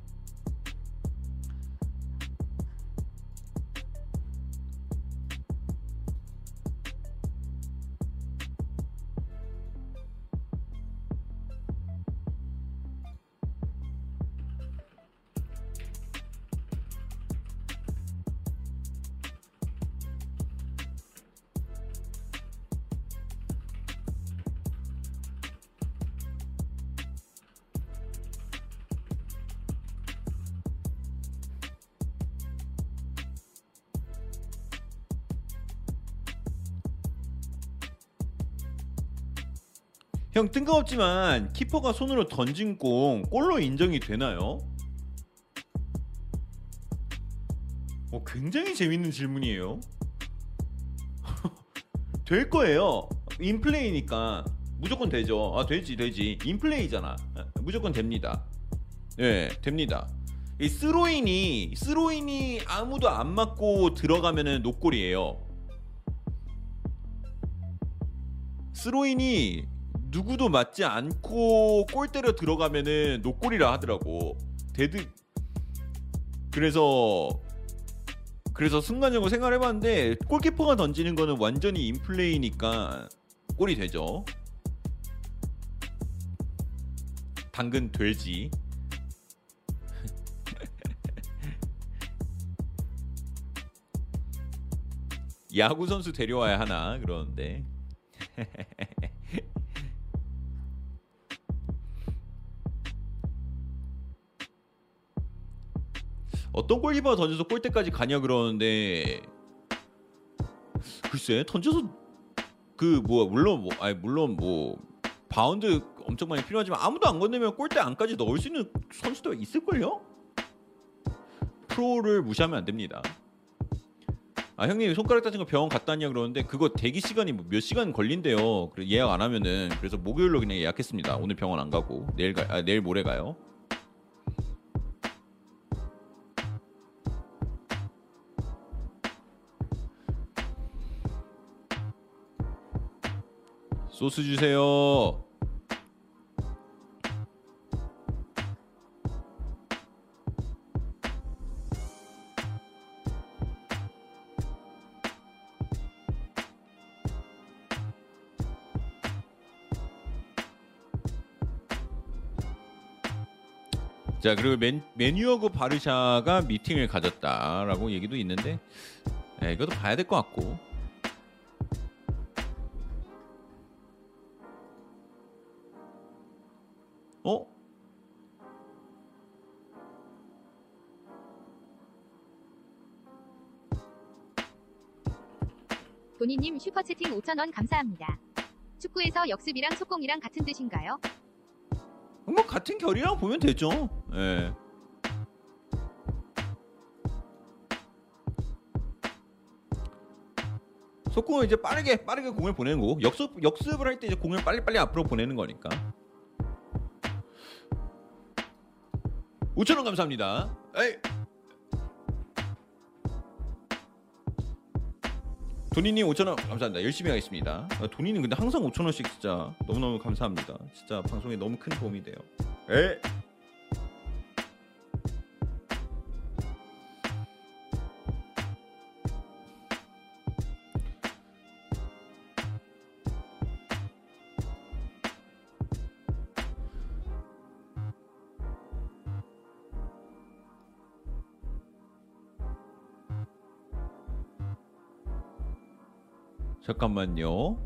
형 뜬금없지만 키퍼가 손으로 던진 공 골로 인정이 되나요? 어, 굉장히 재밌는 질문이에요. 될 거예요. 인플레이니까 무조건 되죠. 아 되지 되지. 인플레이잖아. 무조건 됩니다. 네 됩니다. 이 스로인이 스로인이 아무도 안 맞고 들어가면은 노골이에요. 스로인이 누구도 맞지 않고 골대로 들어가면은 노골이라 하더라고. Dead. 그래서 그래서 순간적으로 생각해봤는데 골키퍼가 던지는 거는 완전히 인플레이니까 골이 되죠. 당근 되지. 야구 선수 데려와야 하나 그러는데. 어떤 골키퍼가 던져서 골대까지 가냐 그러는데 글쎄 던져서 그 뭐 물론 뭐 아니 물론 뭐 바운드 엄청 많이 필요하지만 아무도 안 건드리면 골대 안까지 넣을 수 있는 선수도 있을걸요? 프로를 무시하면 안 됩니다. 아 형님 손가락 다친 거 병원 갔다 왔냐 그러는데 그거 대기 시간이 뭐 몇 시간 걸린대요. 그래 예약 안 하면은 그래서 목요일로 그냥 예약했습니다. 오늘 병원 안 가고 내일 가 아, 내일 모레 가요. 소스 주세요. 자 그리고 맨, 메뉴어고 바르샤가 미팅을 가졌다라고 얘기도 있는데 에, 이것도 봐야 될 것 같고 어? 도니님 슈퍼채팅 5,000원 감사합니다. 축구에서 역습이랑 속공이랑 같은 뜻인가요? 뭐 같은 결이라고 보면 되죠. 예. 속공을 이제 빠르게 빠르게 공을 보내는 거고 역습 역습을 할 때 이제 공을 빨리빨리 앞으로 보내는 거니까. 5천 원 감사합니다. 에이. 도니님 5천 원 감사합니다. 열심히 하겠습니다. 아, 도니님 근데 항상 5천 원씩 진짜 너무 너무 감사합니다. 진짜 방송에 너무 큰 도움이 돼요. 에. 잠깐만요.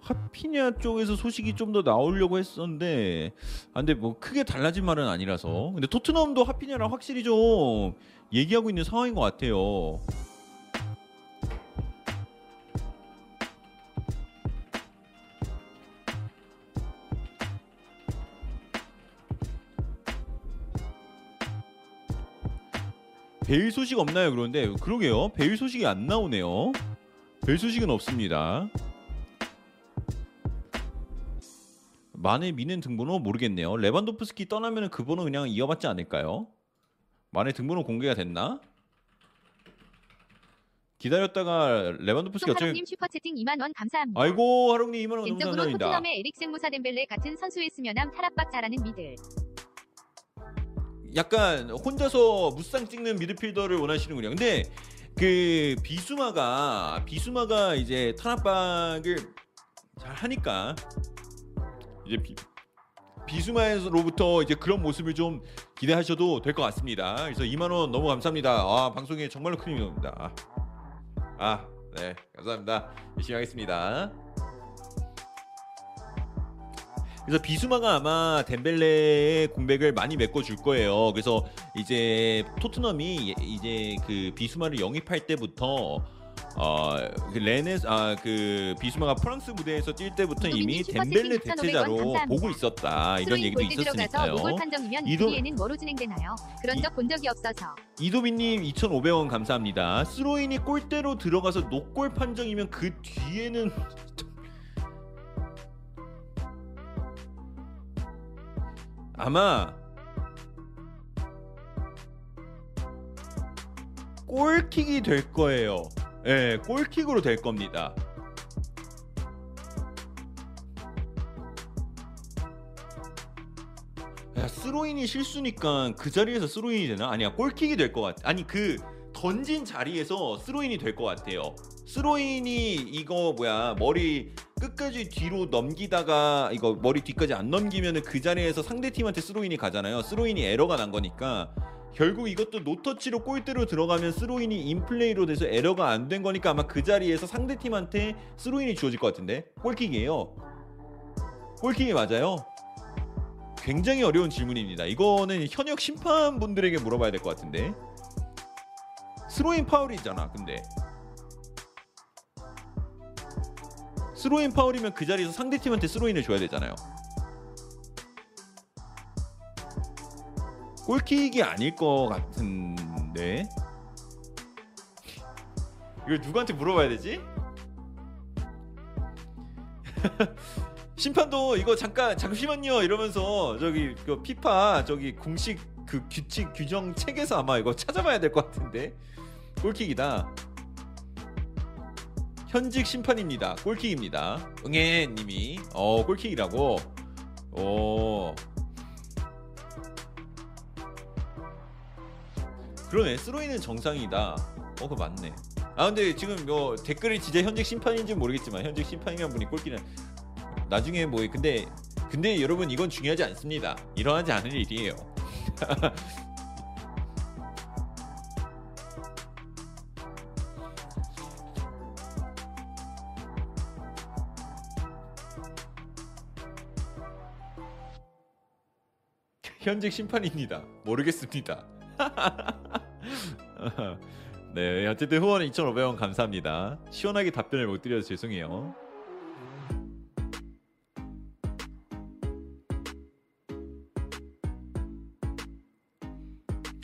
하피냐 쪽에서 소식이 좀 더 나오려고 했었는데 아, 근데 뭐 크게 달라진 말은 아니라서 근데 토트넘도 하피냐랑 확실히 좀 얘기하고 있는 상황인 것 같아요. 베일 소식 없나요? 그런데 그러게요. 베일 소식이 안 나오네요. 별 소식은 없습니다. 마네 뮌헨 등번호 모르겠네요. 레반도프스키 떠나면 그 번호 그냥 이어받지 않을까요? 마네 등번호 공개가 됐나? 기다렸다가 레반도프스키 어차피 송하루님 슈퍼채팅 2만 원 감사합니다. 아이고 하롱님 2만 원 개인적으로 감사합니다. 토트넘의 에릭센 무사 뎀벨레 같은 선수였으면 함 탈압박 잘하는 미들. 약간 혼자서 무쌍 찍는 미드필더를 원하시는군요. 근데 그 비수마가 비수마가 이제 탄압박을 잘 하니까 이제 비, 비수마로부터 이제 그런 모습을 좀 기대하셔도 될 것 같습니다. 그래서 2만 원 너무 감사합니다. 아 방송에 정말로 큰 힘이 됩니다. 아, 네 감사합니다. 열심히 하겠습니다. 그래서 비수마가 아마 덴벨레의 공백을 많이 메꿔줄 거예요. 그래서 이제 토트넘이 이제 그 비수마를 영입할 때부터 어그 레네스 아그 비수마가 프랑스 무대에서 뛸 때부터 이미 덴벨레 6,500원 대체자로. 보고 있었다 이런 얘기도 있었으니까요. 이도- 뒤에는 뭐로 진행되나요? 그런 이- 적본 적이 없어서. 이도빈님 2,500원 감사합니다. 스로인이 골대로 들어가서 노골 판정이면 그 뒤에는 아마 골킥이 될 거예요. 예, 골킥으로 될 겁니다. 야, 스로인이 실수니까 그 자리에서 스로인이 되나? 아니야, 골킥이 될 것 같아. 아니 그 던진 자리에서 스로인이 될 것 같아요. 스로인이 이거 뭐야 머리 끝까지 뒤로 넘기다가 이거 머리 뒤까지 안 넘기면은 그 자리에서 상대 팀한테 스로인이 가잖아요. 스로인이 에러가 난 거니까 결국 이것도 노터치로 골대로 들어가면 스로인이 인플레이로 돼서 에러가 안 된 거니까 아마 그 자리에서 상대 팀한테 스로인이 주어질 것 같은데 골킥이에요. 골킥이 맞아요. 굉장히 어려운 질문입니다. 이거는 현역 심판분들에게 물어봐야 될 것 같은데. 스로인 파울이잖아. 근데 스로인 파울이면 그 자리에서 상대 팀한테 스로인을 줘야 되잖아요. 골킥이 아닐 것 같은데. 이걸 누구한테 물어봐야 되지? 심판도 이거 잠깐 잠시만요 이러면서 저기 그 피파 저기 공식 그 규칙 규정 책에서 아마 이거 찾아봐야 될 것 같은데 골킥이다 현직 심판입니다. 골킥입니다. 응애님이 어 골킥이라고? 어 그러네. 스로이는 정상이다. 어 그거 맞네. 아 근데 지금 뭐 댓글이 진짜 현직 심판인지 는 모르겠지만 현직 심판이란 분이 골키는 나중에 뭐 근데 근데 여러분 이건 중요하지 않습니다. 일어나지 않을 일이에요. 현직 심판입니다. 모르겠습니다. 네, 어쨌든 후원 2,500원 감사합니다. 시원하게 답변을 못 드려서 죄송해요.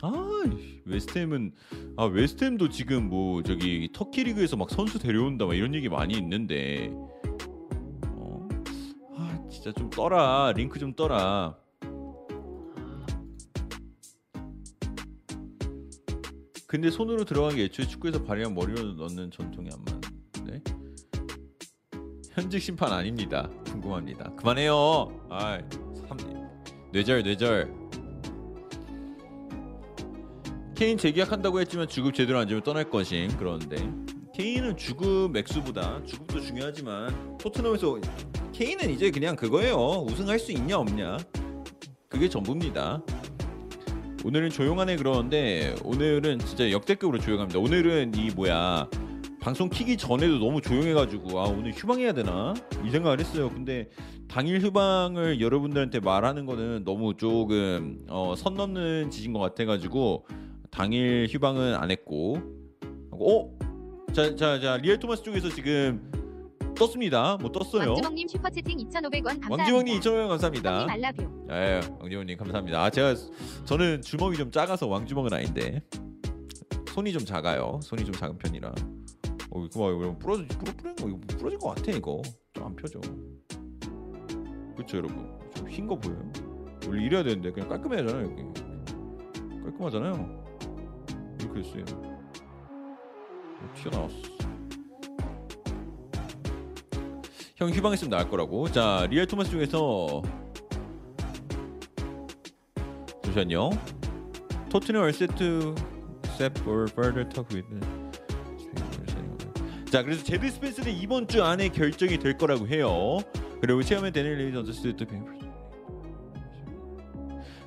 아, 웨스트햄은 아 웨스트햄도 지금 뭐 저기 터키 리그에서 막 선수 데려온다 막 이런 얘기 많이 있는데 어? 아 진짜 좀 떠라 링크 좀 떠라 근데 손으로 들어간 게 애초에 축구에서 발이랑 머리로 넣는 전통이 안 맞는데 현직 심판 아닙니다. 궁금합니다. 그만해요. 아 뇌절 뇌절. 케인 재계약한다고 했지만 주급 제대로 안 주면 떠날 것인 그런데. 케인은 주급 맥수보다 주급도 중요하지만 토트넘에서 케인은 이제 그냥 그거예요. 우승할 수 있냐 없냐. 그게 전부입니다 오늘은 조용하네 그러는데 오늘은 진짜 역대급으로 조용합니다. 오늘은 이 뭐야 방송 키기 전에도 너무 조용해가지고 아 오늘 휴방해야 되나? 이 생각을 했어요. 근데 당일 휴방을 여러분들한테 말하는 거는 너무 조금 어, 선 넘는 짓인 것 같아가지고 당일 휴방은 안 했고. 어? 자, 자, 자 리얼 토마스 쪽에서 지금 떴습니다. 뭐 떴어요. 왕주먹님 슈퍼채팅 2,500원 감사합니다. 왕지원님 2,000원 감사합니다. I love you. 예, 왕지원님 감사합니다. 아, 제가 저는 주먹이 좀 작아서 왕주먹은 아닌데 손이 좀 작아요. 손이 좀 작은 편이라. 어, 이거 봐, 이거 부러지, 부러, 부러진 거, 이거 부러질 것 같아 이거. 좀 안 펴져. 그렇죠, 여러분. 좀 흰 거 보여요? 원래 이래야 되는데 그냥 깔끔해야잖아요 여기. 깔끔하잖아요. 이렇게 됐어요. 어, 튀어나왔어. 형 휴방했으면 나을 거라고. 자, 리얼 토마스 중에서 잠시만요. 토트넘 얼세트 step or 자, 그래서 제드 스펜스는 이번 주 안에 결정이 될 거라고 해요. 그리고 체험에 데니엘 레이즈 언더스트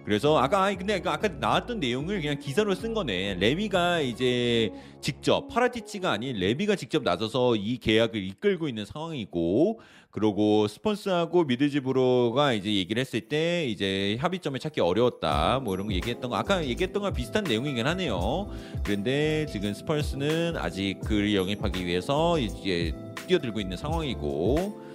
그래서 아까 근데 아까 아까 나왔던 내용을 그냥 기사로 쓴 거네. 레비가 이제 직접 파라티치가 아닌 레비가 직접 나서서 이 계약을 이끌고 있는 상황이고 그러고 스폰스하고 미드지브로가 이제 얘기를 했을 때 이제 합의점을 찾기 어려웠다. 뭐 이런 거 얘기했던 거 아까 얘기했던 거랑 비슷한 내용이긴 하네요. 그런데 지금 스펄스는 아직 그를 영입하기 위해서 이제 뛰어들고 있는 상황이고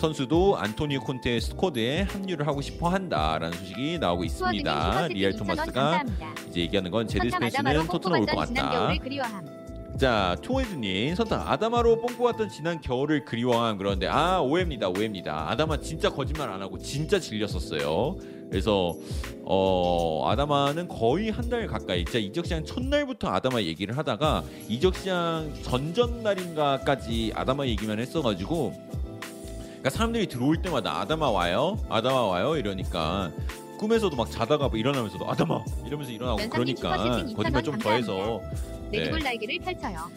선수도 안토니오 콘테 스쿼드에 합류를 하고 싶어 한다라는 소식이 나오고 있습니다. 리얼 2,000원 토마스가. 이제 얘기하는 건 제드 스펜스는 토트넘 올 것 같다. 그리워함. 자, 토에드님 선탄 아다마로 뽕 뽑았던 지난 겨울을 그리워한 그런데 아 오해입니다, 오해입니다. 아다마 진짜 거짓말 안 하고 진짜 질렸었어요. 그래서 어 아다마는 거의 한 달 가까이 진짜 이적 시장 첫날부터 아다마 얘기를 하다가 이적 시장 전전 날인가까지 아다마 얘기만 했어가지고 그러니까 사람들이 들어올 때마다 아다마 와요, 아다마 와요 이러니까 꿈에서도 막 자다가 뭐 일어나면서도 아다마 이러면서 일어나고 그러니까 거짓말 2,000원 좀 더해서 네. 날개를 펼쳐요.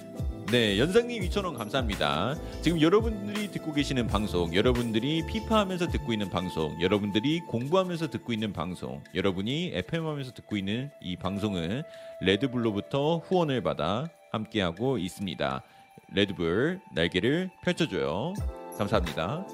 네, 연상님 2,000원 감사합니다. 지금 여러분들이 듣고 계시는 방송, 여러분들이 피파하면서 듣고 있는 방송, 여러분들이 공부하면서 듣고 있는 방송, 여러분이 FM하면서 듣고 있는 이 방송은 레드불로부터 후원을 받아 함께하고 있습니다. 레드불 날개를 펼쳐줘요. 감사합니다.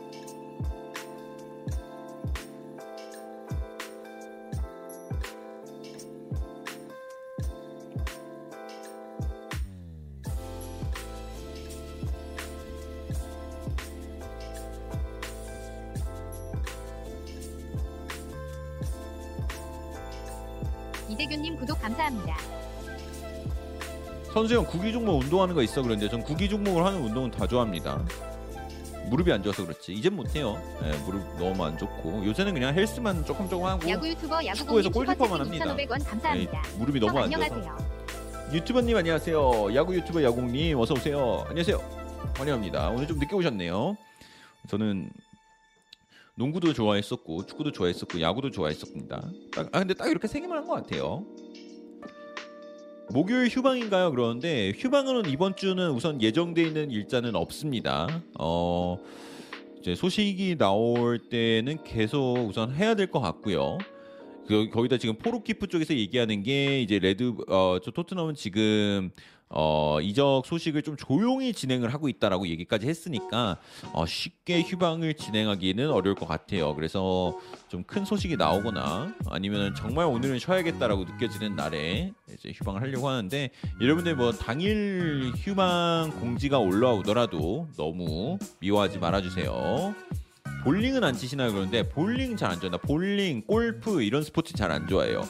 이대균님 구독 감사합니다. 선수형 구기 종목 운동하는 거 있어 그런데 전 구기 종목을 하는 운동은 다 좋아합니다. 무릎이 안 좋아서 그렇지 이젠 못해요. 예, 무릎 너무 안 좋고 요새는 그냥 헬스만 조금 조금 하고 야구 유튜버 야구공님 골키퍼만 합니다. 2,500원 감사합니다. 예, 무릎이 형 너무 안 좋아서. 유튜버님 안녕하세요. 야구 유튜버 야공님 어서 오세요. 안녕하세요. 환영합니다. 오늘 좀 늦게 오셨네요. 저는 농구도 좋아했었고 축구도 좋아했었고 야구도 좋아했었습니다. 딱, 아 근데 딱 이렇게 세 개만 한 것 같아요. 목요일 휴방인가요? 그러는데 휴방은 이번 주는 우선 예정돼 있는 일자는 없습니다. 어 이제 소식이 나올 때는 계속 우선 해야 될 것 같고요. 그 거기다 지금 포로키프 쪽에서 얘기하는 게 이제 레드 어저 토트넘은 지금 어 이적 소식을 좀 조용히 진행을 하고 있다라고 얘기까지 했으니까 어 쉽게 휴방을 진행하기는 어려울 것 같아요. 그래서 좀 큰 소식이 나오거나 아니면 정말 오늘은 쉬어야겠다라고 느껴지는 날에 이제 휴방을 하려고 하는데 여러분들 뭐 당일 휴방 공지가 올라오더라도 너무 미워하지 말아주세요. 볼링은 안 치시나요? 그런데 볼링 잘 안 좋아한다. 볼링, 골프 이런 스포츠 잘 안 좋아해요.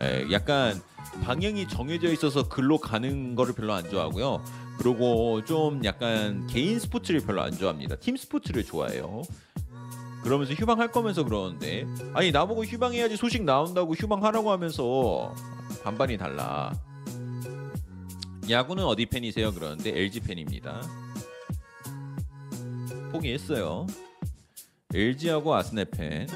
에, 약간 방향이 정해져 있어서 글로 가는 거를 별로 안 좋아하고요. 그리고 좀 약간 개인 스포츠를 별로 안 좋아합니다. 팀 스포츠를 좋아해요. 그러면서 휴방할 거면서 그러는데 아니 나보고 휴방해야지 소식 나온다고 휴방하라고 하면서 반반이 달라. 야구는 어디 팬이세요? 그러는데 LG 팬입니다. 포기했어요. LG하고 아스네 팬.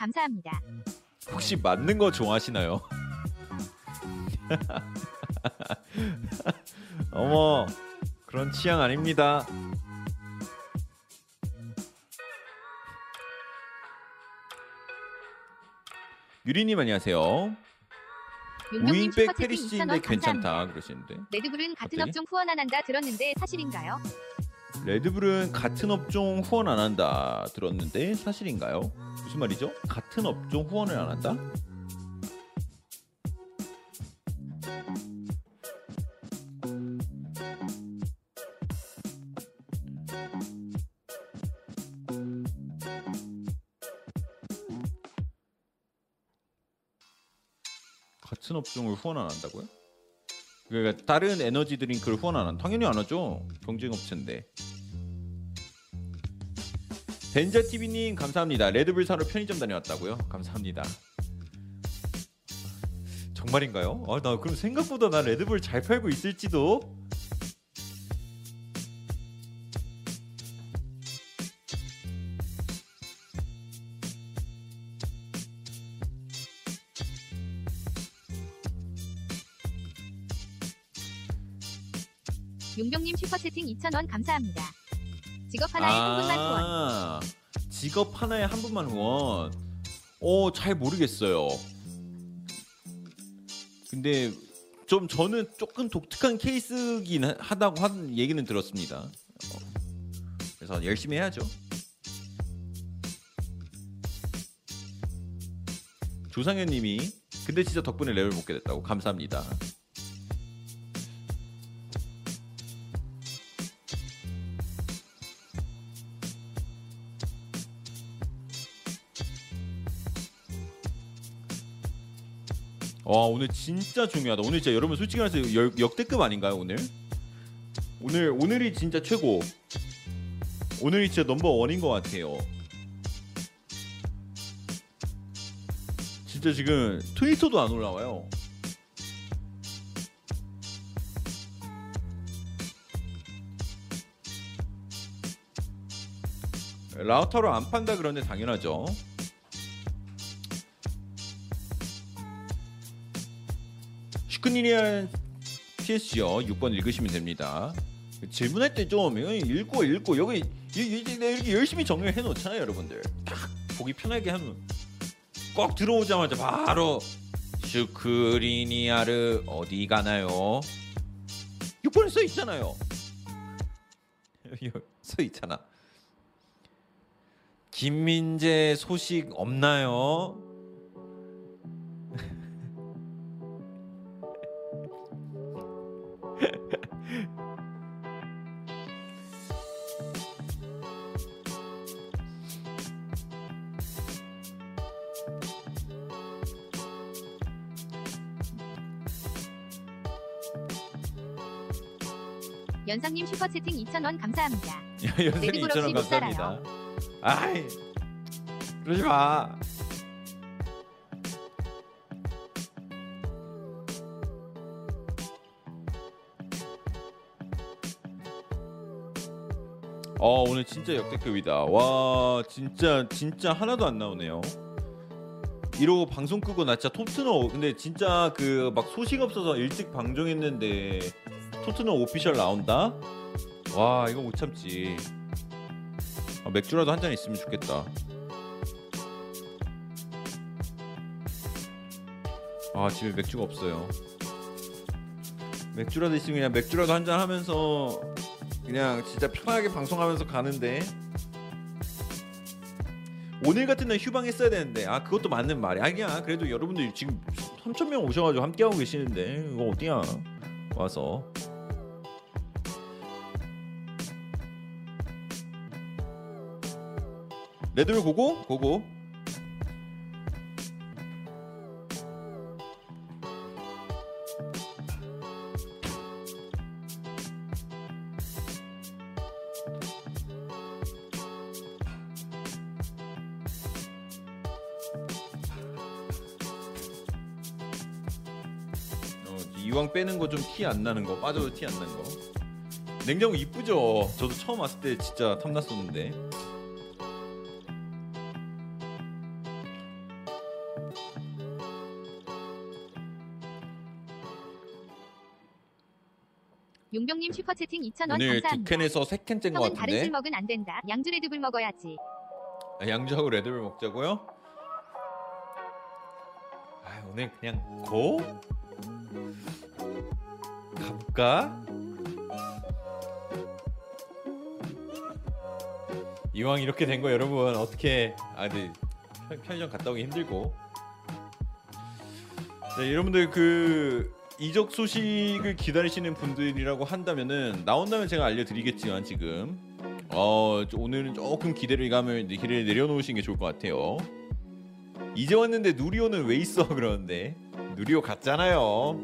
감사합니다. 혹시 맞는 거 좋아하시나요? 어머 그런 취향 아닙니다. 유리님 안녕하세요. 슈퍼채팅 페리시인데 2,000원 감사합니다. 괜찮다 그러시는데 레드불은 같은? 업종 후원 안 한다 들었는데 사실인가요? 레드불은 같은 업종 후원 안 한다 들었는데 사실인가요? 무슨 말이죠? 같은 업종 후원을 안 한다? 같은 업종을 후원 안 한다고요? 그러니까 다른 에너지 드링크를 후원 안 한? 당연히 안 하죠. 경쟁 업체인데. 벤자 TV님 감사합니다. 레드불 사러 편의점 다녀왔다고요? 감사합니다. 정말인가요? 아, 나 그럼 생각보다 나 레드불 잘 팔고 있을지도. 슈퍼채팅 2,000원 감사합니다. 직업 하나에 한 분만 후원. 아, 직업 하나에 한 분만 후원. 어, 잘 모르겠어요. 근데 좀 저는 조금 독특한 케이스긴 하- 하다고 한 얘기는 들었습니다. 어, 그래서 열심히 해야죠. 조상현님이 근데 진짜 덕분에 레벨 먹게 됐다고 감사합니다. 와 오늘 진짜 중요하다. 오늘 진짜 여러분 솔직히 말해서 열- 역대급 아닌가요 오늘? 오늘 오늘이 진짜 최고. 오늘이 진짜 넘버 원인 것 같아요. 진짜 지금 트위터도 안 올라와요. 라우터로 안 판다 그런데 당연하죠. 슈크니리안 TS요 6번 읽으시면 됩니다. 질문할 때 좀 읽고 읽고 여기 이렇게 열심히 정리를 해놓잖아요, 여러분들. 딱 보기 편하게 하면 꼭 들어오자마자 바로 슈크리니아르 어디 가나요? 6번에 써 있잖아요. 써 있잖아. 김민재 소식 없나요? 연상님 슈퍼채팅 2,000원 감사합니다. 레드불 2,000원 없이 못 살아요. 감사합니다. 아이 그러지 마. 어 오늘 진짜 역대급이다. 와 진짜 진짜 하나도 안 나오네요. 이러고 방송 끄고 나 진짜 토트넘 근데 진짜 그 막 소식 없어서 일찍 방송했는데 토트넘 오피셜 나온다? 와 이거 못 참지. 아, 맥주라도 한 잔 있으면 좋겠다. 아 집에 맥주가 없어요. 맥주라도 있으면 그냥 맥주라도 한 잔 하면서 그냥 진짜 편하게 방송하면서 가는데 오늘 같은 날 휴방했어야 되는데 아 그것도 맞는 말이 아니야 그래도 여러분들 지금 3천 명 오셔가지고 함께하고 계시는데 이거 어디야 와서 레드를 고고 고고. 어, 이왕 빼는 거 좀 티 안 나는 거 빠져도 티 안 나는 거. 냉장고 이쁘죠? 저도 처음 왔을 때 진짜 탐났었는데 님 슈퍼채팅 2,000원 오늘 두 감사합니다. 캔에서 세 캔째인 것 형은 다른 같은데 술 먹은 안 된다. 양주 레드불 먹어야지. 아, 양주하고 레드를 먹자고요? 아 오늘 그냥 고 가볼까? 이왕 이렇게 된 거 여러분 어떻게 아 근데 편- 편의점 갔다 오기 힘들고 네, 여러분들 그 이적 소식을 기다리시는 분들이라고 한다면은 나온다면 제가 알려드리겠지만 지금. 어 저- 오늘은 조금 기대감을 기를 내려놓으신 게 좋을 것 같아요. 이제 왔는데 누리오는 왜 있어? 그러는데. 누리오 갔잖아요.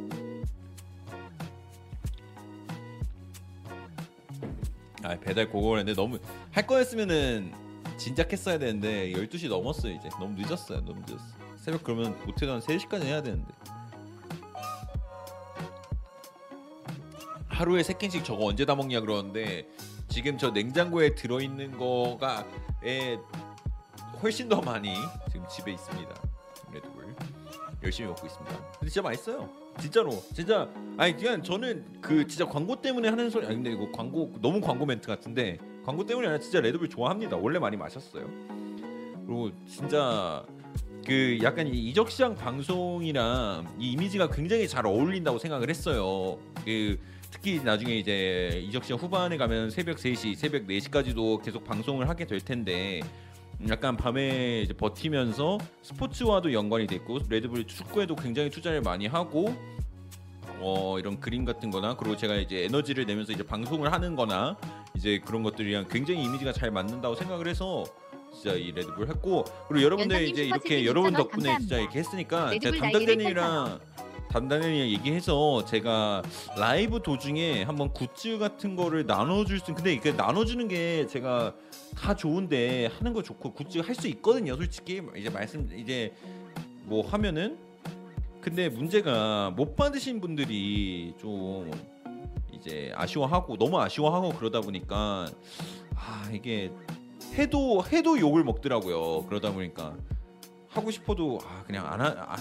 아 배달 고고했는데 너무 할 거였으면은 진작 했어야 되는데 12시 넘었어요 이제. 너무 늦었어요 너무 늦었어 새벽 그러면 못해도 한 3시까지 해야 되는데 하루에 세 캔씩 저거 언제 다 먹냐 그러는데 지금 저 냉장고에 들어있는 거가 에 훨씬 더 많이 지금 집에 있습니다. 레드불 열심히 먹고 있습니다. 근데 진짜 맛있어요. 진짜로 진짜 아니 그냥 저는 그 진짜 광고 때문에 하는 소리 아니 근데 이거 광고 너무 광고 멘트 같은데 광고 때문이 아니라 진짜 레드불 좋아합니다. 원래 많이 마셨어요. 그리고 진짜 그 약간 이 이적 시장 방송이랑 이 이미지가 굉장히 잘 어울린다고 생각을 했어요. 그 특히 나중에 이제 이적 시장 후반에 가면 새벽 3시, 새벽 4시까지도 계속 방송을 하게 될 텐데 음, 약간 밤에 이제 버티면서 스포츠와도 연관이 됐고 레드불 축구에도 굉장히 투자를 많이 하고 어 이런 그림 같은 거나 그리고 제가 이제 에너지를 내면서 이제 방송을 하는 거나 이제 그런 것들이랑 굉장히 이미지가 잘 맞는다고 생각을 해서 진짜 이 레드불 했고 그리고 여러분들 이제 이렇게 여러분 2,000원 덕분에 진짜 감사합니다. 이렇게 했으니까 제가 담당자님이랑 담당자님이랑 얘기해서 제가 라이브 도중에 한번 굿즈 같은 거를 나눠줄 수 근데 이게 나눠주는 게 제가 다 좋은데 하는 거 좋고 굿즈 할 수 있거든요 솔직히. 이제 말씀 이제 뭐 하면은. 근데 문제가 못 받으신 분들이 좀 이제 아쉬워하고 너무 아쉬워하고 그러다 보니까 아 이게 해도 해도 욕을 먹더라고요 그러다 보니까 하고 싶어도 아 그냥 안 하, 아,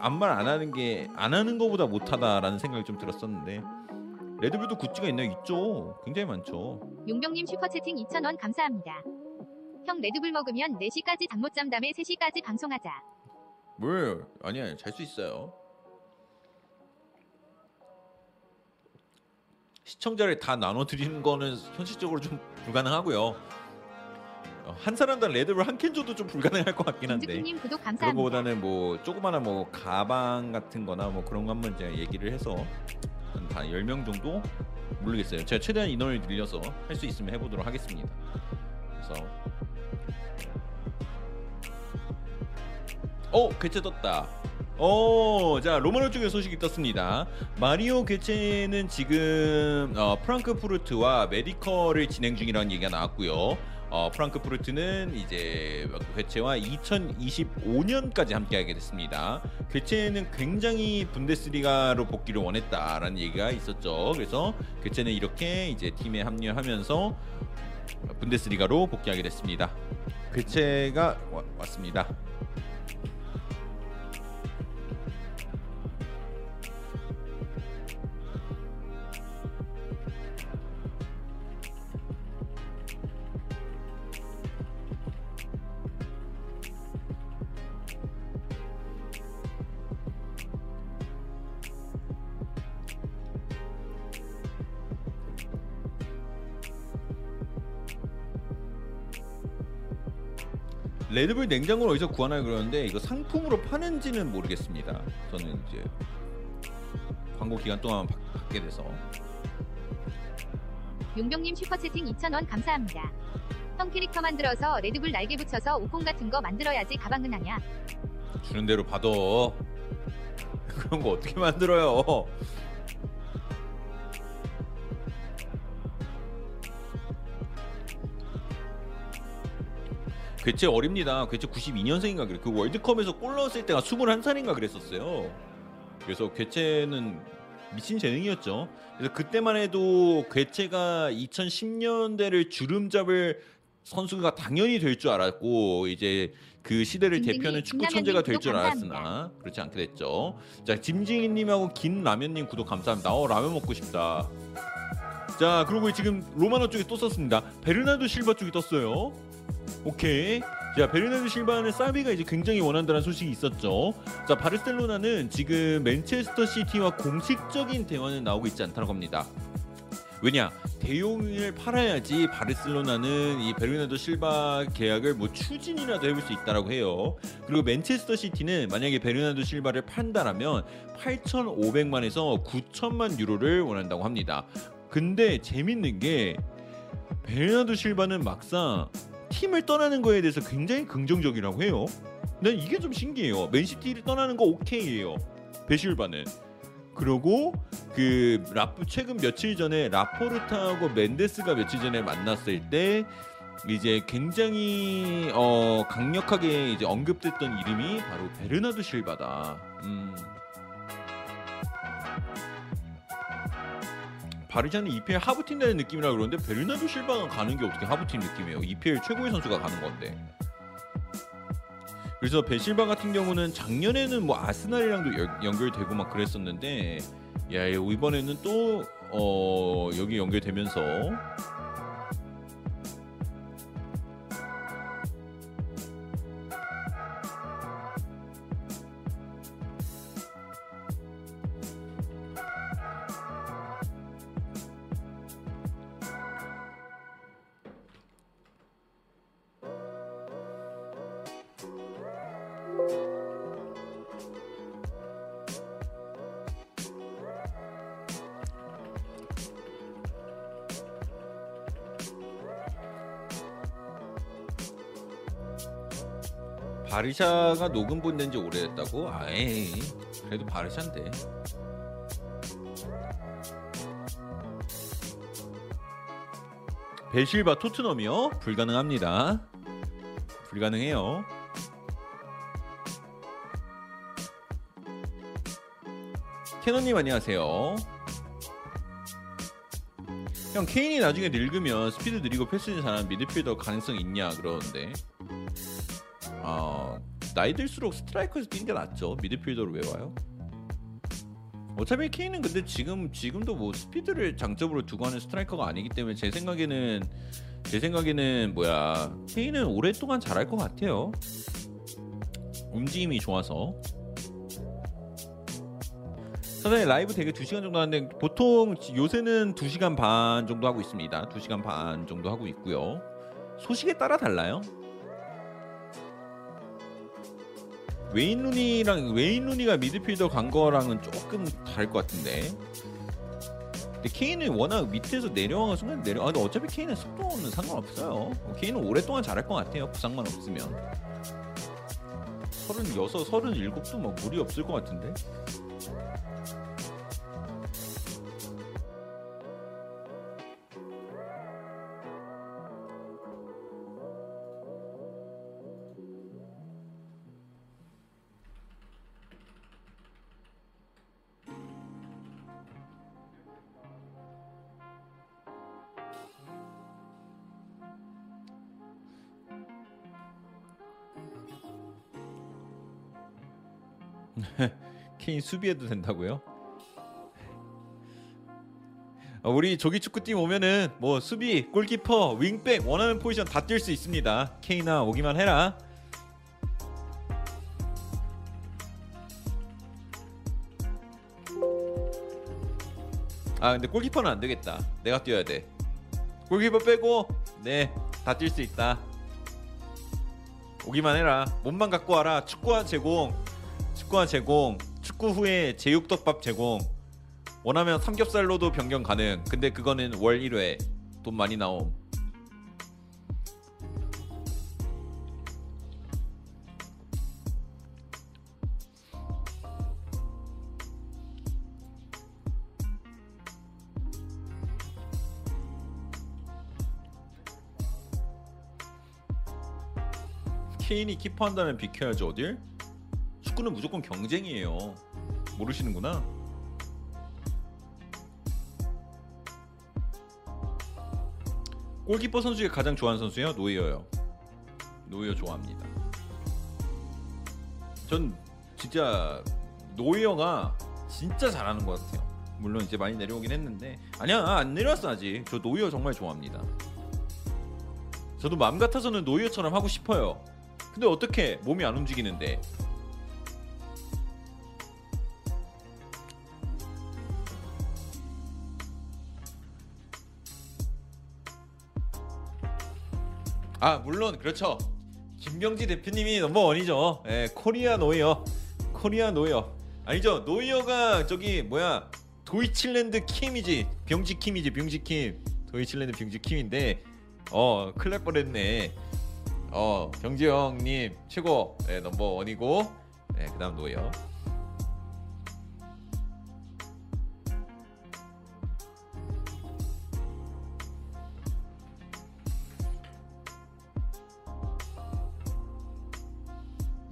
아무 말 안 하는 게 안 하는 거보다 못하다라는 생각이 좀 들었었는데 레드불도 굿즈가 있나요? 있죠. 굉장히 많죠. 용병님 슈퍼채팅 2,000원 감사합니다. 형 레드불 먹으면 4시까지 잠 못잠 다음에 3시까지 방송하자. 뭘 아니야 잘 수 있어요. 시청자를 다 나눠 드리는 거는 현실적으로 좀 불가능하고요. 어, 한 사람당 레드불 한 캔 줘도 좀 불가능할 것 같긴 한데. 김주키님 구독 그런 감사합니다. 거보다는 뭐 조그마한 뭐 가방 같은 거나 뭐 그런 거 한번 제가 얘기를 해서 한다 10명 정도 모르겠어요. 제가 최대한 인원을 늘려서 할 수 있으면 해보도록 하겠습니다. 그래서 어 개체 떴다. 어, 자 로마노 쪽에 소식이 떴습니다. 마리오 개체는 지금 어, 프랑크푸르트와 메디컬을 진행 중이라는 얘기가 나왔고요. 어, 프랑크푸르트는 이제 개체와 2025년까지 함께하게 됐습니다. 개체는 굉장히 분데스리가로 복귀를 원했다라는 얘기가 있었죠. 그래서 개체는 이렇게 이제 팀에 합류하면서 분데스리가로 복귀하게 됐습니다. 개체가 와- 왔습니다. 레드불 냉장고를 어디서 구하나 그러는데 이거 상품으로 파는지는 모르겠습니다. 저는 이제 광고 기간 동안 받- 받게 돼서 용병님 슈퍼채팅 2,000원 감사합니다. 형 캐릭터 만들어서 레드불 날개 붙여서 오폰 같은 거 만들어야지 가방은 하냐. 주는 대로 받아. 그런 거 어떻게 만들어요? 괴체 어립니다. 괴체 92년생인가 그래. 그 월드컵에서 골 넣었을 때가 21살인가 그랬었어요. 그래서 괴체는 미친 재능이었죠. 그래서 그때만 해도 괴체가 2010년대를 주름 잡을 선수가 당연히 될 줄 알았고 이제 그 시대를 대표하는 축구 천재가 될 줄. 알았으나 그렇지 않게 됐죠. 자 김진희님하고 김라면님 구독 감사합니다. 어 라면 먹고 싶다. 자 그리고 지금 로마노 쪽에 또 썼습니다. 베르나르도 실바 쪽이 떴어요. 오케이. 자 베르나르도 실바는 사비가 이제 굉장히 원한다는 소식이 있었죠. 자 바르셀로나는 지금 맨체스터 시티와 공식적인 대화는 나오고 있지 않다는 겁니다. 왜냐 대용을 팔아야지 바르셀로나는 이 베르나르도 실바 계약을 뭐 추진이라도 해볼 수 있다라고 해요. 그리고 맨체스터 시티는 만약에 베르나르도 실바를 판다라면 8,500만에서 9천만 유로를 원한다고 합니다. 근데 재밌는 게 베르나르도 실바는 막상 팀을 떠나는 거에 대해서 굉장히 긍정적이라고 해요. 난 이게 좀 신기해요. 맨시티를 떠나는 거 오케이예요. 베실바는. 그리고 그 라프 최근 며칠 전에 라포르타하고 멘데스가 며칠 전에 만났을 때 이제 굉장히 어 강력하게 이제 언급됐던 이름이 바로 베르나드 실바다. 음. 바르샤는 EPL 하부팀 되는 느낌이라 그러는데 베르나드 실바가 가는 게 어떻게 하부팀 느낌이에요? EPL 최고의 선수가 가는 건데. 그래서 베실바 같은 경우는 작년에는 뭐 아스날이랑도 연- 연결되고 막 그랬었는데 야 이번에는 또 어, 여기 연결되면서 바르샤가 녹음 본낸 지 오래됐다고? 아이 그래도 바르샤인데. 베실바 토트넘이요? 불가능합니다. 불가능해요. 캐논님 안녕하세요. 형 케인이 나중에 늙으면 스피드 느리고 패스 잘하는 미드필더 가능성 있냐 그러는데. 어, 나이 들수록 스트라이커에서 뛰는 게 낫죠. 미드필더로 왜 와요? 어차피 케인은 근데 지금 지금도 뭐 스피드를 장점으로 두고 하는 스트라이커가 아니기 때문에 제 생각에는 제 생각에는 뭐야 케인은 오랫동안 잘할 것 같아요. 움직임이 좋아서. 사장님 라이브 되게 2시간 정도 하는데 보통 요새는 2시간 반 정도 하고 있습니다. 2시간 반 정도 하고 있고요. 소식에 따라 달라요. 웨인 루니랑 웨인 루니가 미드필더 간 거랑은 조금 다를 것 같은데. 근데 케인은 워낙 밑에서 내려와가 순간 내려. 아 근데 어차피 케인은 속도는 상관없어요. 케인은 오랫동안 잘할 것 같아요. 부상만 없으면. 36, 37도 뭐 무리 없을 것 같은데. 케인 수비해도 된다고요? 어, 우리 조기 축구팀 오면은 뭐 수비, 골키퍼, 윙백 원하는 포지션 다 뛸 수 있습니다. 케인아 오기만 해라. 아 근데 골키퍼는 안 되겠다. 내가 뛰어야 돼. 골키퍼 빼고 네 다 뛸 수 있다. 오기만 해라. 몸만 갖고 와라. 축구화 제공. 축구화 제공. 축구 후에 제육덮밥 제공. 원하면 삼겹살로도 변경 가능. 근데 그거는 월 1회. 돈 많이 나옴. 케인이 키퍼한다면 비켜야죠 어딜? 축구는 무조건 경쟁이에요. 모르시는구나. 골키퍼 선수 중에 가장 좋아하는 선수요? 노이어요. 노이어 좋아합니다. 전 진짜 노이어가 진짜 잘하는 것 같아요. 물론 이제 많이 내려오긴 했는데 아니야 안 내려왔어 아직. 저 노이어 정말 좋아합니다. 저도 마음 같아서는 노이어처럼 하고 싶어요. 근데 어떻게 몸이 안 움직이는데? 아 물론 그렇죠. 김병지 대표님이 넘버원이죠. 예, 코리아 노이어, 코리아 노이어 아니죠. 노이어가 저기 뭐야 도이칠랜드 킴이지, 병지 킴이지, 병지 킴, 도이칠랜드 병지 킴인데 어 클날 뻔했네. 어 병지 형님 최고, 예, 넘버원이고, 예, 그다음 노이어.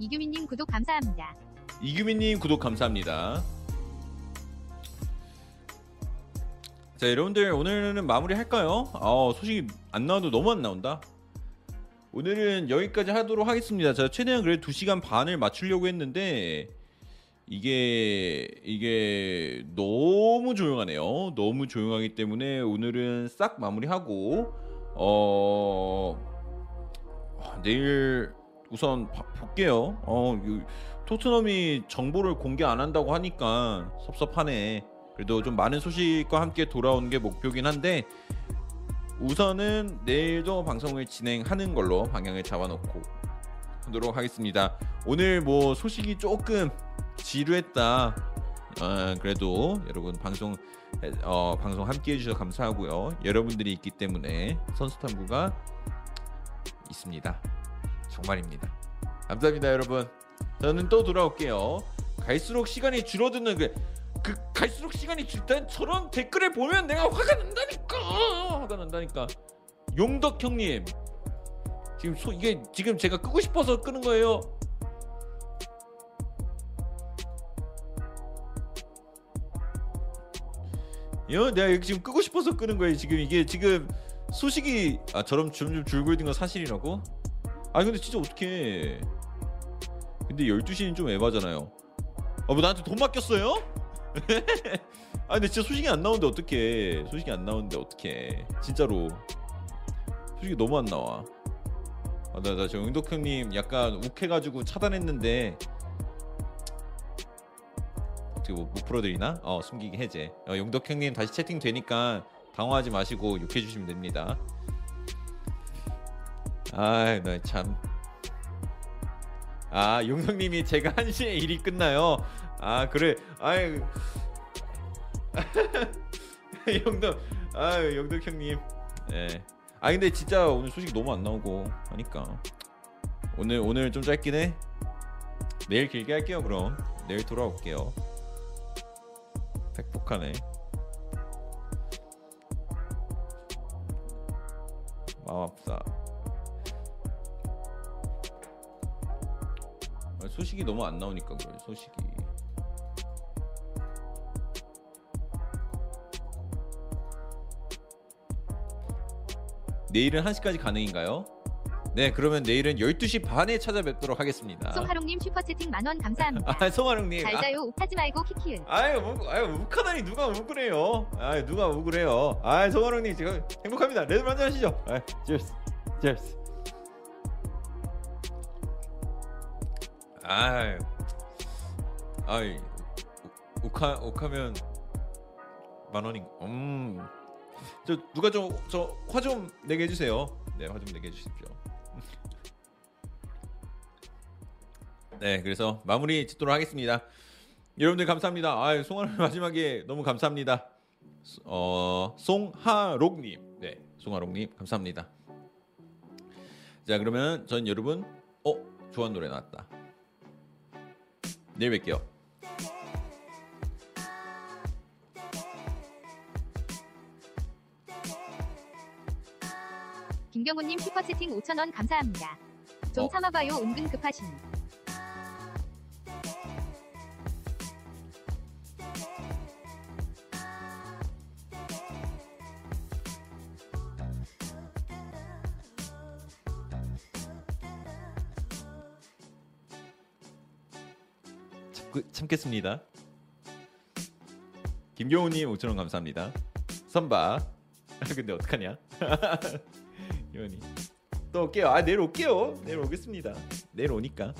이규민님 구독 감사합니다. 이규민님 구독 감사합니다. 자 여러분들 오늘은 마무리 할까요? 아 소식이 안 나와도 너무 안 나온다. 오늘은 여기까지 하도록 하겠습니다. 제가 최대한 그래 2시간 반을 맞추려고 했는데 이게 이게 너무 조용하네요. 너무 조용하기 때문에 오늘은 싹 마무리하고 어 아, 내일 우선 봐- 볼게요. 어, 요- 토트넘이 정보를 공개 안 한다고 하니까 섭섭하네. 그래도 좀 많은 소식과 함께 돌아오는 게 목표긴 한데 우선은 내일도 방송을 진행하는 걸로 방향을 잡아놓고 하도록 하겠습니다. 오늘 뭐 소식이 조금 지루했다. 어, 그래도 여러분 방송 어, 방송 함께 해주셔서 감사하고요. 여러분들이 있기 때문에 선수 탐구가 있습니다. 정말입니다. 감사합니다, 여러분. 저는 또 돌아올게요. 갈수록 시간이 줄어드는 그, 그 갈수록 시간이 줄땐 저런 댓글을 보면 내가 화가 난다니까. 화가 난다니까. 용덕 형님. 지금 소, 이게 지금 제가 끄고 싶어서 끄는 거예요. 이거 내가 이거 지금 끄고 싶어서 끄는 거예요. 지금 이게 지금 소식이 아 저럼 점점 줄고 있는 건 사실이라고? 아 근데 진짜 어떡해. 근데 12시는 좀 에바잖아요. 아뭐 나한테 돈 맡겼어요? 아 근데 진짜 소식이 안 나오는데 어떡해. 소식이 안 나오는데 어떡해. 진짜로. 소식이 너무 안 나와. 아 나 나저 영덕 형님 약간 욱해가지고 차단했는데. 어떻게 뭐 못 풀어드리나? 어 숨기기 해제. 어, 영덕 형님 다시 채팅 되니까 당황하지 마시고 욕해주시면 됩니다 아이 나 참. 아 용성님이 제가 1 시에 일이 끝나요. 아 그래. 아이 영덕. 아 영덕 형님. 예. 아 근데 진짜 오늘 소식 너무 안 나오고 하니까 오늘 오늘 좀 짧긴 해. 내일 길게 할게요 그럼. 내일 돌아올게요. 백폭하네. 아 소식이 너무 안 나오니까 그래 소식이. 내일은 1시까지 가능인가요? 네 그러면 내일은 12시 반에 찾아뵙도록 하겠습니다. 송하롱님 슈퍼채팅 만원 감사합니다. 아 송하룡님. 잘 자요. 욱하지 말고 키키은. 아유 뭐, 아유 욱하다니 누가 욱그래요? 아유 누가 욱그래요? 아유 송하룡님 지금 행복합니다. 레드 한잔 하시죠. 아유 cheers cheers 아유 아이 욱- 욱하 욱하면 만 원인 누가 좀저화 좀 내게 해주세요 네 화 좀 내게 해주십시오 네, 그래서 마무리 짓도록 하겠습니다. 여러분들 감사합니다. 아, 송하로 마지막에 너무 감사합니다. 어, 송하록님, 네, 송하록님 감사합니다. 자, 그러면 전 여러분, 어, 좋아하는 노래 나왔다. 내일 뵐게요. 김경호님 슈퍼채팅 5,000원 감사합니다. 좀 어. 참아봐요 은근 급하신. 참겠습니다. 김경호님 5천원 감사합니다. 선바. 근데 어떡하냐? 이원이 또 올게요. 아 내일 올게요. 내일 오겠습니다. 내일 오니까.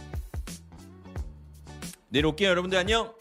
내일 올게요, 여러분들 안녕.